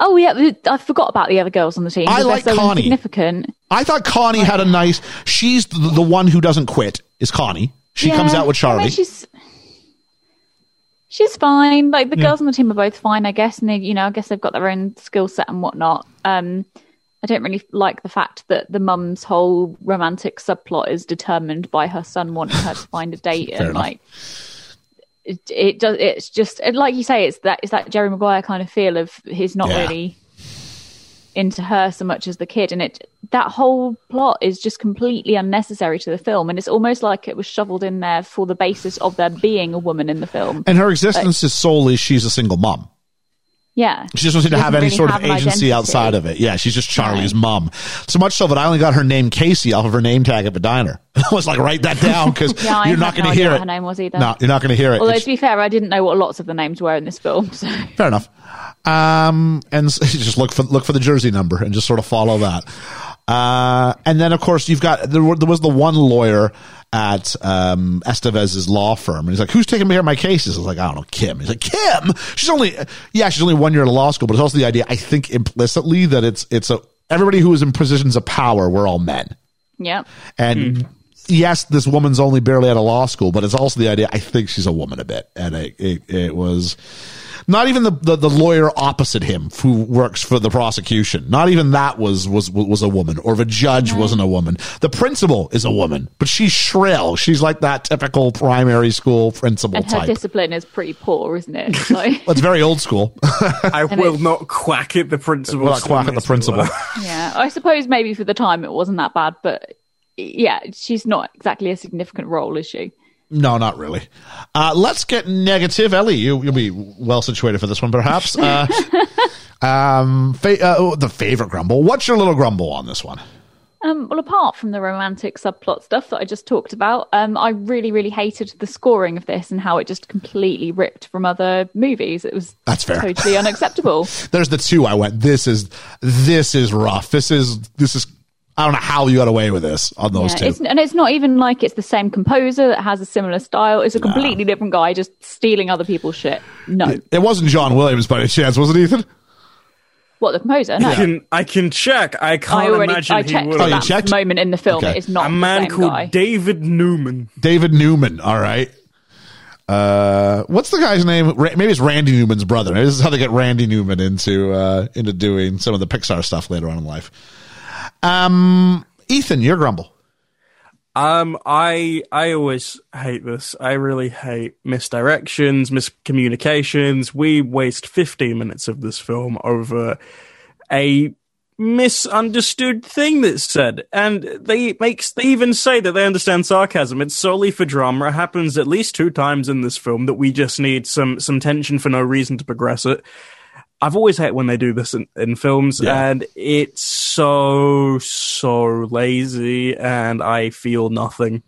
Oh yeah, I forgot about the other girls on the team. I like Connie. Insignificant. I thought Connie had a nice. She's the, the one who doesn't quit. Is Connie? She Yeah, comes out with I mean, Charlie. she's she's fine. Like the girls on the team are both fine, I guess, and they, you know, I guess they've got their own skill set and whatnot. Um, I don't really like the fact that the mum's whole romantic subplot is determined by her son wanting her to find a date, and enough. like it, it does. It's just and like you say, it's that it's that Jerry Maguire kind of feel of he's not Yeah. really into her so much as the kid and it that whole plot is just completely unnecessary to the film and it's almost like it was shoveled in there for the basis of there being a woman in the film and her existence is solely she's a single mom. Yeah She doesn't seem to have any really sort have of agency identity. outside of it. Yeah, she's just Charlie's mom. So much so that I only got her name Casey off of her name tag at the diner. I was like, write that down because Yeah, you're not going no to idea hear what it. her name was either. No, you're not going to hear it. although It's- to be fair I didn't know what lots of the names were in this film so Fair enough. Um, and just look for look for the jersey number and just sort of follow that. Uh, and then of course you've got there, were, there was the one lawyer at um, Estevez's law firm, and he's like, "Who's taking care of my cases?" I was like, "I don't know, Kim." He's like, "Kim, she's only yeah, she's only one year at law school, but it's also the idea I think implicitly that it's it's a everybody who is in positions of power we're all men. Yeah. And yes, this woman's only barely out of law school, but it's also the idea. I think she's a woman a bit, and it it, it was not even the, the the lawyer opposite him who works for the prosecution. Not even that was was was a woman, or the judge wasn't a woman. The principal is a woman, but she's shrill. She's like that typical primary school principal And her type. discipline is pretty poor, isn't it? Like, Well, it's very old school. I And will it's- not quack at the principal. Well, not quack at the principal. yeah, I suppose maybe for the time it wasn't that bad, but yeah, she's not exactly a significant role, is she? No, not really. Uh, let's get negative. Ellie, you, you'll be well situated for this one, perhaps. Uh, um, fa- uh, oh, the favorite grumble. What's your little grumble on this one? Um, well, apart from the romantic subplot stuff that I just talked about, um, I really, really hated the scoring of this and how it just completely ripped from other movies. It was That's fair. totally unacceptable. There's the two I went. This is this is rough. This is this is. I don't know how you got away with this on those Yeah, two. it's, and it's not even like it's the same composer that has a similar style. It's a completely different guy just stealing other people's shit. No, It wasn't John Williams by any chance, was it, Ethan? what the composer? No, I can I can check. I can't I already imagine I he checked would. Oh, that checked? moment in the film. Okay. It is not a the man same called guy. David Newman. David Newman. All right. Uh, what's the guy's name? Maybe it's Randy Newman's brother. Maybe this is how they get Randy Newman into uh, into doing some of the Pixar stuff later on in life. Um, Ethan, your grumble. Um, I I always hate this. I really hate misdirections, miscommunications. We waste 15 minutes of this film over a misunderstood thing that's said, and they makes they even say that they understand sarcasm. It's solely for drama. It happens at least two times in this film that we just need some some tension for no reason to progress it. I've always hated when they do this in, in films, Yeah. and it's so so lazy, and I feel nothing.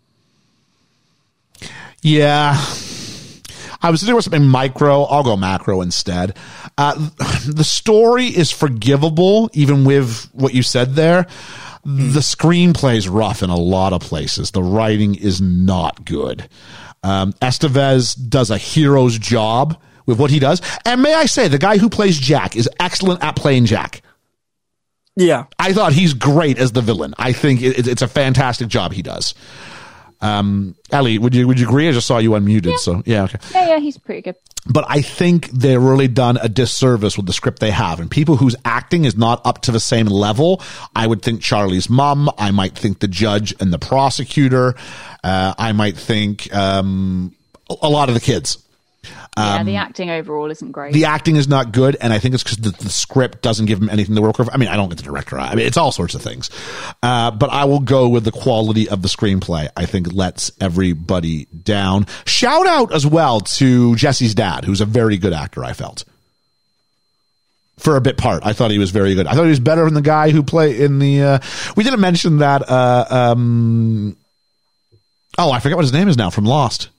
Yeah. I was thinking about something micro. I'll go macro instead. Uh, the story is forgivable, even with what you said there. The screenplay is rough in a lot of places. The writing is not good. Um, Estevez does a hero's job with what he does. And may I say, the guy who plays Jack is excellent at playing Jack. Yeah, I thought he's great as the villain. I think it, it's a fantastic job he does. Um, Ellie, would you would you agree? I just saw you unmuted, so yeah, okay. yeah, yeah, he's pretty good. But I think they've really done a disservice with the script they have, and people whose acting is not up to the same level. I would think Charlie's mom. I might think the judge and the prosecutor. Uh, I might think um, a a lot of the kids. Yeah, the acting overall isn't great. Um, The acting is not good, and I think it's because the, the script doesn't give him anything to work with. I mean, I don't get the director. I mean, it's all sorts of things. Uh, but I will go with the quality of the screenplay. I think lets everybody down. Shout out as well to Jesse's dad, who's a very good actor. I felt for a bit part. I thought he was very good. I thought he was better than the guy who played in the. Uh, we didn't mention that. Uh, um, oh, I forget what his name is now from Lost.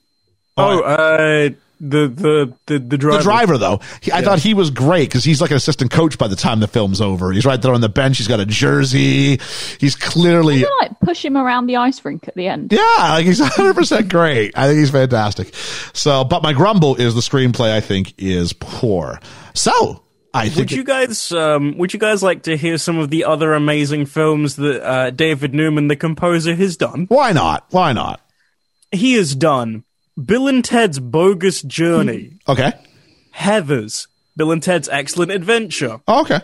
Oh, uh, the the the the driver. The driver, though, he, I thought he was great because he's like an assistant coach by the time the film's over. He's right there on the bench. He's got a jersey. He's clearly, They, like push him around the ice rink at the end. yeah, like he's 100% great. I think he's fantastic. So, but my grumble is the screenplay, I think, is poor. So, I think. Would you guys um would you guys like to hear some of the other amazing films that uh, David Newman, the composer, has done? why not? Why not? He has done Bill and Ted's Bogus Journey, Okay. Heathers, Bill and Ted's Excellent Adventure, Oh, okay.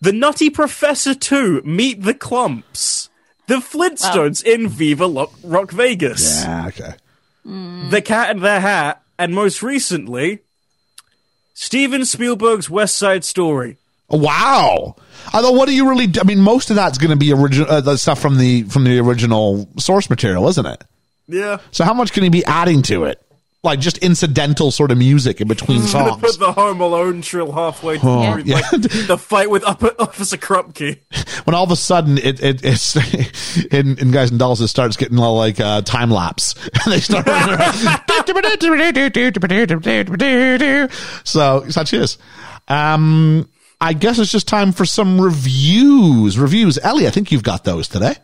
The Nutty Professor 2, Meet the Klumps, The Flintstones in Viva Lo- Rock Vegas, Yeah, okay. The Cat in the Hat, and most recently, Steven Spielberg's West Side Story. Wow. Although, what do you really? I mean, most of that's going to be original uh, the stuff from the from the original source material, isn't it? Yeah. So, how much can he be adding to it? Like just incidental sort of music in between songs. put the Home Alone trill halfway through, Oh, like, yeah. the fight with Upper Officer Krupke. when all of a sudden it, it it's in, in guys and dolls it starts getting all like uh, time lapse and they start so such is um i guess it's just time for some reviews reviews ellie i think you've got those today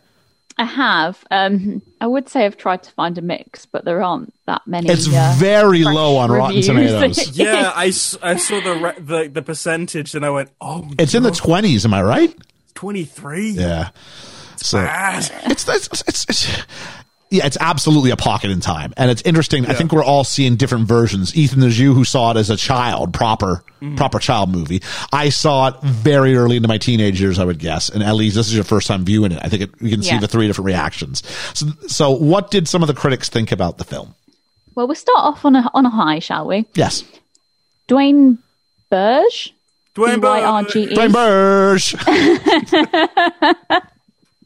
I have. Um, I would say I've tried to find a mix, but there aren't that many. it's uh, very low on rotten tomatoes Yeah, I saw the, re- the the percentage and I went, oh, it's in the 20s am i right 23. Yeah. So Bad. it's, it's, it's, it's yeah, it's absolutely a pocket in time, and it's interesting. I think we're all seeing different versions. Ethan, there's you who saw it as a child, proper, mm-hmm. proper child movie. I saw it very early into my teenage years, I would guess. And Elise, this is your first time viewing it. I think it, you can see the three different reactions. So, so what did some of the critics think about the film? Well, we'll start off on a on a high, shall we? Yes, Duane Byrge. Duane B-Y-R-G-E. Brian Byrge.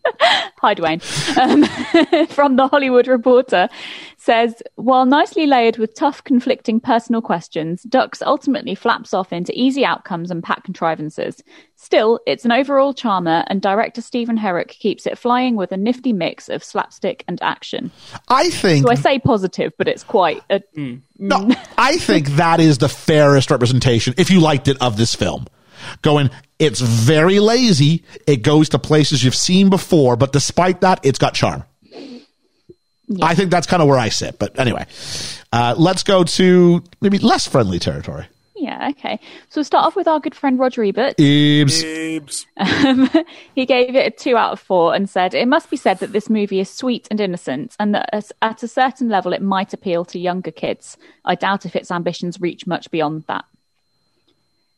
Hi, Duane. Um, from the Hollywood Reporter says, while nicely layered with tough, conflicting personal questions, Ducks ultimately flaps off into easy outcomes and pat contrivances. Still, it's an overall charmer, and director Stephen Herek keeps it flying with a nifty mix of slapstick and action. I think So I say positive, but it's quite a No, I think that is the fairest representation, if you liked it, of this film. Going, it's very lazy. It goes to places you've seen before, but despite that, it's got charm. I think that's kind of where I sit. But anyway, uh, let's go to maybe less friendly territory. yeah, okay. So we'll start off with our good friend Roger Ebert. Eebs. Babes. He gave it a two out of four and said, It must be said that this movie is sweet and innocent, and that at a certain level it might appeal to younger kids. I doubt if its ambitions reach much beyond that.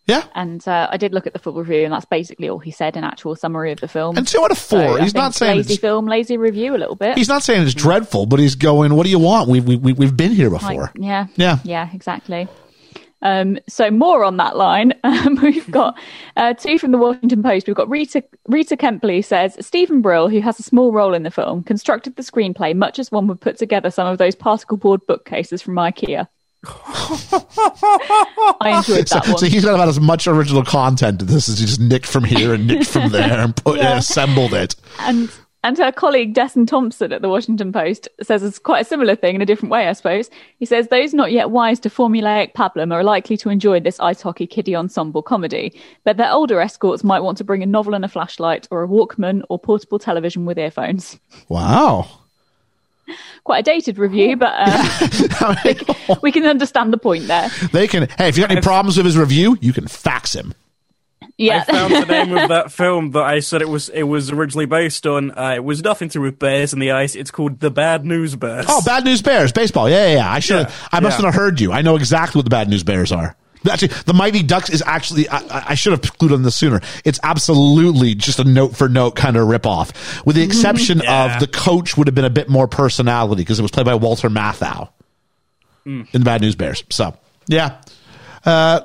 Yeah. And uh, I did look at the full review, and that's basically all he said in actual summary of the film. And two out of four. I he's not saying lazy it's, film, lazy review a little bit. he's not saying it's dreadful, but he's going, what do you want? We, we, we, we've been here Like, before. yeah, Yeah. yeah, exactly. Um, so more on that line. Um, we've got uh, two from the Washington Post. We've got Rita Rita Kempley says Steven Brill, who has a small role in the film, constructed the screenplay much as one would put together some of those particle board bookcases from IKEA. I enjoyed So, that one. so he's got about as much original content to this as he just nicked from here and nicked from there and put and assembled it. And and her colleague Desson Thomson at the Washington Post says it's quite a similar thing in a different way, I suppose. He says those not yet wise to formulaic pablum are likely to enjoy this ice hockey kiddie ensemble comedy, but their older escorts might want to bring a novel and a flashlight, or a Walkman, or portable television with earphones. Wow. Quite a dated review, but uh, we can understand the point there. They can. Hey, if you got any problems with his review, you can fax him. Yeah, I found the name of that film that I said it was it was originally based on. Uh, it was nothing to do with bears in the ice. It's called The Bad News Bears. Oh, Bad News Bears, baseball. Yeah, yeah. yeah. I should. Yeah, I must yeah. not have heard you. I know exactly what the Bad News Bears are. Actually, the Mighty Ducks is actually. I, I- should have clued on this sooner. It's absolutely just a note for note kind of ripoff, with the exception Yeah. of the coach would have been a bit more personality because it was played by Walter Matthau in the Bad News Bears. So yeah, uh,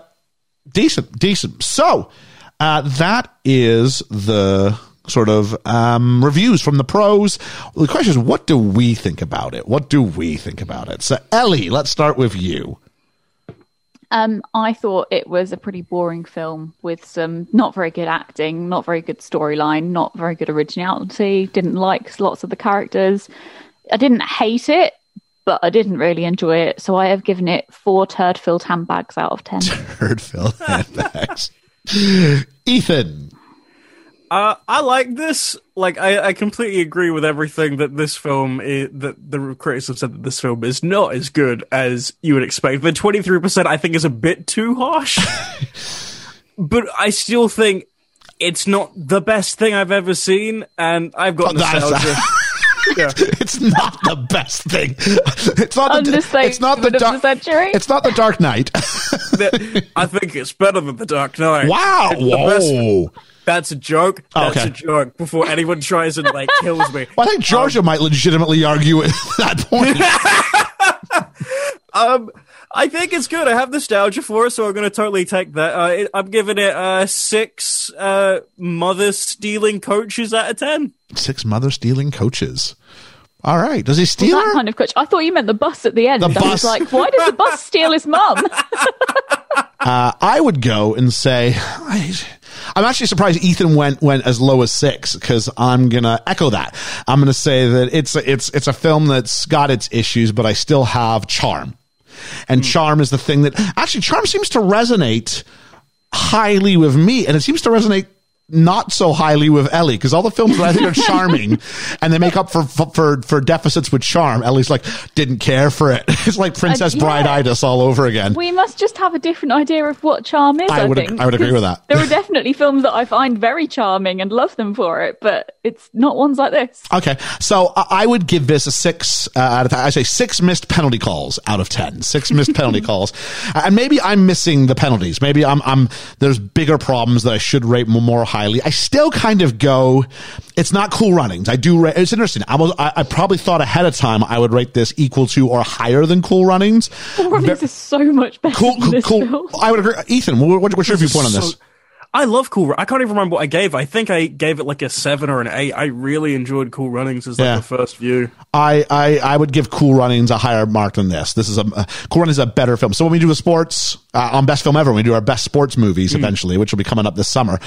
decent, decent. So uh, that is the sort of um, reviews from the pros. The question is, what do we think about it? What do we think about it? So Ellie, let's start with you. Um, I thought it was a pretty boring film with some not very good acting, not very good storyline, not very good originality. Didn't like lots of the characters. I didn't hate it, but I didn't really enjoy it. So I have given it four turd-filled handbags out of ten. Turd filled handbags. Ethan. Uh, I like this. Like, I, I completely agree with everything that this film is, that the critics have said that this film is not as good as you would expect. The 23% I think is a bit too harsh. but I still think it's not the best thing I've ever seen, and I've got Oh, that's- nostalgia. yeah. It's not the best thing. It's not the. Understatement It's not the of the dark. century. It's not the Dark Knight. I think it's better than The Dark Knight. wow! It's the best- Whoa! That's a joke. That's Okay. a joke. Before anyone tries and like kills me. Well, I think Georgia might legitimately argue at that point. Um, I think it's good. I have nostalgia for it, so I'm going to totally take that. Uh, it, I'm giving it uh, six uh, mother stealing coaches out of ten. Six mother stealing coaches. All right. Does he Was steal that her? kind of coach. I thought you meant the bus at the end. The I bus. was like, why does the bus steal his mum? Uh, I would go and say, I, I'm actually surprised Ethan went went as low as six because I'm gonna echo that. I'm gonna say that it's a, it's it's a film that's got its issues, but I still have charm, and hmm. charm is the thing that actually charm seems to resonate highly with me, and it seems to resonate not so highly with Ellie because all the films that I think are charming and they make up for, for, for deficits with charm. Ellie's like, didn't care for it. It's like Princess Uh, yeah. Bride-itis all over again. We must just have a different idea of what charm is. I I, would- think. I would agree with that. There are definitely films that I find very charming and love them for it, but it's not ones like this. Okay, so I I would give this a six uh, out of. I say six missed penalty calls out of ten. Six missed penalty calls, and maybe I'm missing the penalties. Maybe I'm. I'm. There's bigger problems that I should rate more, more highly. I still kind of go. It's not cool runnings. I do. Ra- it's interesting. I was. I, I probably thought ahead of time I would rate this equal to or higher than cool runnings. Cool runnings is so much better Cool. than Cool. this cool. film. I would agree. Ethan, what, what's your viewpoint on this? So- I love Cool. Ru- I can't even remember what I gave. I think I gave it like a seven or an eight. I really enjoyed Cool Runnings as like Yeah. the first view. I, I, I would give Cool Runnings a higher mark than this. This is a uh, Cool Runnings is a better film. So when we do the sports uh, on best film ever, when we do our best sports movies eventually, which will be coming up this summer.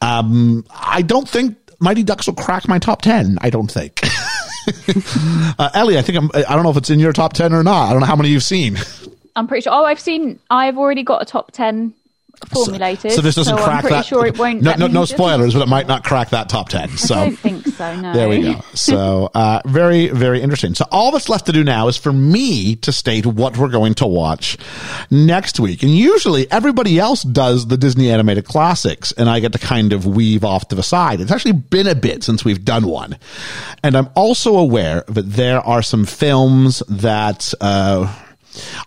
Um, I don't think Mighty Ducks will crack my top ten. I don't think. uh, Ellie, I think I'm, I don't know if it's in your top ten or not. I don't know how many you've seen. I'm pretty sure. Oh, I've seen. I've already got a top ten formulated. So this doesn't so crack I'm pretty that. sure it won't. no, no, no spoilers, but it might not crack that top ten. I So don't think so. No. There we go. So, uh, very, very interesting. So all that's left to do now is for me to state what we're going to watch next week. And usually everybody else does the Disney animated classics and I get to kind of weave off to the side. It's actually been a bit since we've done one. And I'm also aware that there are some films that, uh,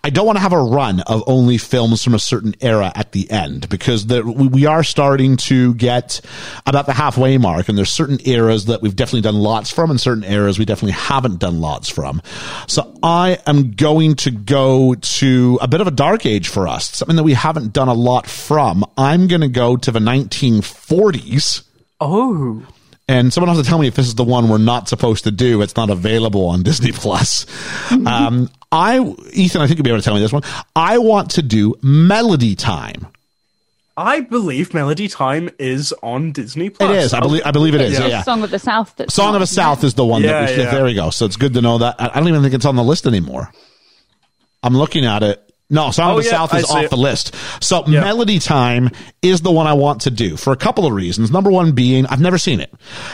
I don't want to have a run of only films from a certain era at the end because the, we, are starting to get about the halfway mark and there's certain eras that we've definitely done lots from and certain eras we definitely haven't done lots from. So I am going to go to a bit of a dark age for us, something that we haven't done a lot from. I'm going to go to the 1940s. Oh, And someone has to tell me if this is the one we're not supposed to do. It's not available on Disney Plus. Um, I, Ethan, I think you'll be able to tell me this one. I want to do Melody Time. I believe Melody Time is on Disney Plus. It is. I believe. I believe it is. Yeah. Yeah. Song of the South. That's Song of the South is the one Yeah, that we. yeah. There we go. So it's good to know that. I I don't even think it's on the list anymore. I'm looking at it. No, Song Oh, of the yeah, South is off it. the list. So Yeah. Melody Time is the one I want to do for a couple of reasons. Number one being I've never seen it,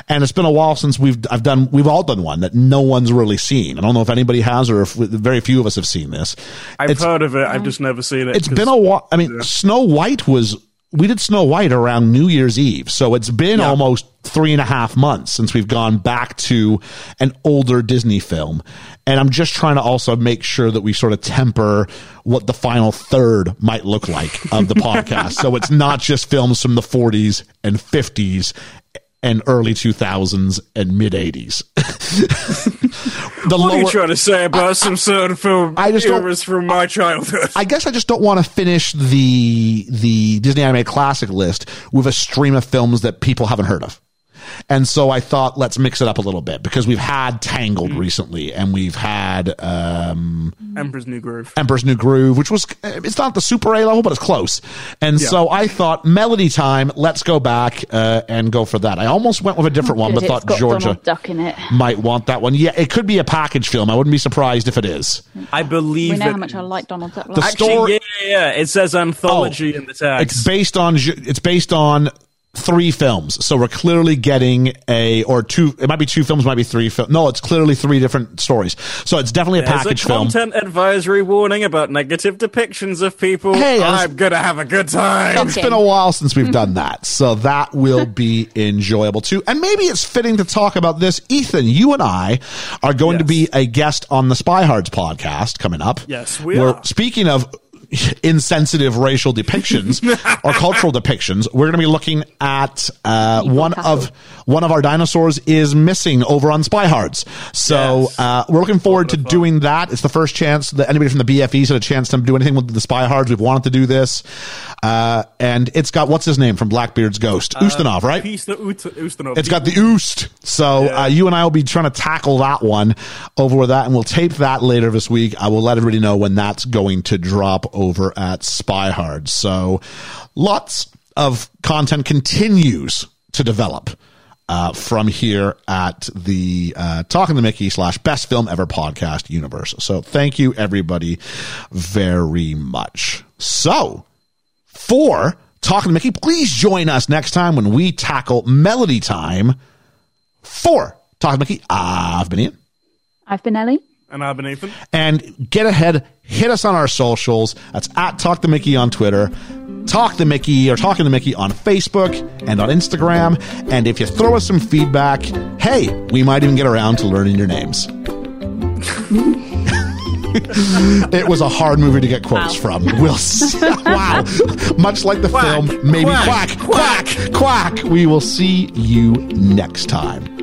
and it's been a while since we've I've done we've all done one that no one's really seen. I don't know if anybody has or if very few of us have seen this. I've It's- heard of it. I've just never seen it. It's been a while. I mean, Snow White was. We did Snow White around New Year's Eve, so it's been Yeah. almost three and a half months since we've gone back to an older Disney film. And I'm just trying to also make sure that we sort of temper what the final third might look like of the podcast. So it's not just films from the 40s and 50s and early 2000s and mid 80s. the What are you trying to say about some certain film I just eras from my childhood? I guess I just don't want to finish the the Disney Anime classic list with a stream of films that people haven't heard of. And so I thought let's mix it up a little bit because we've had Tangled recently and we've had um Emperor's New Groove. Emperor's New Groove, which was it's not the super A level, but it's close. And so I thought Melody Time, let's go back uh, and go for that. I almost went with a different one, but It's thought got Georgia Donald Duck in it. might want that one. Yeah, it could be a package film. I wouldn't be surprised if it is. I believe We know it- how much I like Donald Duck. The Like, story- yeah, yeah, yeah. It says anthology in the tags. It's based on it's based on three films. So we're clearly getting a or two. It might be two films, might be three. Fil- no, it's clearly three different stories. So it's definitely a There's package a film. content advisory warning about negative depictions of people. Hey, I'm gonna have a good time. It's been a while since we've done that, so that will be enjoyable too. And maybe it's fitting to talk about this. Ethan, you and I are going to be a guest on the Spy Hards podcast coming up. Yes, we We're- are. Speaking of insensitive racial depictions or cultural depictions, we're going to be looking at uh, one of one of our dinosaurs is missing over on Spy Hards. So Yes. uh, we're looking forward to Wonderful. doing that. It's the first chance that anybody from the BFEs had a chance to do anything with the Spy Hards. We've wanted to do this, uh, and it's got what's his name from Blackbeard's Ghost, Ustinov, right? Piece the Ut- Ustinov. It's got the oost. So Yeah. uh, you and I will be trying to tackle that one over with that, and we'll tape that later this week. I will let everybody know when that's going to drop over at Spy Hard. So lots of content continues to develop. Uh, from here at the uh, Talking to Mickey slash Best Film Ever podcast universe. So thank you everybody very much. So for Talking to Mickey. Please join us next time when we tackle Melody Time for Talking to Mickey. I've been Ian. I've been Ellie. And I've been Ethan. And get ahead, hit us on our socials. That's at Talk to Mickey on Twitter, Talk to Mickey or Talking to Mickey on Facebook and on Instagram. And if you throw us some feedback, hey, we might even get around to learning your names. it was a hard movie to get quotes Wow. from. We'll see. wow. Much like the Quack, film, maybe quack, quack, quack, quack. We will see you next time.